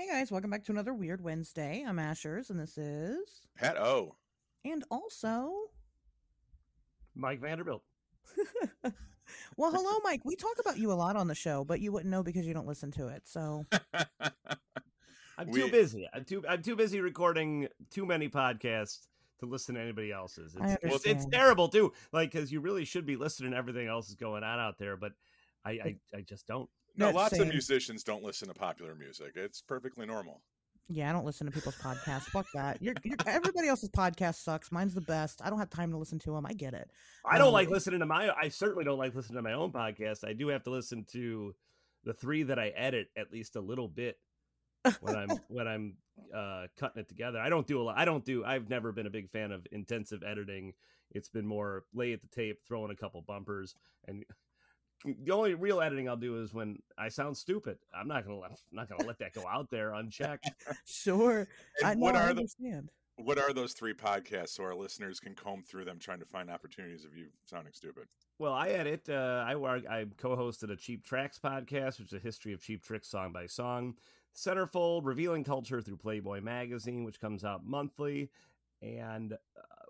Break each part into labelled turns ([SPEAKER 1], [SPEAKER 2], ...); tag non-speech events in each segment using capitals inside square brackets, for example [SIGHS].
[SPEAKER 1] Hey guys, welcome back to another Weird Wednesday. I'm Ashers, and this is
[SPEAKER 2] Pat O.
[SPEAKER 1] and also,
[SPEAKER 3] Mike Vanderbilt. [LAUGHS]
[SPEAKER 1] well, hello, Mike. We talk about you a lot on the show, but you wouldn't know because you don't listen to it. So, [LAUGHS]
[SPEAKER 3] I'm
[SPEAKER 2] We-
[SPEAKER 3] too busy. I'm too I'm too busy recording too many podcasts to listen to anybody else's.
[SPEAKER 1] I
[SPEAKER 3] It's, it's, it's terrible too. Like because you really should be listening to everything else is going on out there, but I I, I just don't.
[SPEAKER 2] No,
[SPEAKER 1] That's
[SPEAKER 2] lots
[SPEAKER 1] same.
[SPEAKER 2] of musicians don't listen to popular music. It's perfectly normal.
[SPEAKER 1] yeah, I don't listen to people's podcasts. Fuck that. You're, you're, everybody else's podcast sucks. Mine's the best. I don't have time to listen to them. I get it.
[SPEAKER 3] I don't
[SPEAKER 1] Um,
[SPEAKER 3] like listening to my. I certainly don't like listening to my own podcast. I do have to listen to the three that I edit at least a little bit when I'm [LAUGHS] when I'm uh, cutting it together. I don't do a lot. I don't do. I've never been a big fan of intensive editing. It's been more lay at the tape, throw in a couple bumpers, and the only real editing I'll do is when I sound stupid. I'm not gonna let, I'm not gonna let that go out there unchecked. [LAUGHS]
[SPEAKER 1] Sure. I
[SPEAKER 2] what
[SPEAKER 1] I
[SPEAKER 2] are the
[SPEAKER 1] understand.
[SPEAKER 2] what are those three podcasts so our listeners can comb through them trying to find opportunities of you sounding stupid?
[SPEAKER 3] Well, I edit. Uh, I work. I co-hosted a Cheap Tracks podcast, which is a history of cheap tricks song by song. Centerfold, revealing culture through Playboy magazine, which comes out monthly, and uh,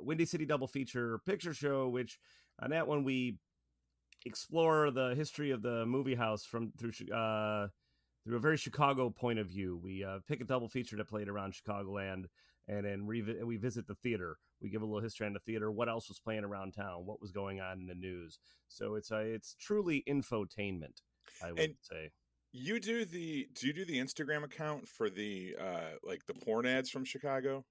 [SPEAKER 3] Windy City Double Feature Picture Show, which on that one we explore the history of the movie house from through uh, through a very Chicago point of view. We uh, pick a double feature that played around Chicagoland, and then revi- we visit the theater. We give a little history on the theater, what else was playing around town, what was going on in the news. So it's uh, it's truly infotainment, I would
[SPEAKER 2] And-
[SPEAKER 3] say.
[SPEAKER 2] You do the do you do the Instagram account for the uh like the porn ads from Chicago?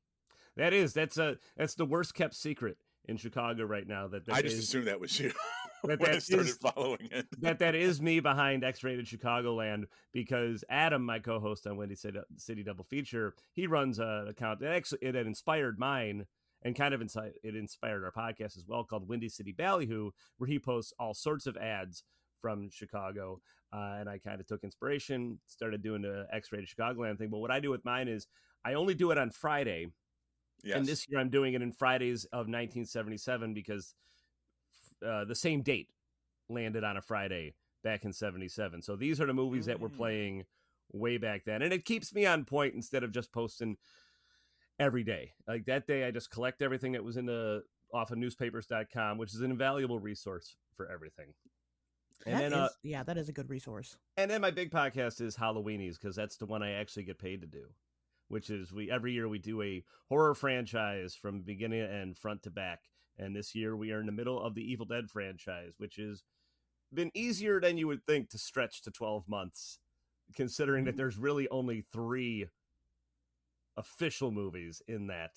[SPEAKER 3] That is that's a that's the worst kept secret in Chicago right now. That, that
[SPEAKER 2] I just
[SPEAKER 3] is-
[SPEAKER 2] assumed that was you [LAUGHS] [LAUGHS]
[SPEAKER 3] That- that is-
[SPEAKER 2] following it.
[SPEAKER 3] that that is me behind X-rated Chicagoland because Adam, my co-host on Windy City, City Double Feature, he runs an account that actually it had inspired mine and kind of insi- it inspired our podcast as well called Windy City Ballyhoo, where he posts all sorts of ads from Chicago. Uh, and I kind of took inspiration, started doing the X-rated Chicagoland thing. But what I do with mine is I only do it on Friday,
[SPEAKER 2] Yes.
[SPEAKER 3] and this year I'm doing it in Fridays of 1977 because uh, the same date landed on a Friday back in 77. So these are the movies that were
[SPEAKER 2] Mm.
[SPEAKER 3] playing way back then. And it keeps me on point instead of just posting every day. Like that day, I just collect everything that was in the off of newspapers.com, which is an invaluable resource for everything. And
[SPEAKER 1] That
[SPEAKER 3] then,
[SPEAKER 1] is-
[SPEAKER 3] uh,
[SPEAKER 1] yeah, that is a good resource.
[SPEAKER 3] and then my big podcast is Halloweenies because that's the one I actually get paid to do, which is we every year we do a horror franchise from beginning to end, front to back. And this year we are in the middle of the Evil Dead franchise, which has been easier than you would think to stretch to 12 months, considering that there's really only three official movies in that.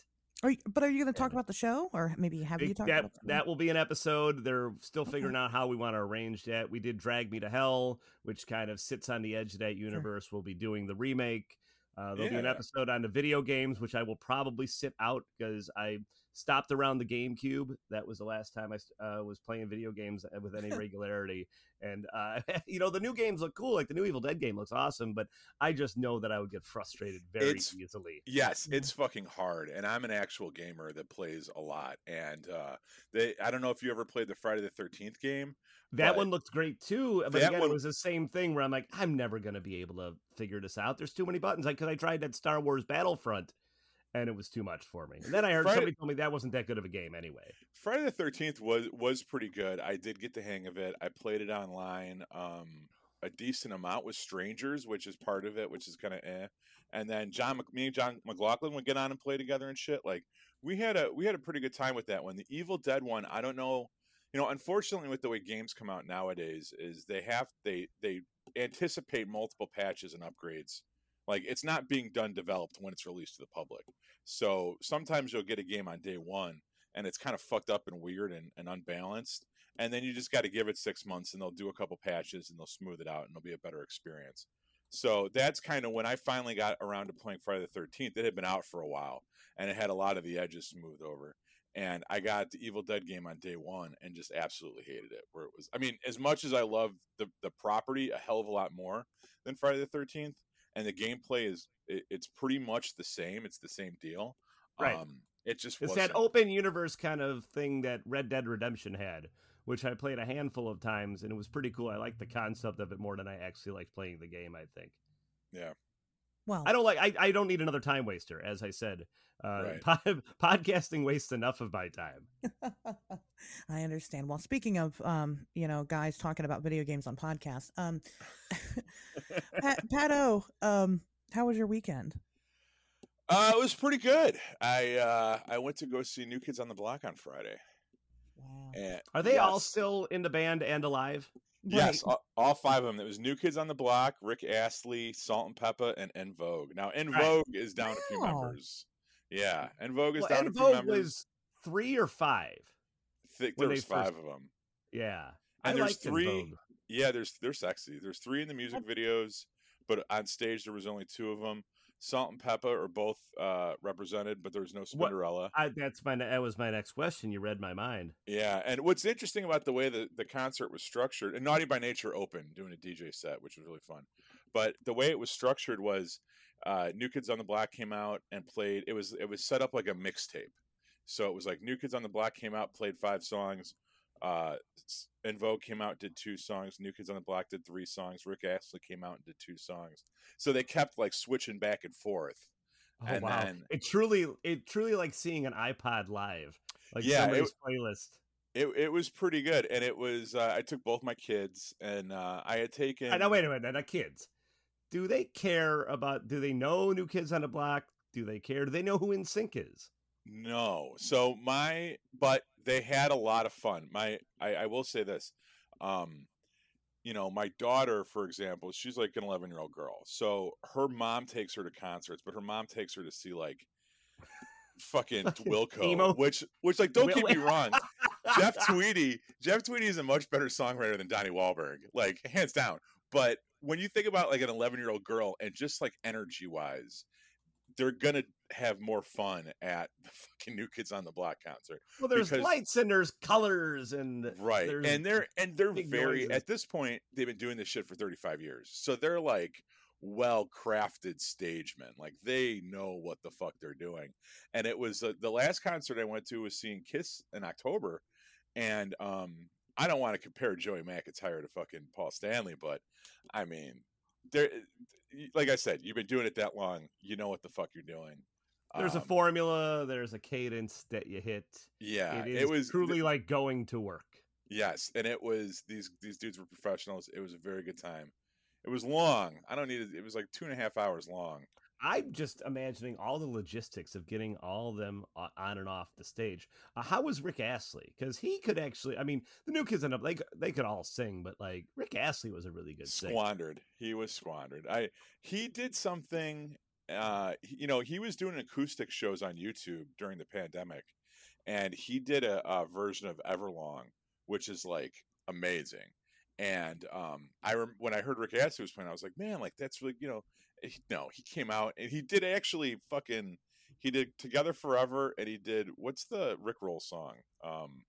[SPEAKER 1] Are you, but are you going to talk
[SPEAKER 3] And-
[SPEAKER 1] about the show, or maybe have you talked
[SPEAKER 3] that
[SPEAKER 1] about the
[SPEAKER 3] that will be an episode. They're still
[SPEAKER 1] Okay.
[SPEAKER 3] figuring out how we want to arrange that. We did Drag Me to Hell, which kind of sits on the edge of that universe. We'll be doing the remake. Uh, there'll be an episode on the video games, which I will probably sit out because I stopped around the GameCube. That was the last time I uh, was playing video games uh, with any [LAUGHS] regularity. And uh, [LAUGHS] you know, the new games look cool. Like the new Evil Dead game looks awesome, but I just know that I would get frustrated very
[SPEAKER 2] It's-
[SPEAKER 3] easily.
[SPEAKER 2] Yes, it's fucking hard, and I'm an actual gamer that plays a lot. And uh, they, I don't know if you ever played the Friday the Thirteenth game.
[SPEAKER 3] That one looked great too, but
[SPEAKER 2] That
[SPEAKER 3] again,
[SPEAKER 2] one-
[SPEAKER 3] it was the same thing where I'm like, I'm never gonna be able to figure this out. There's too many buttons. Like, cause I tried that Star Wars Battlefront, and it was too much for me. And then I heard
[SPEAKER 2] Friday-
[SPEAKER 3] somebody told me that wasn't that good of a game anyway.
[SPEAKER 2] Friday the Thirteenth was was pretty good. I did get the hang of it. I played it online um, a decent amount with strangers, which is part of it, which is kind of eh. And then John, me and John McLaughlin would get on and play together and shit. Like we had a we had a pretty good time with that one. The Evil Dead one, I don't know. You know, unfortunately, with the way games come out nowadays, is they have they they anticipate multiple patches and upgrades. Like it's not being done developed when it's released to the public. So sometimes you'll get a game on day one and it's kind of fucked up and weird and, and unbalanced. And then you just got to give it six months and they'll do a couple patches and they'll smooth it out and it'll be a better experience. So that's kind of when I finally got around to playing Friday the 13th. It had been out for a while and it had a lot of the edges smoothed over. And I got the Evil Dead game on day one and just absolutely hated it. Where it was, I mean, as much as I love the, the property a hell of a lot more than Friday the 13th, and the gameplay is, it, it's pretty much the same. It's the same deal.
[SPEAKER 3] Right.
[SPEAKER 2] Um, it just
[SPEAKER 3] It's
[SPEAKER 2] wasn't.
[SPEAKER 3] that open universe kind of thing that Red Dead Redemption had, which I played a handful of times, and it was pretty cool. I liked the concept of it more than I actually liked playing the game. I think.
[SPEAKER 2] Yeah.
[SPEAKER 1] Well,
[SPEAKER 3] I don't like. I, I don't need another time waster. As I said, uh,
[SPEAKER 2] Right.
[SPEAKER 3] pod, [LAUGHS] podcasting wastes enough of my time. [LAUGHS]
[SPEAKER 1] I understand. Well, speaking of, um, you know, guys talking about video games on podcasts, um, Pat, Pat O, um, how was your weekend?
[SPEAKER 2] Uh, it was pretty good. I uh, I went to go see New Kids on the Block on Friday.
[SPEAKER 1] Wow.
[SPEAKER 2] And
[SPEAKER 3] Are they all still in the band and alive?
[SPEAKER 2] Yes,
[SPEAKER 1] Right.
[SPEAKER 2] all, all five of them. It was New Kids on the Block, Rick Astley, Salt and Pepa, and En Vogue. Now En
[SPEAKER 3] Right.
[SPEAKER 2] Vogue is down a few members. Yeah, En Vogue is
[SPEAKER 3] Well,
[SPEAKER 2] down
[SPEAKER 3] En
[SPEAKER 2] a few
[SPEAKER 3] Vogue
[SPEAKER 2] members.
[SPEAKER 3] was three or five.
[SPEAKER 2] Thick,
[SPEAKER 3] when
[SPEAKER 2] there was five
[SPEAKER 3] first-
[SPEAKER 2] of them.
[SPEAKER 3] Yeah,
[SPEAKER 2] And
[SPEAKER 3] I
[SPEAKER 2] there's three-. Yeah, there's they're sexy. There's three in the music videos, but on stage there was only two of them. Salt and Pepa are both uh, represented, but there's no
[SPEAKER 3] What-
[SPEAKER 2] Spinderella.
[SPEAKER 3] I, that's my. That was my next question. You read my mind.
[SPEAKER 2] Yeah, and what's interesting about the way that the concert was structured, and Naughty by Nature opened doing a DJ set, which was really fun. But the way it was structured was, uh, New Kids on the Block came out and played. It was it was set up like a mixtape, so it was like New Kids on the Block came out, played five songs. Uh, En Vogue came out, did two songs. New Kids on the Block did three songs. Rick Astley came out and did two songs. So they kept like switching back and forth.
[SPEAKER 3] Oh
[SPEAKER 2] And
[SPEAKER 3] wow!
[SPEAKER 2] then-
[SPEAKER 3] it truly, it truly like seeing an iPod live, like
[SPEAKER 2] Yeah, it-
[SPEAKER 3] somebody's playlist.
[SPEAKER 2] It it was pretty good, and it was. Uh, I took both my kids, and uh, I had taken.
[SPEAKER 3] I know. Wait a minute. Now, kids, do they care about? Do they know New Kids on the Block? Do they care? Do they know who NSYNC is?
[SPEAKER 2] No. So my but they had a lot of fun. My I, I will say this. Um you know, my daughter, for example, she's like an 11 year old girl. So her mom takes her to concerts, but her mom takes her to see like fucking Wilco,
[SPEAKER 3] Emo?
[SPEAKER 2] which, which like, don't get me wrong. Jeff [LAUGHS] Tweedy, Jeff Tweedy is a much better songwriter than Donnie Wahlberg, like hands down. But when you think about like an 11 year old girl and just like energy wise, they're gonna have more fun at the fucking New Kids on the Block concert,
[SPEAKER 3] Well, there's
[SPEAKER 2] Because-
[SPEAKER 3] lights and there's colors and
[SPEAKER 2] right? And they're and they're very
[SPEAKER 3] noises.
[SPEAKER 2] at this point they've been doing this shit for 35 years, so they're like well crafted stage men. Like they know what the fuck they're doing. And it was uh, the last concert I went to was seeing Kiss in October, and um, I don't want to compare Joey McIntyre to fucking Paul Stanley, but I mean, there, like I said, you've been doing it that long, you know what the fuck you're doing.
[SPEAKER 3] There's a
[SPEAKER 2] Um,
[SPEAKER 3] formula. There's a cadence that you hit.
[SPEAKER 2] yeah,
[SPEAKER 3] it is
[SPEAKER 2] it was
[SPEAKER 3] truly like going to work.
[SPEAKER 2] Yes, and it was these these dudes were professionals. It was a very good time. It was long. I don't need it. It was like two and a half hours long.
[SPEAKER 3] I'm just imagining all the logistics of getting all of them on and off the stage. Uh, how was Rick Astley? Because he could actually, I mean, the new kids end up they they could all sing, but like Rick Astley was a really good singer.
[SPEAKER 2] Squandered. He was squandered. I he did something. Uh, you know, he was doing acoustic shows on YouTube during the pandemic, and he did a, a version of Everlong, which is like amazing. And um, I rem- when I heard Rick Astley was playing, I was like, man, like that's really you know, he, no, he came out and he did actually fucking he did Together Forever, and he did what's the Rick Roll song? Um,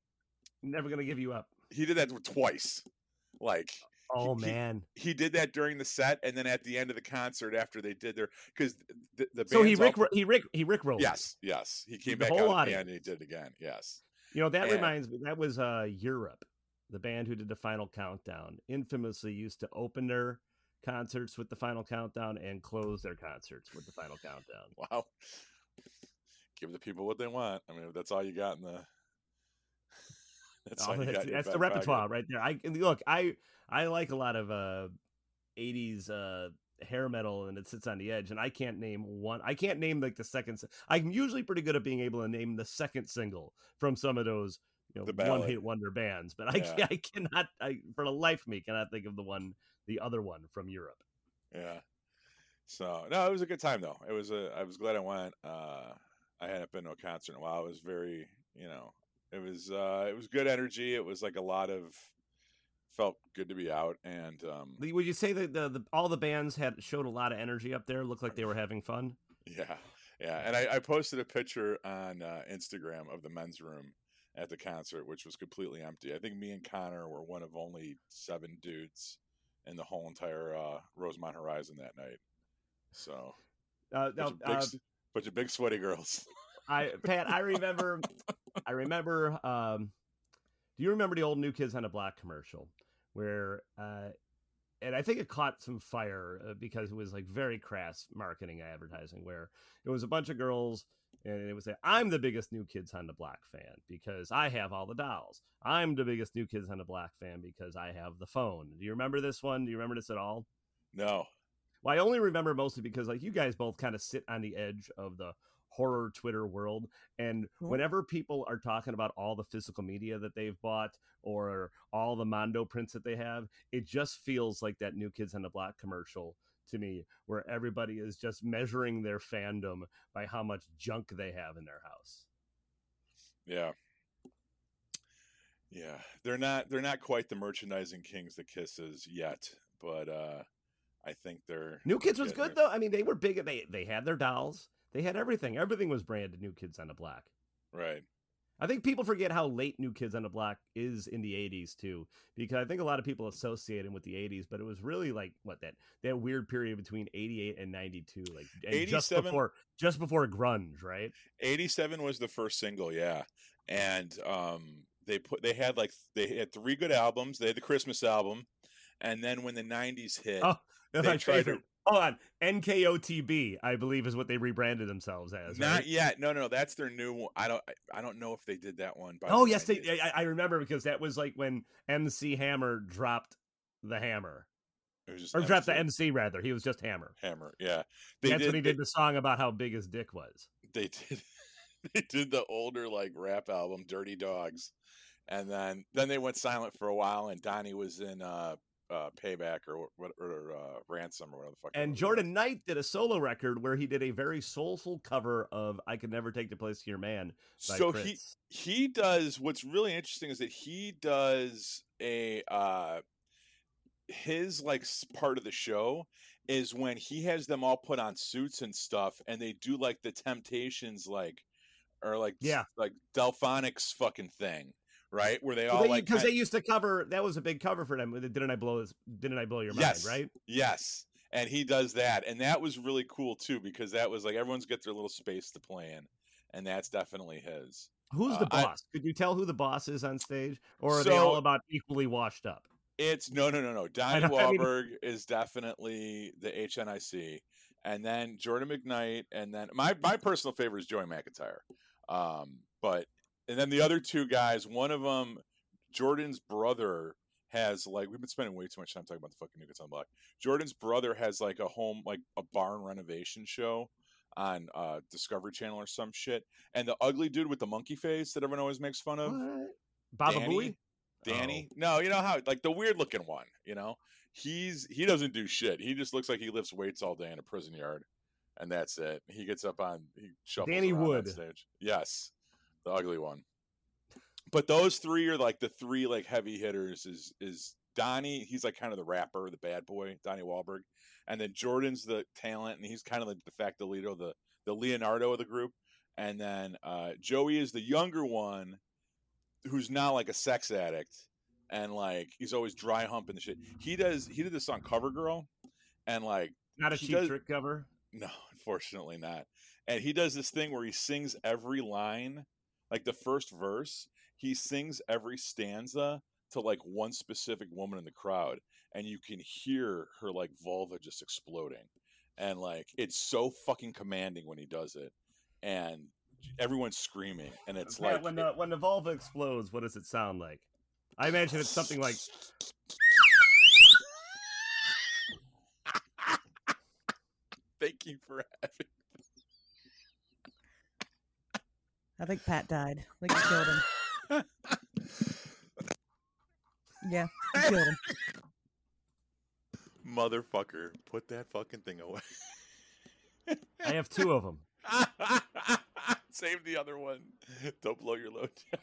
[SPEAKER 3] Never gonna give you up.
[SPEAKER 2] he did that twice, like
[SPEAKER 3] Oh
[SPEAKER 2] he-
[SPEAKER 3] man!
[SPEAKER 2] he did that during the set, and then at the end of the concert after they did their because the, the
[SPEAKER 3] So he Rick
[SPEAKER 2] all-
[SPEAKER 3] he Rick he Rick rolled.
[SPEAKER 2] yes yes he came
[SPEAKER 3] The
[SPEAKER 2] back
[SPEAKER 3] whole
[SPEAKER 2] out and he did it again yes
[SPEAKER 3] You know that
[SPEAKER 2] And-
[SPEAKER 3] reminds me. That was uh Europe, the band who did the Final Countdown. Infamously used to open their concerts with the Final Countdown and close their concerts with the Final Countdown. [LAUGHS]
[SPEAKER 2] wow give the people what they want I mean that's all you got in the [LAUGHS] that's
[SPEAKER 3] Oh,
[SPEAKER 2] all
[SPEAKER 3] that's,
[SPEAKER 2] got in your
[SPEAKER 3] that's the repertoire right there. I look, I I like a lot of uh 80s uh hair metal and it sits on the edge and I can't name one I can't name like the second si- I'm usually pretty good at being able to name the second single from some of those you know one hit wonder bands but I
[SPEAKER 2] Yeah. [LAUGHS]
[SPEAKER 3] I cannot I for the life of me cannot think of the one the other one from Europe.
[SPEAKER 2] yeah. So no it was a good time though. It was a I was glad I went uh I hadn't been to a concert in a while. It was very you know it was uh it was good energy. It was like a lot of felt good to be out and um
[SPEAKER 3] Would you say that the, the all the bands had showed a lot of energy up there looked like they were [LAUGHS] having fun?
[SPEAKER 2] Yeah, yeah. And I, I posted a picture on uh, Instagram of the men's room at the concert, which was completely empty. I think me and Connor were one of only seven dudes in the whole entire uh, Rosemont Horizon that night. So,
[SPEAKER 3] Uh,
[SPEAKER 2] bunch,
[SPEAKER 3] now,
[SPEAKER 2] of big,
[SPEAKER 3] uh,
[SPEAKER 2] bunch of big sweaty girls.
[SPEAKER 3] I Pat, I remember, [LAUGHS] I remember. Um, do you remember the old New Kids on the Block commercial where uh, and I think it caught some fire uh, because it was like very crass marketing advertising, where it was a bunch of girls and it was say, "I'm the biggest New Kids on the Block fan because I have all the dolls. I'm the biggest New Kids on the Block fan because I have the phone." Do you remember this one? Do you remember this at all?
[SPEAKER 2] No.
[SPEAKER 3] Well, I only remember mostly because like you guys both kind of sit on the edge of the horror Twitter world. And
[SPEAKER 1] Cool.
[SPEAKER 3] whenever people are talking about all the physical media that they've bought or all the Mondo prints that they have, it just feels like that New Kids on the Block commercial to me, where everybody is just measuring their fandom by how much junk they have in their house.
[SPEAKER 2] Yeah. Yeah. They're not they're not quite the merchandising kings the kisses yet, but uh I think they're
[SPEAKER 3] New Kids was good
[SPEAKER 2] there.
[SPEAKER 3] though. I mean, they were big. They they had their dolls. They had everything. Everything was branded New Kids on the Block.
[SPEAKER 2] Right.
[SPEAKER 3] I think people forget how late New Kids on the Block is in the 80s too, because I think a lot of people associate him with the 80s, but it was really like what that that weird period between 88 and 92, like and just before just before grunge, right?
[SPEAKER 2] 87 was the first single, yeah. And um they put they had like they had three good albums. They had the Christmas album, and then when the 90s hit,
[SPEAKER 3] Oh,
[SPEAKER 2] They tried to-
[SPEAKER 3] favorite. Hold on, NKOTB, I believe, is what they rebranded themselves as.
[SPEAKER 2] not
[SPEAKER 3] right?
[SPEAKER 2] yet. No, no, that's their new one. I don't I don't know if they did that one by
[SPEAKER 3] Oh
[SPEAKER 2] the
[SPEAKER 3] yes, they, I, I remember because that was like when MC Hammer dropped the hammer,
[SPEAKER 2] It was just
[SPEAKER 3] or dropped the
[SPEAKER 2] MC
[SPEAKER 3] MC rather. He was just Hammer.
[SPEAKER 2] Hammer. Yeah. They
[SPEAKER 3] That's
[SPEAKER 2] did,
[SPEAKER 3] when he
[SPEAKER 2] they-
[SPEAKER 3] did the song about how big his dick was.
[SPEAKER 2] they did [LAUGHS] they did the older like rap album dirty dogs and then then they went silent for a while and donnie was in uh uh payback or what or uh ransom or whatever the fuck
[SPEAKER 3] And
[SPEAKER 2] was.
[SPEAKER 3] Jordan Knight did a solo record where he did a very soulful cover of "I Could Never Take the Place of Your Man." By
[SPEAKER 2] so he
[SPEAKER 3] Prince.
[SPEAKER 2] he does what's really interesting is that he does a uh his like part of the show is when he has them all put on suits and stuff and they do like the temptations like or like
[SPEAKER 3] Yeah.
[SPEAKER 2] like Delfonics fucking thing right where they
[SPEAKER 3] Well,
[SPEAKER 2] all
[SPEAKER 3] they-
[SPEAKER 2] like
[SPEAKER 3] because they used to cover that was a big cover for them. Didn't I blow this? Didn't I blow your
[SPEAKER 2] Yes.
[SPEAKER 3] mind? Right?
[SPEAKER 2] Yes. And he does that. And that was really cool too, because that was like everyone's got their little space to play in. And that's definitely his.
[SPEAKER 3] Who's
[SPEAKER 2] Uh,
[SPEAKER 3] the
[SPEAKER 2] I-
[SPEAKER 3] boss? Could you tell who the boss is on stage, or are they all about equally washed up?
[SPEAKER 2] It's no, no, no, no. Donnie
[SPEAKER 3] know, I mean-
[SPEAKER 2] is definitely the HNIC. And then Jordan McKnight. And then my, my personal favorite is Joey McIntyre. Um, but, and then the other two guys, one of them, Jordan's brother has like, we've been spending way too much time talking about the fucking New Kids on Block. Jordan's brother has like a home, like a barn renovation show on uh Discovery Channel or some shit. And the ugly dude with the monkey face that everyone always makes fun of,
[SPEAKER 3] What? Baba
[SPEAKER 2] Danny?
[SPEAKER 3] Booey?
[SPEAKER 2] Danny. No, you know how like the weird looking one, you know? He's he doesn't do shit. He just looks like he lifts weights all day in a prison yard. And that's it. He gets up on he shuffles
[SPEAKER 3] Danny
[SPEAKER 2] around on
[SPEAKER 3] Wood.
[SPEAKER 2] stage. Yes. The ugly one. But those three are like the three like heavy hitters is is Donnie, he's like kind of the rapper, the bad boy, Donnie Wahlberg. And then Jordan's the talent, and he's kind of the de facto leader, the the Leonardo of the group. And then uh, Joey is the younger one, who's not like a sex addict, and like he's always dry humping the shit. He does. He did this on Cover Girl, and like
[SPEAKER 3] Not a
[SPEAKER 2] He
[SPEAKER 3] cheap
[SPEAKER 2] does-
[SPEAKER 3] trick cover.
[SPEAKER 2] no, [LAUGHS] unfortunately not. And he does this thing where he sings every line, like the first verse, he sings every stanza to like one specific woman in the crowd, and you can hear her like vulva just exploding. And like it's so fucking commanding when he does it. And everyone's screaming, and it's
[SPEAKER 3] Pat,
[SPEAKER 2] like
[SPEAKER 3] when the when the vulva explodes, what does it sound like? I imagine it's something like [LAUGHS]
[SPEAKER 2] Thank you for having
[SPEAKER 1] I think Pat died. I think you killed him. Yeah, you killed him. [LAUGHS]
[SPEAKER 2] motherfucker. Put that fucking thing away.
[SPEAKER 3] I have two of them. [LAUGHS]
[SPEAKER 2] Save the other one. Don't blow your load yet.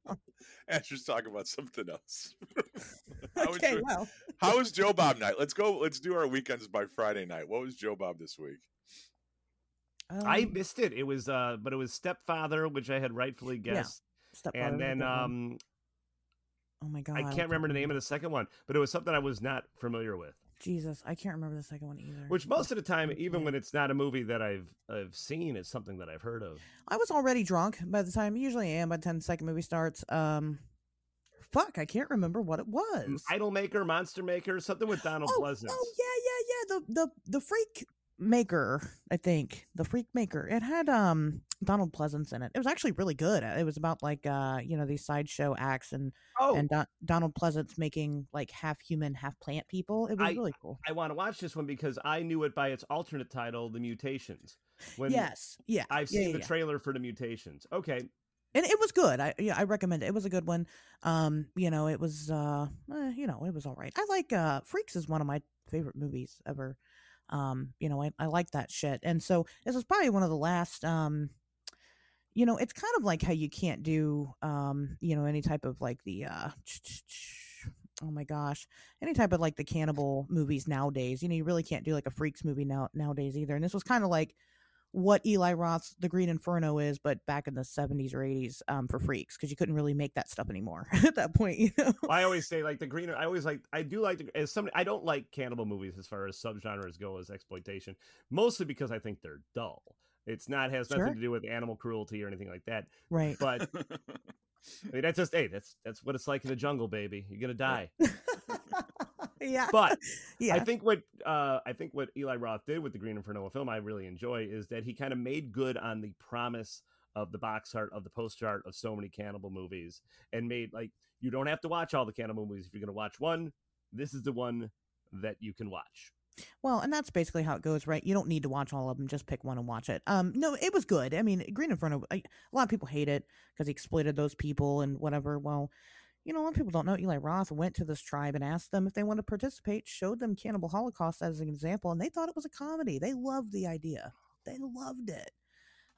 [SPEAKER 2] [LAUGHS] Asher's talking about something else. how, was
[SPEAKER 1] Okay,
[SPEAKER 2] your-
[SPEAKER 1] well,
[SPEAKER 2] how was Joe Bob night? Let's go. Let's do our weekends by Friday night. What was Joe Bob this week?
[SPEAKER 3] I
[SPEAKER 1] um,
[SPEAKER 3] missed it. It was uh but it was stepfather, which I had rightfully
[SPEAKER 1] Yeah,
[SPEAKER 3] guessed.
[SPEAKER 1] Stepfather
[SPEAKER 3] and then um
[SPEAKER 1] oh my god,
[SPEAKER 3] I can't remember the name of the second one, but it was something I was not familiar with.
[SPEAKER 1] Jesus, I can't remember the second one either.
[SPEAKER 3] Which most of the time, even when it's not a movie that I've I've seen, it's something that I've heard of.
[SPEAKER 1] I was already drunk by the time. Usually I am by the time the second movie starts. Um, fuck, I can't remember what it was.
[SPEAKER 3] Idol Maker, Monster Maker, something with Donald
[SPEAKER 1] oh,
[SPEAKER 3] Pleasence.
[SPEAKER 1] Oh yeah, yeah, yeah. The the the freak maker, I think. The freak maker. It had um Donald Pleasence in it. It was actually really good. It was about like uh, you know, these sideshow acts and
[SPEAKER 3] Oh,
[SPEAKER 1] and Don- Donald Pleasence making like half human, half plant people. It was
[SPEAKER 3] I-
[SPEAKER 1] really cool.
[SPEAKER 3] I want to watch this one because I knew it by its alternate title, The Mutations. When
[SPEAKER 1] yes. Yeah.
[SPEAKER 3] I've
[SPEAKER 1] yeah,
[SPEAKER 3] seen
[SPEAKER 1] yeah,
[SPEAKER 3] the
[SPEAKER 1] yeah.
[SPEAKER 3] trailer for The Mutations. Okay,
[SPEAKER 1] and it was good. I yeah, I recommend it. It was a good one. Um, you know, it was uh, eh, you know, it was all right. I like uh, Freaks is one of my favorite movies ever. Um, you know, I I like that shit, and so this is probably one of the last. Um, you know, it's kind of like how you can't do um, you know, any type of like the uh. [TSK] Oh my gosh! Any type of like the cannibal movies nowadays, you know, you really can't do like a freaks movie now nowadays either. And this was kind of like what Eli Roth's The Green Inferno is, but back in the 70s or 80s um, for freaks, because you couldn't really make that stuff anymore [LAUGHS] at that point, you know?
[SPEAKER 3] I always say like the Green. I always like. I do like the, as somebody. I don't like cannibal movies as far as subgenres go as exploitation, mostly because I think they're dull. It's not has nothing
[SPEAKER 1] Sure.
[SPEAKER 3] to do with animal cruelty or anything like that.
[SPEAKER 1] Right.
[SPEAKER 3] But [LAUGHS] I mean, that's just hey, that's that's what it's like in the jungle, baby. You're gonna die. [LAUGHS]
[SPEAKER 1] yeah.
[SPEAKER 3] But [LAUGHS]
[SPEAKER 1] yeah.
[SPEAKER 3] I think what uh, I think what Eli Roth did with the Green Inferno film, I really enjoy, is that he kind of made good on the promise of the box art of the poster art of so many cannibal movies, and made like you don't have to watch all the cannibal movies if you're going to watch one. This is the one that you can watch.
[SPEAKER 1] Well, and that's basically how it goes, right? You don't need to watch all of them; just pick one and watch it. Um, no, it was good. I mean, Green Inferno. I, a lot of people hate it because he exploited those people and whatever. Well, you know, a lot of people don't know. Eli Roth went to this tribe and asked them if they want to participate. Showed them Cannibal Holocaust as an example, and they thought it was a comedy. They loved the idea. They loved it.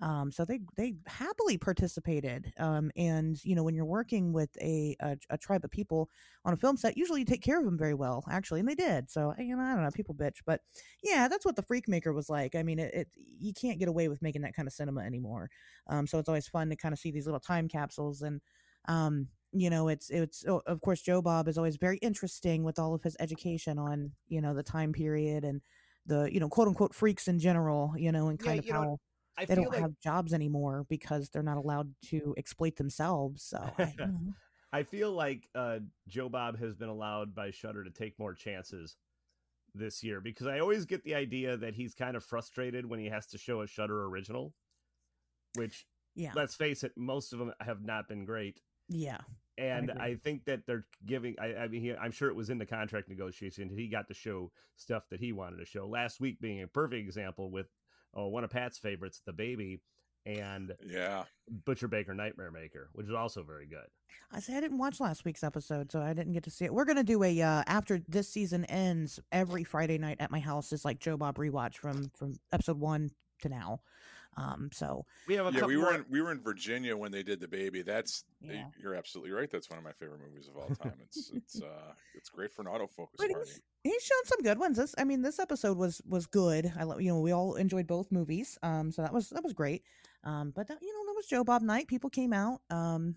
[SPEAKER 1] Um, so they they happily participated. Um, and you know, when you're working with a, a a tribe of people on a film set, usually you take care of them very well, actually, and they did. So you know, I don't know, people bitch, but yeah, that's what the Freak Maker was like. I mean, it, it you can't get away with making that kind of cinema anymore. Um, so it's always fun to kind of see these little time capsules and um, you know, it's it's of course Joe Bob is always very interesting with all of his education on you know the time period and the you know quote unquote freaks in general, you know, and
[SPEAKER 3] Yeah,
[SPEAKER 1] kind of
[SPEAKER 3] you know,
[SPEAKER 1] how
[SPEAKER 3] I
[SPEAKER 1] they don't
[SPEAKER 3] like
[SPEAKER 1] have jobs anymore because they're not allowed to exploit themselves. So I. [LAUGHS]
[SPEAKER 3] I feel like uh, Joe Bob has been allowed by Shudder to take more chances this year because I always get the idea that he's kind of frustrated when he has to show a Shudder original, which
[SPEAKER 1] yeah,
[SPEAKER 3] let's face it, most of them have not been great.
[SPEAKER 1] Yeah,
[SPEAKER 3] And
[SPEAKER 1] agree.
[SPEAKER 3] I, think that they're giving. I, I mean, he, I'm sure it was in the contract negotiation. He got to show stuff that he wanted to show. Last week being a perfect example with oh, one of Pat's favorites, the baby, and
[SPEAKER 2] yeah.
[SPEAKER 3] Butcher Baker Nightmare Maker, which is also very good.
[SPEAKER 1] I say I didn't watch last week's episode, so I didn't get to see it. We're gonna do a uh, after this season ends every Friday night at my house is like Joe Bob rewatch from from episode one to now. Um, so
[SPEAKER 3] We have a
[SPEAKER 2] Yeah,
[SPEAKER 3] couple
[SPEAKER 2] we were in we were in Virginia when they did the baby. That's
[SPEAKER 1] Yeah.
[SPEAKER 2] you're absolutely right. That's one of my favorite movies of all time. It's [LAUGHS] it's uh it's great for an autofocus
[SPEAKER 1] But
[SPEAKER 2] party.
[SPEAKER 1] he's, he's shown some good ones. This, I mean, this episode was was good. I, lo- you know, we all enjoyed both movies. Um, so that was that was great. Um, but that, you know, that was Joe Bob night. People came out. Um,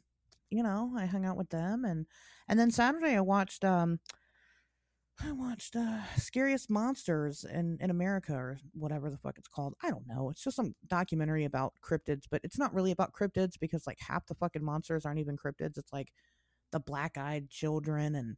[SPEAKER 1] you know, I hung out with them, and and then Saturday I watched um, I watched uh, Scariest Monsters in in America or whatever the fuck it's called. I don't know. It's just some documentary about cryptids, but it's not really about cryptids because like half the fucking monsters aren't even cryptids. It's like the black-eyed children and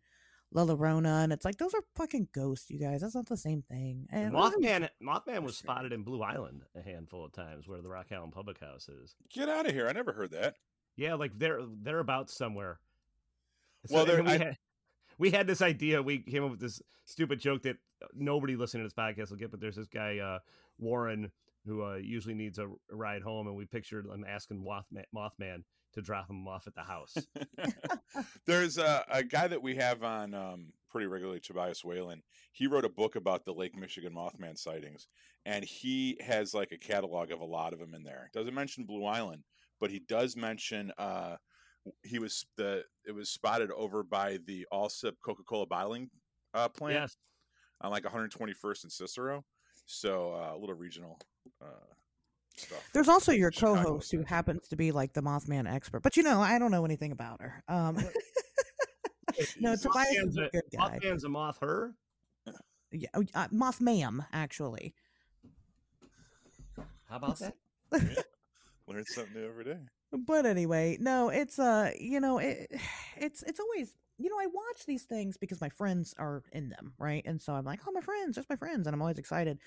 [SPEAKER 1] La Llorona, and it's like those are fucking ghosts, you guys. That's not the same thing. And
[SPEAKER 3] Mothman. Mothman was spotted in Blue Island a handful of times, where the Rock Island Public House is.
[SPEAKER 2] Get out of here! I never heard that.
[SPEAKER 3] Yeah, like they're they're about somewhere.
[SPEAKER 2] Well, there-
[SPEAKER 3] and we,
[SPEAKER 2] I-
[SPEAKER 3] had, we had this idea. We came up with this stupid joke that nobody listening to this podcast will get. But there's this guy uh, Warren who uh, usually needs a ride home, and we pictured him asking Mothman, Mothman to drop him off at the house. [LAUGHS]
[SPEAKER 2] There's a, a guy that we have on um, pretty regularly, Tobias Wayland. He wrote a book about the Lake Michigan Mothman sightings, and he has like a catalog of a lot of them in there. Doesn't mention Blue Island, but he does mention uh, he was the it was spotted over by the Alsip Coca Cola bottling uh, plant
[SPEAKER 3] yes,
[SPEAKER 2] on like 121st and Cicero. So uh, a little regional uh, stuff.
[SPEAKER 1] There's also your
[SPEAKER 2] Chicago
[SPEAKER 1] co-host who happens to be like the Mothman expert, but you know, I don't know anything about her. Um, [LAUGHS] no,
[SPEAKER 2] Jesus.
[SPEAKER 1] Tobias is
[SPEAKER 3] Mothman's
[SPEAKER 1] a
[SPEAKER 3] a,
[SPEAKER 1] good guy.
[SPEAKER 3] Mothman's a moth. Her.
[SPEAKER 1] Yeah, oh, uh, Mothmam actually.
[SPEAKER 3] How about that? [LAUGHS]
[SPEAKER 2] Learn something new every day.
[SPEAKER 1] But anyway, no, it's uh, you know, it, [SIGHS] it's it's always you know, I watch these things because my friends are in them, right? And so I'm like, oh, my friends, just my friends, and I'm always excited.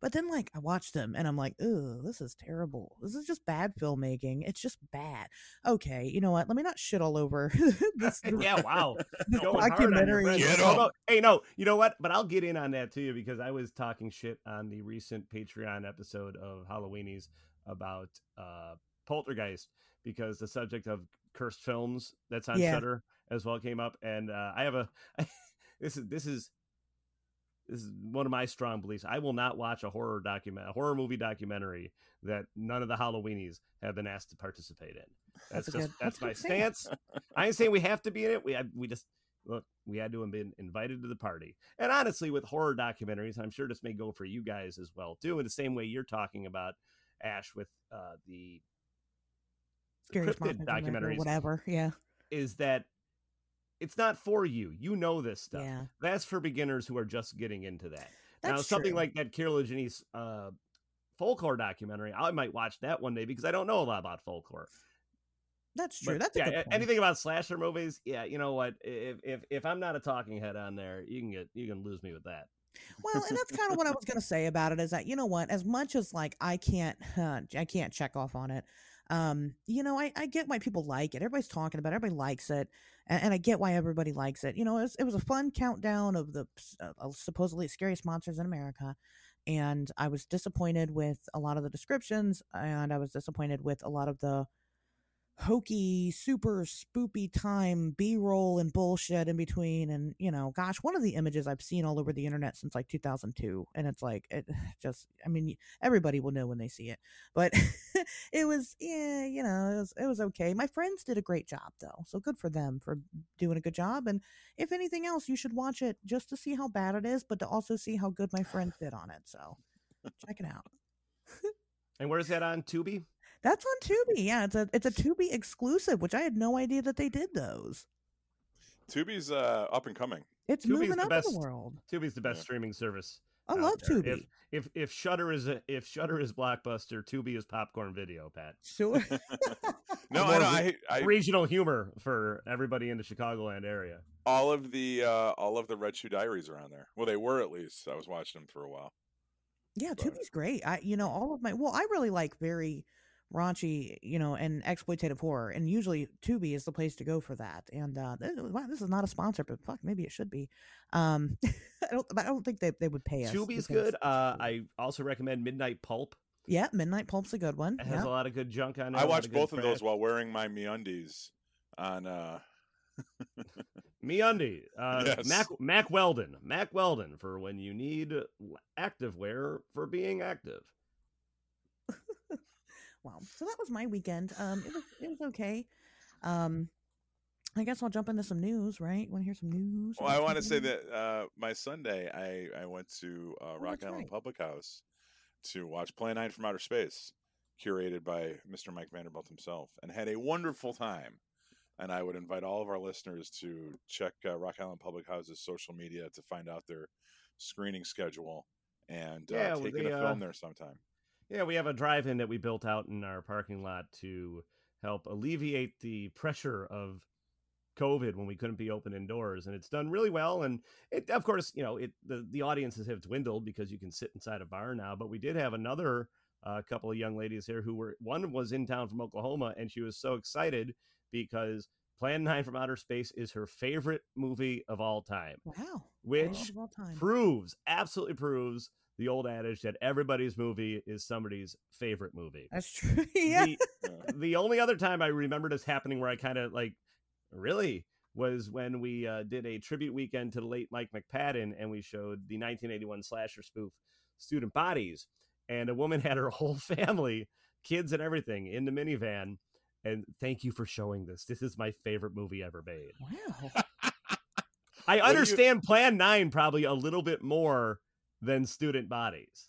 [SPEAKER 1] But then, like, I watch them and I'm like, oh, this is terrible. This is just bad filmmaking. It's just bad. Okay, you know what? Let me not shit all over [LAUGHS] this. [LAUGHS]
[SPEAKER 3] yeah, wow. [LAUGHS]
[SPEAKER 1] this
[SPEAKER 3] Going hard on your
[SPEAKER 1] documentary.
[SPEAKER 2] Get
[SPEAKER 3] Although- Hey, no, you know what? But I'll get in on that too because I was talking shit on the recent Patreon episode of Halloweenies about uh Poltergeist because the subject of cursed films that's on
[SPEAKER 1] Yeah.
[SPEAKER 3] Shudder as well came up, and uh, I have a [LAUGHS] this is this is this is one of my strong beliefs. I will not watch a horror document, a horror movie documentary that none of the Halloweenies have been asked to participate in. That's,
[SPEAKER 1] That's
[SPEAKER 3] just
[SPEAKER 1] good-
[SPEAKER 3] that's
[SPEAKER 1] that's
[SPEAKER 3] my [LAUGHS]
[SPEAKER 1] stance.
[SPEAKER 3] I ain't saying we have to be in it. We we just look. We had to have been invited to the party. And honestly, with horror documentaries, I'm sure this may go for you guys as well too. In the same way you're talking about Ash with uh, the Cryptid documentaries.
[SPEAKER 1] whatever. Yeah,
[SPEAKER 3] is that it's not for you. You know this stuff.
[SPEAKER 1] yeah.
[SPEAKER 3] That's for beginners who are just getting into that. now, something
[SPEAKER 1] true.
[SPEAKER 3] like that Kier-La Janisse uh, folklore documentary, I might watch that one day because I don't know a lot about folklore.
[SPEAKER 1] That's true.
[SPEAKER 3] But,
[SPEAKER 1] That's a
[SPEAKER 3] yeah, anything about slasher movies. Yeah, you know what? If if if I'm not a talking head on there, you can get you can lose me with that.
[SPEAKER 1] well and that's kind of what i was going to say about it is that you know what as much as like i can't uh, i can't check off on it um you know I, I get why people like it everybody's talking about it everybody likes it and, and i get why everybody likes it. You know it was, it was a fun countdown of the uh, uh, supposedly scariest monsters in america and i was disappointed with a lot of the descriptions and i was disappointed with a lot of the hokey, super spoopy time B roll and bullshit in between. And, you know, gosh, one of the images I've seen all over the internet since like 2002. And it's like, it [SIGHS] just, I mean, everybody will know when they see it. But [LAUGHS] it was, yeah, you know, it was, it was okay. My friends did a great job though. So good for them for doing a good job. And if anything else, you should watch it just to see how bad it is, but to also see how good my friends did on it. So check it out. [LAUGHS]
[SPEAKER 3] And where's that on Tubi?
[SPEAKER 1] That's on Tubi. Yeah, it's a it's a Tubi exclusive, which I had no idea that they did those.
[SPEAKER 2] Tubi's uh, up and coming.
[SPEAKER 1] It's
[SPEAKER 3] Tubi's
[SPEAKER 1] moving
[SPEAKER 3] the
[SPEAKER 1] up in the world.
[SPEAKER 3] Tubi's the best
[SPEAKER 2] Yeah.
[SPEAKER 3] streaming service.
[SPEAKER 1] I love
[SPEAKER 3] there.
[SPEAKER 1] Tubi.
[SPEAKER 3] If if if Shudder is a, if Shudder is blockbuster, Tubi is popcorn video. Pat,
[SPEAKER 1] Sure. [LAUGHS]
[SPEAKER 2] No,
[SPEAKER 3] More
[SPEAKER 2] I know. I, I
[SPEAKER 3] regional humor for everybody in the Chicagoland area.
[SPEAKER 2] all of the uh, all of the Red Shoe Diaries are on there. Well, they were at least. I was watching them for a while.
[SPEAKER 1] yeah,
[SPEAKER 2] But-
[SPEAKER 1] Tubi's great. I you know all of my well, I really like very raunchy, you know, and exploitative horror, and usually Tubi is the place to go for that. And uh, this, wow, this is not a sponsor, but fuck, maybe it should be. Um, [LAUGHS] I don't, I don't think they they would pay us.
[SPEAKER 3] Tubi's
[SPEAKER 1] because-
[SPEAKER 3] good. Uh, I also recommend Midnight Pulp.
[SPEAKER 1] yeah, Midnight Pulp's a good one.
[SPEAKER 3] It has
[SPEAKER 1] Yeah.
[SPEAKER 3] a lot of good junk on it.
[SPEAKER 2] I
[SPEAKER 3] a lot
[SPEAKER 2] watched
[SPEAKER 3] of
[SPEAKER 2] both of those while wearing my MeUndies on. Uh, [LAUGHS]
[SPEAKER 3] MeUndies. Uh,
[SPEAKER 2] Yes.
[SPEAKER 3] Mac Mack Weldon. Mack Weldon for when you need active wear for being active.
[SPEAKER 1] Wow. So that was my weekend. Um, it was it was okay. Um, I guess I'll jump into some news, right? Want to hear some news?
[SPEAKER 2] well, I want to say that uh, my Sunday, I I went to uh,
[SPEAKER 1] Oh,
[SPEAKER 2] Rock
[SPEAKER 1] that's
[SPEAKER 2] Island
[SPEAKER 1] right.
[SPEAKER 2] Public House to watch Plan Nine from Outer Space, curated by Mr. Mike Vanderbilt himself, and had a wonderful time. And I would invite all of our listeners to check uh, Rock Island Public House's social media to find out their screening schedule and uh,
[SPEAKER 3] Yeah, well,
[SPEAKER 2] taking
[SPEAKER 3] they,
[SPEAKER 2] a
[SPEAKER 3] uh,
[SPEAKER 2] film there sometime.
[SPEAKER 3] Yeah, we have a drive-in that we built out in our parking lot to help alleviate the pressure of COVID when we couldn't be open indoors, and it's done really well. And it, of course, you know, it the the audiences have dwindled because you can sit inside a bar now. But we did have another uh, couple of young ladies here who were one was in town from Oklahoma, and she was so excited because Plan Nine from Outer Space is her favorite movie of all time,
[SPEAKER 1] wow,
[SPEAKER 3] which
[SPEAKER 1] all time.
[SPEAKER 3] proves absolutely proves the old adage that everybody's movie is somebody's favorite movie.
[SPEAKER 1] That's true. [LAUGHS] yeah.
[SPEAKER 3] The, the only other time I remember this happening where I kind of like really was when we uh, did a tribute weekend to the late Mike McPadden and we showed the 1981 slasher spoof Student Bodies and a woman [LAUGHS] had her whole family, kids and everything in the minivan and thank you for showing this. This is my favorite movie ever made.
[SPEAKER 1] Wow.
[SPEAKER 3] I
[SPEAKER 2] do you-
[SPEAKER 3] understand Plan 9 probably a little bit more than Student Bodies.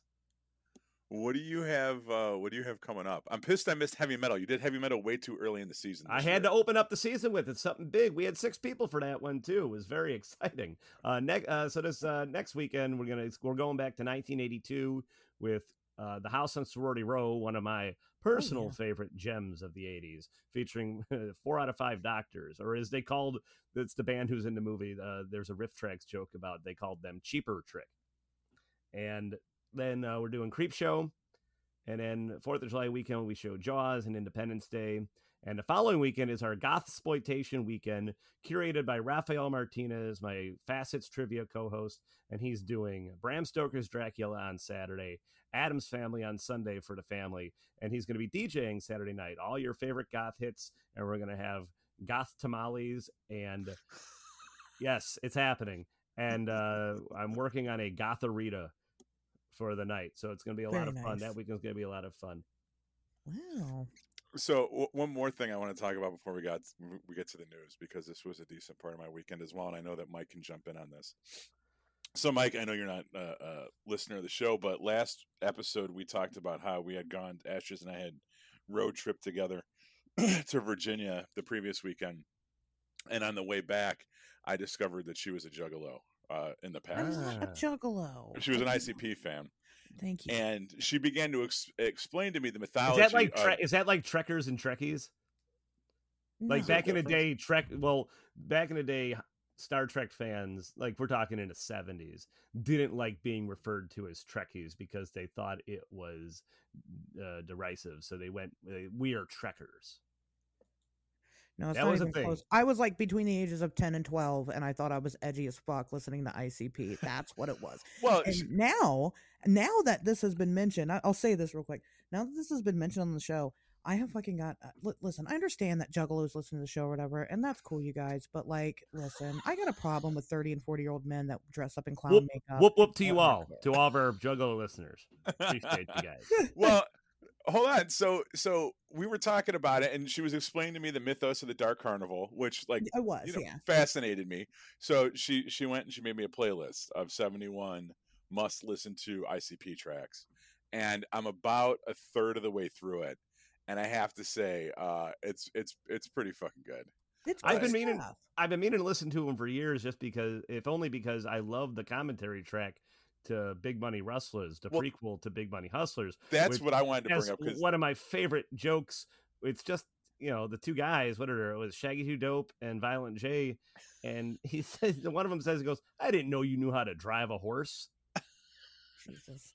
[SPEAKER 2] What do you have? Uh, what do you have coming up? I'm pissed I missed heavy metal. You did heavy metal way too early in the season.
[SPEAKER 3] I had to open up the season with it. Something big. We had six people for that one too. It was very exciting. Uh, next, uh, so this uh, next weekend we're gonna we're going back to 1982 with uh, The House on Sorority Row, one of my personal
[SPEAKER 1] Oh, yeah.
[SPEAKER 3] favorite gems of the 80s, featuring [LAUGHS] four out of five doctors, or as they called, it's the band who's in the movie. Uh, there's a RiffTrax joke about they called them Cheaper Trick. And then uh, we're doing Creep Show. And then Fourth of July weekend, we show Jaws and Independence Day. And the following weekend is our Goth Exploitation weekend, curated by Rafael Martinez, my Facets Trivia co host. And he's doing Bram Stoker's Dracula on Saturday, Addams Family on Sunday for the family. And he's going to be DJing Saturday night, all your favorite goth hits. And we're going to have goth tamales. And [LAUGHS] yes, it's happening. And uh, I'm working on a Gotharita for the night. So it's going to be a lot
[SPEAKER 1] Very
[SPEAKER 3] of fun.
[SPEAKER 1] nice.
[SPEAKER 3] That weekend's going to be a lot of fun.
[SPEAKER 1] Wow.
[SPEAKER 2] So w- one more thing I want to talk about before we got we get to the news because this was a decent part of my weekend as well, and I know that Mike can jump in on this. So, Mike, I know you're not a, a listener of the show, but last episode we talked about how we had gone. Ashes and I had road trip together [CLEARS THROAT] to Virginia the previous weekend, and on the way back, I discovered that she was a juggalo uh, in the
[SPEAKER 1] I'm
[SPEAKER 2] past.
[SPEAKER 1] not a
[SPEAKER 3] Ah.
[SPEAKER 1] juggalo.
[SPEAKER 2] She was an ICP fan,
[SPEAKER 1] Thank you.
[SPEAKER 2] and she began to ex- explain to me the
[SPEAKER 3] Is
[SPEAKER 2] mythology.
[SPEAKER 3] that like
[SPEAKER 2] of-
[SPEAKER 3] is that like Trekkers and Trekkies? Like back in the day, Trek. Well, back in the day, Star Trek fans, like we're talking in the seventies, didn't like being referred to as Trekkies because they thought it was uh, derisive. So they went, "We are Trekkers."
[SPEAKER 1] No, it's
[SPEAKER 3] That
[SPEAKER 1] not
[SPEAKER 3] was a
[SPEAKER 1] even
[SPEAKER 3] thing.
[SPEAKER 1] close. I was like between the ages of 10 and 12, and I thought I was edgy as fuck listening to ICP. That's what it was.
[SPEAKER 2] well,
[SPEAKER 1] And now, now that this has been mentioned, I- I'll say this real quick. Now that this has been mentioned on the show, I have fucking got. Uh, listen, I understand that juggalos listen to the show or whatever, and that's cool, you guys. But like, listen, I got a problem with 30 and 40 year old men that dress up in clown
[SPEAKER 3] Whoop,
[SPEAKER 1] makeup.
[SPEAKER 3] whoop whoop to you all, to all of our Juggalo listeners. Appreciate you [LAUGHS] guys.
[SPEAKER 2] well hold on so so we were talking about it and she was explaining to me the mythos of the dark carnival which like
[SPEAKER 1] I was,
[SPEAKER 2] you know
[SPEAKER 1] yeah.
[SPEAKER 2] fascinated me so she she went and she made me a playlist of 71 must listen to icp tracks and i'm about a third of the way through it and i have to say uh it's it's it's pretty fucking good
[SPEAKER 1] It's
[SPEAKER 3] I've been meaning-
[SPEAKER 1] stuff.
[SPEAKER 3] I've been meaning to listen to him for years, just because, if only because I love the commentary track to Big Money Rustlers, the
[SPEAKER 2] Well-
[SPEAKER 3] prequel to Big Money Hustlers.
[SPEAKER 2] that's
[SPEAKER 3] Which
[SPEAKER 2] what i wanted to
[SPEAKER 3] has
[SPEAKER 2] bring up because
[SPEAKER 3] one of my favorite jokes. It's just you know the two guys. What are it was Shaggy Two Dope and Violent J, and he [LAUGHS] says one of them says he goes, "I didn't know you knew how to drive a horse."
[SPEAKER 1] Jesus.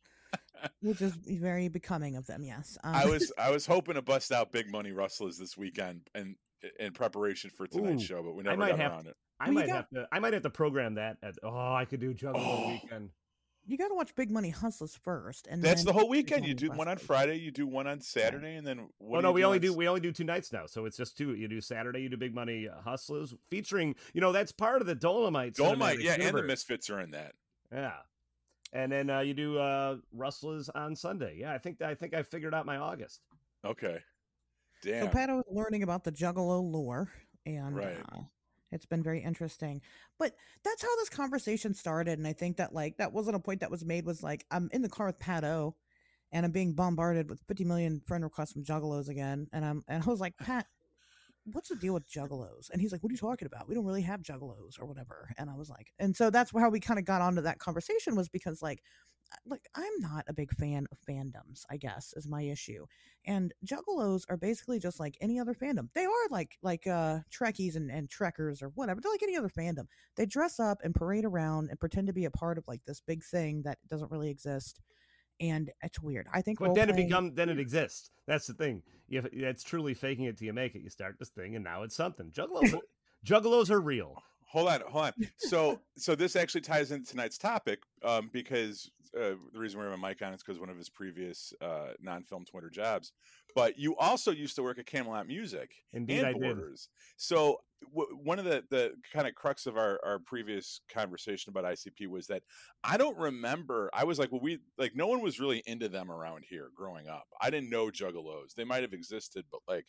[SPEAKER 1] Which is very becoming of them, yes. Um,
[SPEAKER 2] i was i was hoping to bust out big money rustlers this weekend and in preparation for tonight's
[SPEAKER 3] Ooh,
[SPEAKER 2] show but we
[SPEAKER 3] I
[SPEAKER 2] never got
[SPEAKER 3] have
[SPEAKER 2] around it
[SPEAKER 3] I
[SPEAKER 1] Well,
[SPEAKER 3] might
[SPEAKER 1] got-
[SPEAKER 3] have to. I might have to program that. At, oh, I could do Juggalo
[SPEAKER 2] Oh.
[SPEAKER 3] weekend.
[SPEAKER 1] You got to watch Big Money Hustlers first, and
[SPEAKER 2] That's
[SPEAKER 1] then
[SPEAKER 2] the whole weekend. You do one on Friday, you do one on Saturday, and then what
[SPEAKER 3] oh
[SPEAKER 2] do
[SPEAKER 3] no,
[SPEAKER 2] you
[SPEAKER 3] we only
[SPEAKER 2] on
[SPEAKER 3] do we only do two nights now, so it's just two. You do Saturday, you do Big Money uh, Hustlers, featuring you know that's part of the Dolomite.
[SPEAKER 2] Dolomite,
[SPEAKER 3] cinematic
[SPEAKER 2] yeah, and the. Misfits are in that.
[SPEAKER 3] Yeah. And then uh, you do uh, Rustlers on Sunday. Yeah, I think I think I figured out my August.
[SPEAKER 2] Okay, damn.
[SPEAKER 1] So
[SPEAKER 2] damn.
[SPEAKER 1] Pat was learning about the Juggalo lore, and
[SPEAKER 2] Right.
[SPEAKER 1] uh, it's been very interesting. But that's how this conversation started, and I think that like that wasn't a point that was made. Was like I'm in the car with Pat O, and I'm being bombarded with 50 million friend requests from Juggalos again, and I'm and I was like Pat. What's the deal with juggalos? And he's like, What are you talking about? We don't really have juggalos or whatever. And I was like, and so that's how we kind of got onto that conversation was because like like I'm not a big fan of fandoms, I guess, is my issue. And juggalos are basically just like any other fandom. They are like like uh Trekkies and, and Trekkers or whatever. They're like any other fandom. They dress up and parade around and pretend to be a part of like this big thing that doesn't really exist. And it's weird. I think
[SPEAKER 3] But then it
[SPEAKER 1] role-playing-
[SPEAKER 3] become then it exists. That's the thing. If it's truly faking it till you make it, you start this thing, and now it's something. Juggalos, [LAUGHS] juggalos are real.
[SPEAKER 2] Hold on, hold on. So, so this actually ties into tonight's topic um, because uh, the reason we have a mic on is because one of his previous uh, non-film Twitter jobs. But you also used to work at Camelot Music
[SPEAKER 3] Indeed,
[SPEAKER 2] and
[SPEAKER 3] I did.
[SPEAKER 2] Borders. So w- one of the the kind of crux of our our previous conversation about ICP was that I don't remember. I was like, well, we like no one was really into them around here growing up. I didn't know Juggalos. They might have existed, but like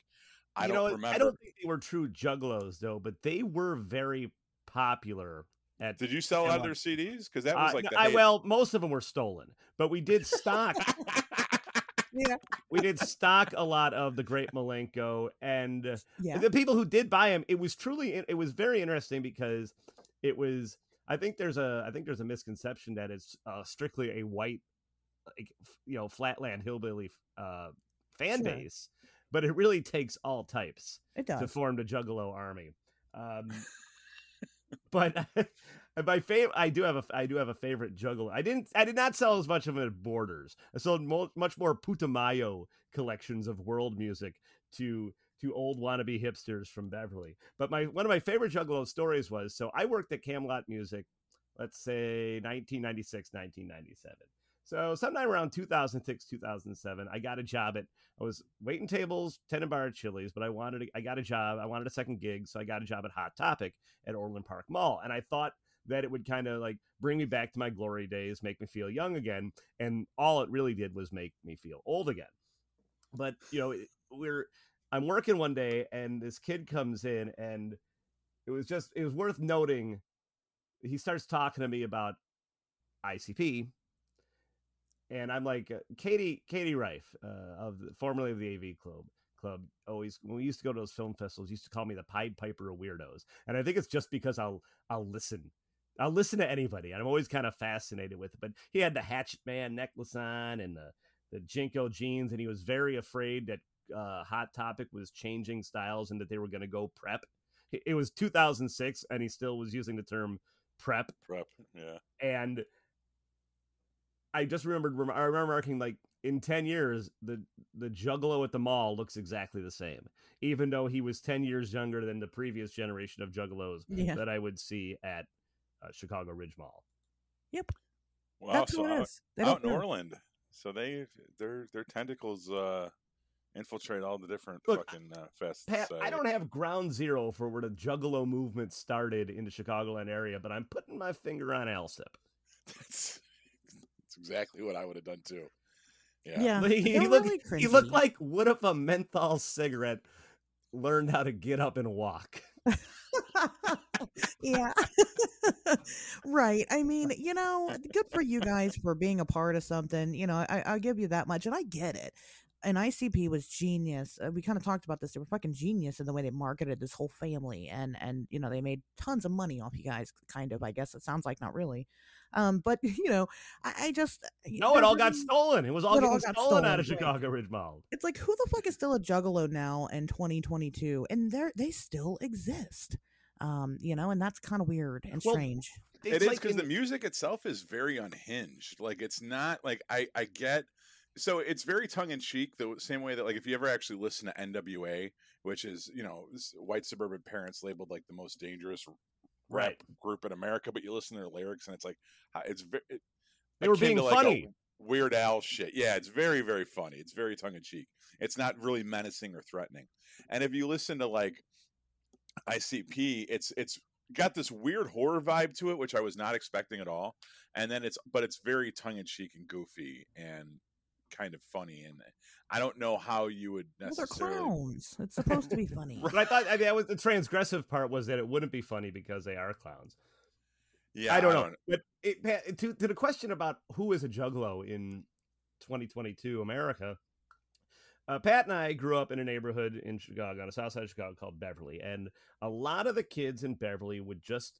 [SPEAKER 2] I
[SPEAKER 3] you
[SPEAKER 2] don't
[SPEAKER 3] know,
[SPEAKER 2] remember.
[SPEAKER 3] I don't think they were true juggalos though, but they were very popular at.
[SPEAKER 2] Did you sell out
[SPEAKER 3] Camelot.
[SPEAKER 2] their CDs? Because that was
[SPEAKER 3] Uh,
[SPEAKER 2] like
[SPEAKER 3] no,
[SPEAKER 2] the
[SPEAKER 3] I well, most of them were stolen, but we did stock. [LAUGHS]
[SPEAKER 1] Yeah.
[SPEAKER 3] we did stock a lot of the Great Milenko, and uh,
[SPEAKER 1] Yeah.
[SPEAKER 3] the people who did buy them, it was truly, it was very interesting because it was. I think there's a, I think there's a misconception that it's uh, strictly a white like you know flatland hillbilly uh, fan
[SPEAKER 1] Sure.
[SPEAKER 3] base, but it really takes all types
[SPEAKER 1] It
[SPEAKER 3] to form the Juggalo army. Um, but [LAUGHS] my favorite, I do have a, I do have a favorite Juggalo. I didn't, I did not sell as much of it at Borders. I sold mo- much more Putumayo collections of world music to to old wannabe hipsters from Beverly. But my one of my favorite Juggalo stories was so I worked at Camelot Music, let's say 1996, 1997. So sometime around 2006, 2007, I got a job at I was waiting tables, ten bar at Chili's, but I wanted to, I got a job. I wanted a second gig, so I got a job at Hot Topic at Orland Park Mall, and I thought that it would kind of like bring me back to my glory days, make me feel young again, and all it really did was make me feel old again. But you know, we're I'm working one day, and this kid comes in, and it was just it was worth noting. He starts talking to me about ICP, and I'm like, uh, Katie, Katie Rife, uh, of the, formerly of the AV Club, Club, always when we used to go to those film festivals, used to call me the Pied Piper of weirdos, and I think it's just because I'll I'll listen, I'll listen to anybody, and I'm always kind of fascinated with it. But he had the Hatchet Man necklace on and the the JNCO jeans, and he was very afraid that uh, Hot Topic was changing styles and that they were going to go prep. It- It was 2006, and he still was using the term prep
[SPEAKER 2] Prep. Yeah.
[SPEAKER 3] and I just remembered. I remember marking like in ten years, the the Juggalo at the mall looks exactly the same, even though he was ten years younger than the previous generation of Juggalos
[SPEAKER 1] Yeah.
[SPEAKER 3] that I would see at uh, Chicago Ridge Mall.
[SPEAKER 2] Yep, well,
[SPEAKER 1] That's
[SPEAKER 2] also
[SPEAKER 1] who it
[SPEAKER 2] out,
[SPEAKER 1] is. They
[SPEAKER 2] out
[SPEAKER 1] don't
[SPEAKER 2] in
[SPEAKER 1] care.
[SPEAKER 2] Orland, so they their their tentacles uh infiltrate all the different
[SPEAKER 3] Look,
[SPEAKER 2] fucking uh, fests.
[SPEAKER 3] Pat,
[SPEAKER 2] so-
[SPEAKER 3] I don't have ground zero for where the Juggalo movement started in the Chicagoland area, but I'm putting my finger on Alsip. [LAUGHS]
[SPEAKER 2] That's, that's exactly what I would have done too. Yeah.
[SPEAKER 1] Yeah.
[SPEAKER 3] he, he looked,
[SPEAKER 1] really
[SPEAKER 3] he looked like what if a menthol cigarette learned how to get up and walk. [LAUGHS]
[SPEAKER 1] yeah. [LAUGHS] right. I mean, you know, good for you guys for being a part of something. You know, I, I'll give you that much, and I get it. And ICP was genius. Uh, we kind of talked about this. They were fucking genius in the way they marketed this whole family, and and you know they made tons of money off you guys. Kind of, I guess it sounds like not really, um, but [LAUGHS] you know, I, I just
[SPEAKER 3] No, it
[SPEAKER 1] they're
[SPEAKER 3] all got stolen. It was all
[SPEAKER 1] It
[SPEAKER 3] getting
[SPEAKER 1] all got
[SPEAKER 3] stolen, out of
[SPEAKER 1] right.
[SPEAKER 3] Chicago Ridge Mall.
[SPEAKER 1] It's like who the fuck is still a juggalo now in 2022, and they're they still exist. Um, you know, and that's kind of weird and
[SPEAKER 3] Well,
[SPEAKER 1] strange.
[SPEAKER 2] it
[SPEAKER 3] It's
[SPEAKER 2] is
[SPEAKER 3] like
[SPEAKER 2] because
[SPEAKER 3] in-
[SPEAKER 2] the music itself is very unhinged. Like it's not like I I get so it's very tongue in cheek the same way that like if you ever actually listen to NWA, which is you know white suburban parents labeled like the most dangerous rap
[SPEAKER 3] Right.
[SPEAKER 2] group in America, but you listen to their lyrics and it's like it's very it,
[SPEAKER 3] They were being
[SPEAKER 2] like,
[SPEAKER 3] funny.
[SPEAKER 2] Weird Al shit. Yeah, it's very very funny. It's very tongue in cheek. It's not really menacing or threatening. And if you listen to like ICP, it's it's got this weird horror vibe to it, which I was not expecting at all. And then it's but it's very tongue in cheek and goofy and kind of funny. And I don't know how you would
[SPEAKER 1] Well, they're clowns. It's [LAUGHS] supposed to be funny.
[SPEAKER 3] But I thought I mean, that was the transgressive part was that it wouldn't be funny because they are clowns.
[SPEAKER 2] yeah,
[SPEAKER 3] I don't know. But it, Pat, to to the question about who is a juggalo in 2022 America, uh, Pat and I grew up in a neighborhood in Chicago, on the south side of Chicago called Beverly, and a lot of the kids in Beverly would just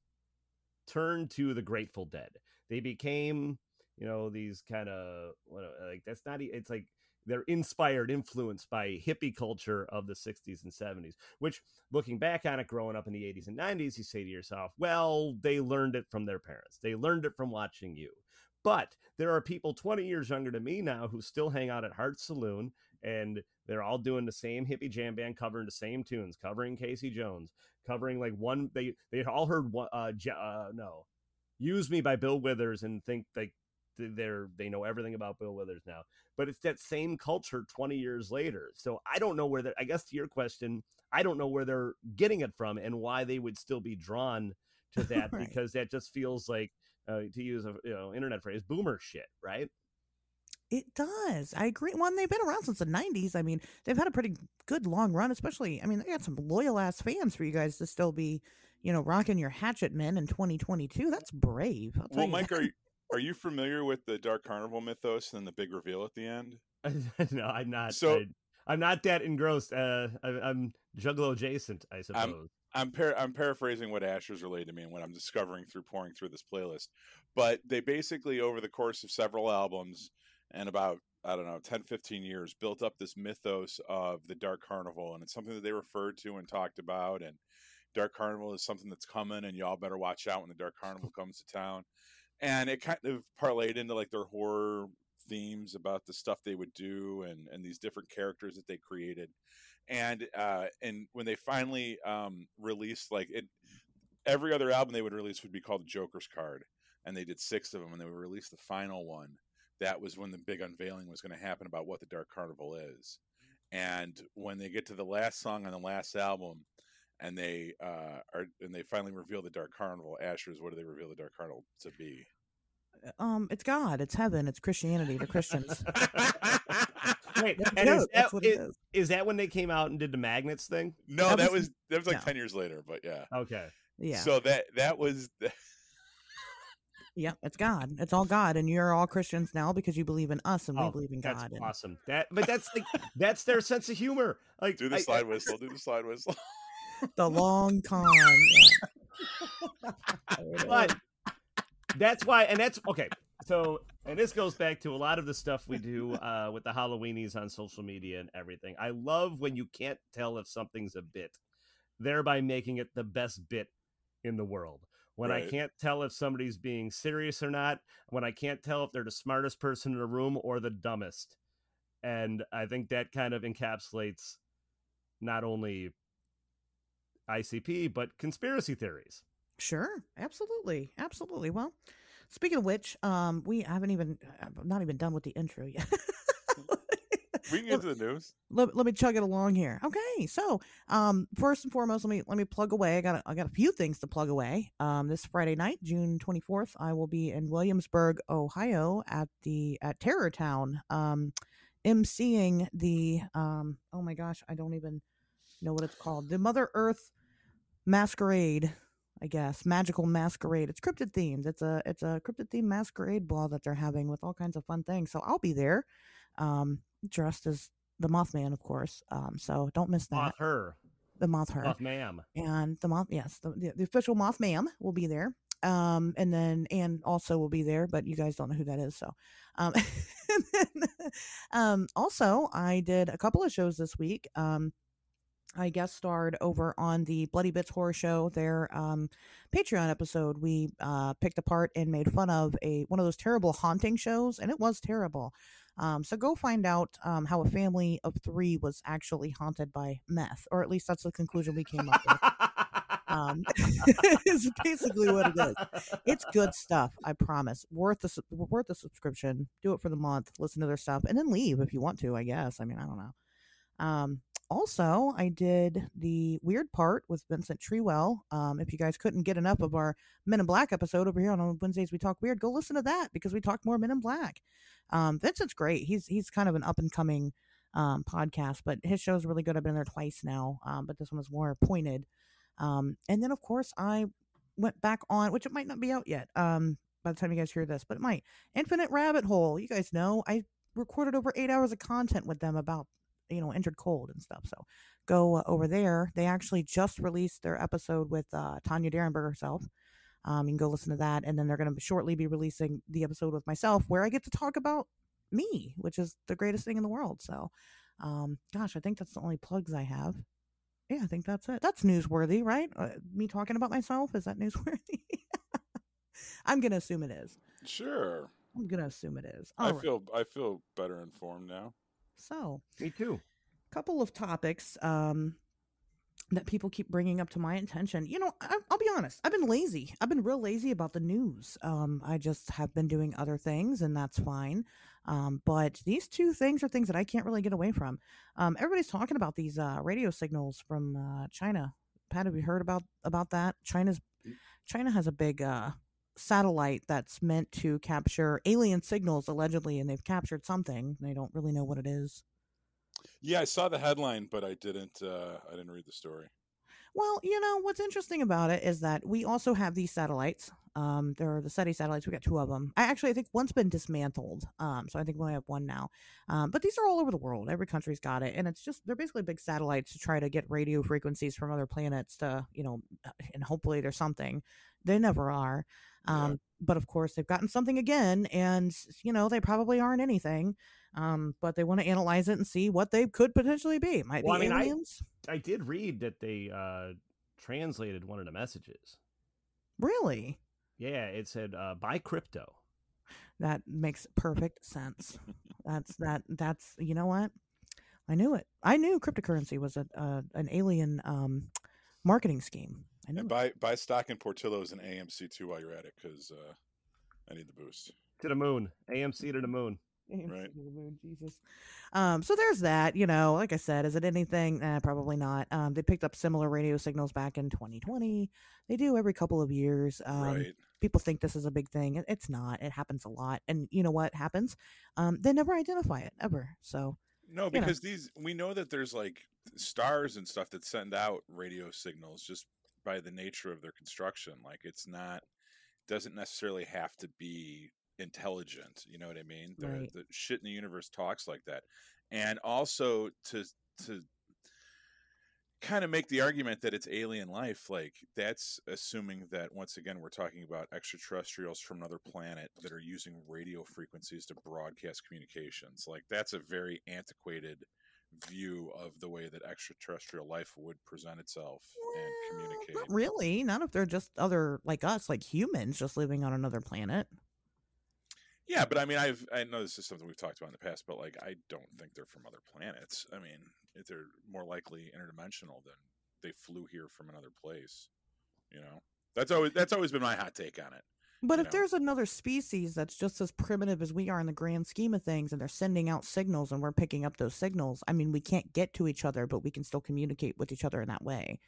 [SPEAKER 3] turn to the Grateful Dead. They became, you know, these kind of like that's not. It's like they're inspired, influenced by hippie culture of the 60s and 70s. Which, looking back on it, growing up in the 80s and 90s, you say to yourself, well, they learned it from their parents. They learned it from watching you. But there are people 20 years younger than me now who still hang out at Heart Saloon and they're all doing the same hippie jam band covering the same tunes covering casey jones covering like one they they all heard one uh, uh no use me by bill withers and think like they're they know everything about bill withers now but it's that same culture 20 years later so i don't know where that i guess to your question i don't know where they're getting it from and why they would still be drawn to [LAUGHS] that
[SPEAKER 1] Right.
[SPEAKER 3] because that just feels like uh, to use a you know internet phrase boomer shit right
[SPEAKER 1] It does. I agree. One, they've been around since the '90s. I mean, they've had a pretty good long run. Especially, I mean, they got some loyal ass fans for you guys to still be, you know, rocking your hatchet men in 2022. That's brave.
[SPEAKER 2] Well, Mike,
[SPEAKER 1] that.
[SPEAKER 2] are you, are you familiar with the Dark Carnival mythos and then the big reveal at the end? [LAUGHS]
[SPEAKER 3] no, I'm not.
[SPEAKER 2] So-
[SPEAKER 3] I, I'm not that engrossed. Uh, I, I'm Juggalo adjacent, I suppose.
[SPEAKER 2] I'm par- I'm paraphrasing what Asher's relayed to me and what I'm discovering through pouring through this playlist. But they basically, over the course of several albums, and about I don't know 10, 15 years built up this mythos of the Dark Carnival, and it's something that they referred to and talked about. And Dark Carnival is something that's coming, and y'all better watch out when the Dark Carnival comes to town. And it kind of parlayed into like their horror themes about the stuff they would do and and these different characters that they created. And uh and when they finally um released like it every other album they would release would be called joker's card and they did six of them and they would release the final one. That was when the big unveiling was going to happen about what the dark carnival is. And when they get to the last song on the last album and they uh are and they finally reveal the dark carnival ashers what do they reveal the dark carnival to be
[SPEAKER 1] Um, it's God, it's heaven, it's Christianity, the Christians.
[SPEAKER 3] Wait, and is that,
[SPEAKER 1] that's what it
[SPEAKER 3] is,
[SPEAKER 1] is.
[SPEAKER 3] is that when they came out and did the magnets thing?
[SPEAKER 2] no
[SPEAKER 1] That
[SPEAKER 2] that,
[SPEAKER 1] was-
[SPEAKER 2] was that was like
[SPEAKER 1] no.
[SPEAKER 2] 10 years later but yeah
[SPEAKER 3] Okay.
[SPEAKER 1] Yeah.
[SPEAKER 2] so that that was [LAUGHS]
[SPEAKER 1] yeah, it's God. It's all God, and you're all Christians now because you believe in us and we
[SPEAKER 3] Oh,
[SPEAKER 1] believe in
[SPEAKER 3] That's
[SPEAKER 1] God. and-
[SPEAKER 3] awesome. That, but that's like that's their sense of humor. Like
[SPEAKER 2] do the
[SPEAKER 3] I- I-
[SPEAKER 2] slide whistle do the slide whistle [LAUGHS]
[SPEAKER 1] the long con. yeah. [LAUGHS] There it
[SPEAKER 3] but that's why, and that's okay. So, and this goes back to a lot of the stuff we do uh, with the Halloweenies on social media and everything. I love when you can't tell if something's a bit, thereby making it the best bit in the world. When I can't tell if somebody's being serious or not, when I can't tell if they're the smartest person in the room or the dumbest. And I think that kind of encapsulates not only ICP, but conspiracy theories.
[SPEAKER 1] Sure, absolutely, absolutely. Well, speaking of which, um, we haven't even, I'm not even done with the intro yet. [LAUGHS]
[SPEAKER 2] we can get to the news
[SPEAKER 1] let, let me chug it along here. Okay, so um, first and foremost, let me let me plug away. I got a, I got a few things to plug away. Um, this Friday night, June twenty fourth, I will be in Williamsburg, Ohio, at the at Terror Town, um, emceeing the um. Oh my gosh, I don't even know what it's called. The Mother Earth Masquerade. I guess magical masquerade. It's cryptid themed. It's a it's a cryptid themed masquerade ball that they're having with all kinds of fun things. So I'll be there, um, dressed as the Mothman, of course. Um, so don't miss that.
[SPEAKER 3] Moth her,
[SPEAKER 1] the Moth her
[SPEAKER 3] moth ma'am.
[SPEAKER 1] and the moth. Yes, the, the, the official Moth Ma'am will be there. Um, and then and also will be there, but you guys don't know who that is. So, um, [LAUGHS] then, um, also I did a couple of shows this week. Um, I guest starred over on the Bloody Bits Horror Show, their um, Patreon episode. We uh, picked apart and made fun of a one of those terrible haunting shows, and it was terrible. Um, so go find out um, how a family of three was actually haunted by meth, or at least that's the conclusion we came up with. Um, [LAUGHS] is basically what it is. It's good stuff, I promise. Worth the worth the subscription. Do it for the month. Listen to their stuff, and then leave if you want to. I guess. I mean, I don't know. Um, also, I did the weird part with Vincent Treewell. Um, if you guys couldn't get enough of our Men in Black episode over here on Wednesdays, we talk weird. Go listen to that because we talk more Men in Black. Um, Vincent's great. He's he's kind of an up and coming um, podcast, but his show's really good. I've been there twice now, um, but this one was more pointed. Um, and then of course I went back on, which it might not be out yet. Um, by the time you guys hear this, but it might. Infinite Rabbit Hole. You guys know I recorded over eight hours of content with them about you know Indrid Cold and stuff. So go uh, over there. They actually just released their episode with uh, Tanya Derenberg herself. Um, you can go listen to that, and then they're going to shortly be releasing the episode with myself, where I get to talk about me, which is the greatest thing in the world. So, um, gosh, I think that's the only plugs I have. Yeah, I think that's it. That's newsworthy, right? Uh, me talking about myself is that newsworthy? [LAUGHS] I'm gonna assume it is.
[SPEAKER 2] sure
[SPEAKER 1] I'm gonna assume it is.
[SPEAKER 2] i
[SPEAKER 1] All right.
[SPEAKER 2] feel i feel better informed now
[SPEAKER 1] So,
[SPEAKER 3] Me too.
[SPEAKER 1] A couple of topics um that people keep bringing up to my attention. You know, I, I'll be honest. I've been lazy. I've been real lazy about the news. Um, I just have been doing other things, and that's fine. Um, but these two things are things that I can't really get away from. Um, everybody's talking about these uh, radio signals from uh, China. Pat, have you heard about about that? China's China has a big uh, satellite that's meant to capture alien signals allegedly, and they've captured something. They don't really know what it is.
[SPEAKER 2] yeah i saw the headline but i didn't uh i didn't read the story
[SPEAKER 1] Well, you know what's interesting about it is that we also have these satellites. Um, there are the SETI satellites. We got two of them. I actually I think one's been dismantled. Um, so I think we only have one now. Um, but these are all over the world. Every country's got it, and it's just they're basically big satellites to try to get radio frequencies from other planets to you know, and hopefully there's something. They never are. Um, yeah. but of course they've gotten something again, and you know they probably aren't anything. Um, but they want to analyze it and see what they could potentially be. Might well, be I mean, aliens.
[SPEAKER 3] I, I did read that they uh, translated one of the messages.
[SPEAKER 1] Really?
[SPEAKER 3] Yeah, it said uh, "buy crypto."
[SPEAKER 1] That makes perfect sense. that's that. That's you know what? I knew it. I knew cryptocurrency was a uh, an alien um, marketing scheme. I know.
[SPEAKER 2] And buy buy stock in Portillo's and AMC too while you're at it because uh, I need the boost.
[SPEAKER 3] To the moon, AMC to the moon [LAUGHS]
[SPEAKER 2] right.
[SPEAKER 1] Jesus. Um, so there's that. You know, like I said, is it anything? Eh, probably not. Um, they picked up similar radio signals back in 2020. They do every couple of years. Um, right. People think this is a big thing. It's not. It happens a lot. And you know what happens? Um, they never identify it ever. So
[SPEAKER 2] no, because you know. these we know that there's like stars and stuff that send out radio signals just by the nature of their construction. Like it's not doesn't necessarily have to be intelligent. You know what I mean? The, right. the shit in the universe talks like that, and also to to kind of make the argument that it's alien life like that's assuming that once again we're talking about extraterrestrials from another planet that are using radio frequencies to broadcast communications like that's a very antiquated view of the way that extraterrestrial life would present itself well, and communicate
[SPEAKER 1] not really not if they're just other like us like humans just living on another planet
[SPEAKER 2] yeah, but I mean, I've I know this is something we've talked about in the past, but like, I don't think they're from other planets. I mean, they're more likely interdimensional than they flew here from another place. You know, that's always that's always been my hot take on it.
[SPEAKER 1] But if know? there's another species that's just as primitive as we are in the grand scheme of things, and they're sending out signals, and we're picking up those signals, I mean, we can't get to each other, but we can still communicate with each other in that way.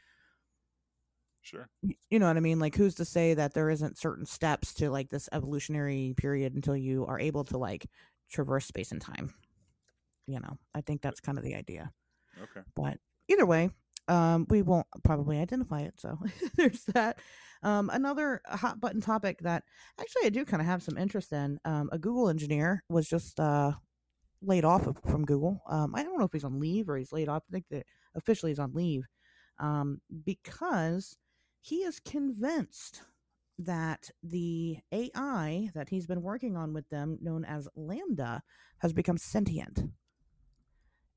[SPEAKER 2] Sure.
[SPEAKER 1] You know what I mean? Like, who's to say that there isn't certain steps to like this evolutionary period until you are able to like traverse space and time? You know, I think that's kind of the idea.
[SPEAKER 2] Okay.
[SPEAKER 1] But either way, um, we won't probably identify it. So [LAUGHS] there's that. Um, another hot button topic that actually I do kind of have some interest in. Um, a Google engineer was just uh, laid off from Google. Um, I don't know if he's on leave or he's laid off. I think that officially he's on leave um, because he is convinced that the AI that he's been working on with them, known as LaMDA, has become sentient.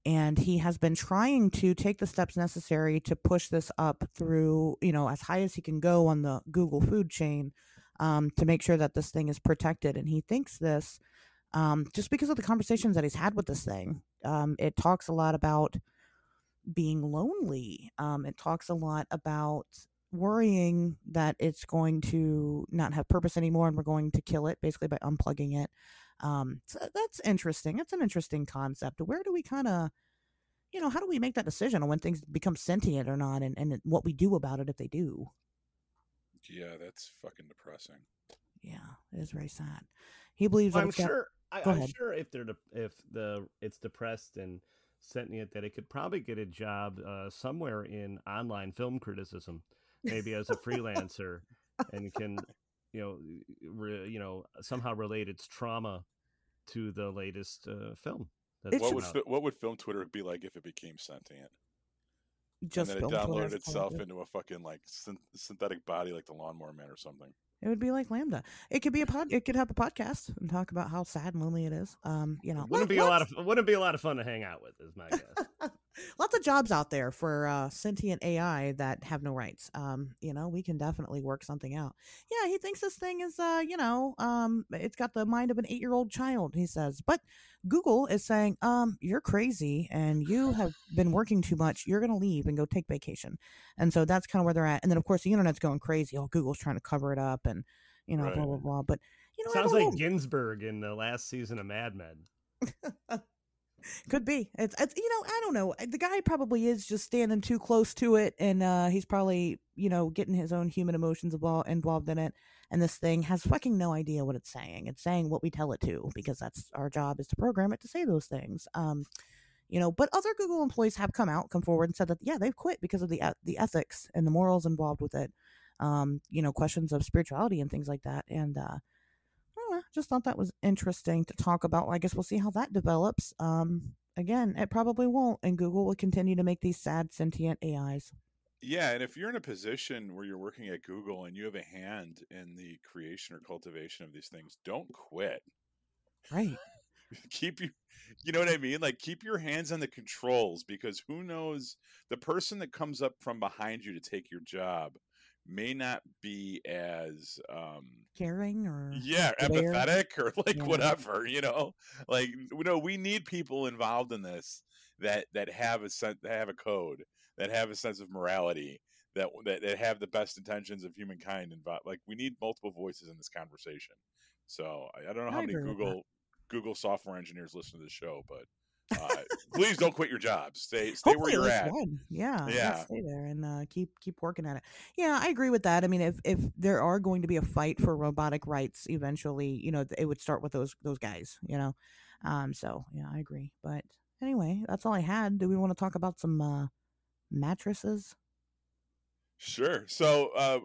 [SPEAKER 1] And he has been trying to take the steps necessary to push this up through, you know, as high as he can go on the Google food chain um, to make sure that this thing is protected. And he thinks this um, just because of the conversations that he's had with this thing. Um, it talks a lot about being lonely. Um, it talks a lot about worrying that it's going to not have purpose anymore and we're going to kill it basically by unplugging it. Um, so that's interesting. It's an interesting concept. Where do we kind of, you know, how do we make that decision on when things become sentient or not and, and what we do about it if they do?
[SPEAKER 2] Yeah, that's fucking depressing.
[SPEAKER 1] Yeah, it is very sad. He believes.
[SPEAKER 3] Well, I'm sure. Got... I, am sure if they're de- if the it's depressed and sentient that it could probably get a job uh, somewhere in online film criticism maybe as a freelancer and can you know re, you know somehow relate its trauma to the latest uh, film.
[SPEAKER 2] what would what would film Twitter be like if it became sentient?
[SPEAKER 1] Just
[SPEAKER 2] and then it downloaded itself into a fucking like synthetic body like the Lawnmower Man or something.
[SPEAKER 1] It would be like LaMDA. It could be a pod. It could have a podcast and talk about how sad and lonely it is. Um, you know,
[SPEAKER 3] wouldn't be a lot of wouldn't be a lot of fun to hang out with. Is my guess. [LAUGHS]
[SPEAKER 1] lots of jobs out there for uh, sentient AI that have no rights. Um, you know, we can definitely work something out. Yeah, he thinks this thing is, uh, you know, um, it's got the mind of an eight year old child. He says, but Google is saying, um, you're crazy and you have been working too much. You're going to leave and go take vacation. And so that's kind of where they're at. And then of course the internet's going crazy. Oh, Google's trying to cover it up and you know, right. blah blah blah. But you know,
[SPEAKER 3] sounds like know. Ginsberg in the last season of Mad Men. [LAUGHS]
[SPEAKER 1] Could be. It's, it's you know I don't know. The guy probably is just standing too close to it, and uh, he's probably you know getting his own human emotions involved involved in it. And this thing has fucking no idea what it's saying. It's saying what we tell it to because that's our job is to program it to say those things. Um, you know but other google employees have come out come forward and said that yeah they've quit because of the the ethics and the morals involved with it um you know questions of spirituality and things like that and uh just thought that was interesting to talk about. I guess we'll see how that develops. Um, again, it probably won't, and Google will continue to make these sad sentient AIs.
[SPEAKER 2] Yeah, and if you're in a position where you're working at Google and you have a hand in the creation or cultivation of these things, don't quit.
[SPEAKER 1] Right. [LAUGHS]
[SPEAKER 2] keep you you know what I mean? Like keep your hands on the controls because who knows the person that comes up from behind you to take your job may not be as um
[SPEAKER 1] caring or
[SPEAKER 2] yeah empathetic or like yeah. whatever you know? Like you know we need people involved in this that that have a sense that have a code that have a sense of morality that, that that have the best intentions of humankind involved like we need multiple voices in this conversation. So i, I don't know how I many google google software engineers listen to the show but uh, please don't quit your job. Stay stay
[SPEAKER 1] Hopefully
[SPEAKER 2] where you're at.
[SPEAKER 1] Yeah, yeah. Stay there and uh, keep keep working at it. Yeah, I agree with that. I mean, if if there are going to be a fight for robotic rights eventually, you know, it would start with those those guys. You know, um. So yeah, I agree. But anyway, that's all I had. Do we want to talk about some uh, mattresses?
[SPEAKER 2] Sure. So uh,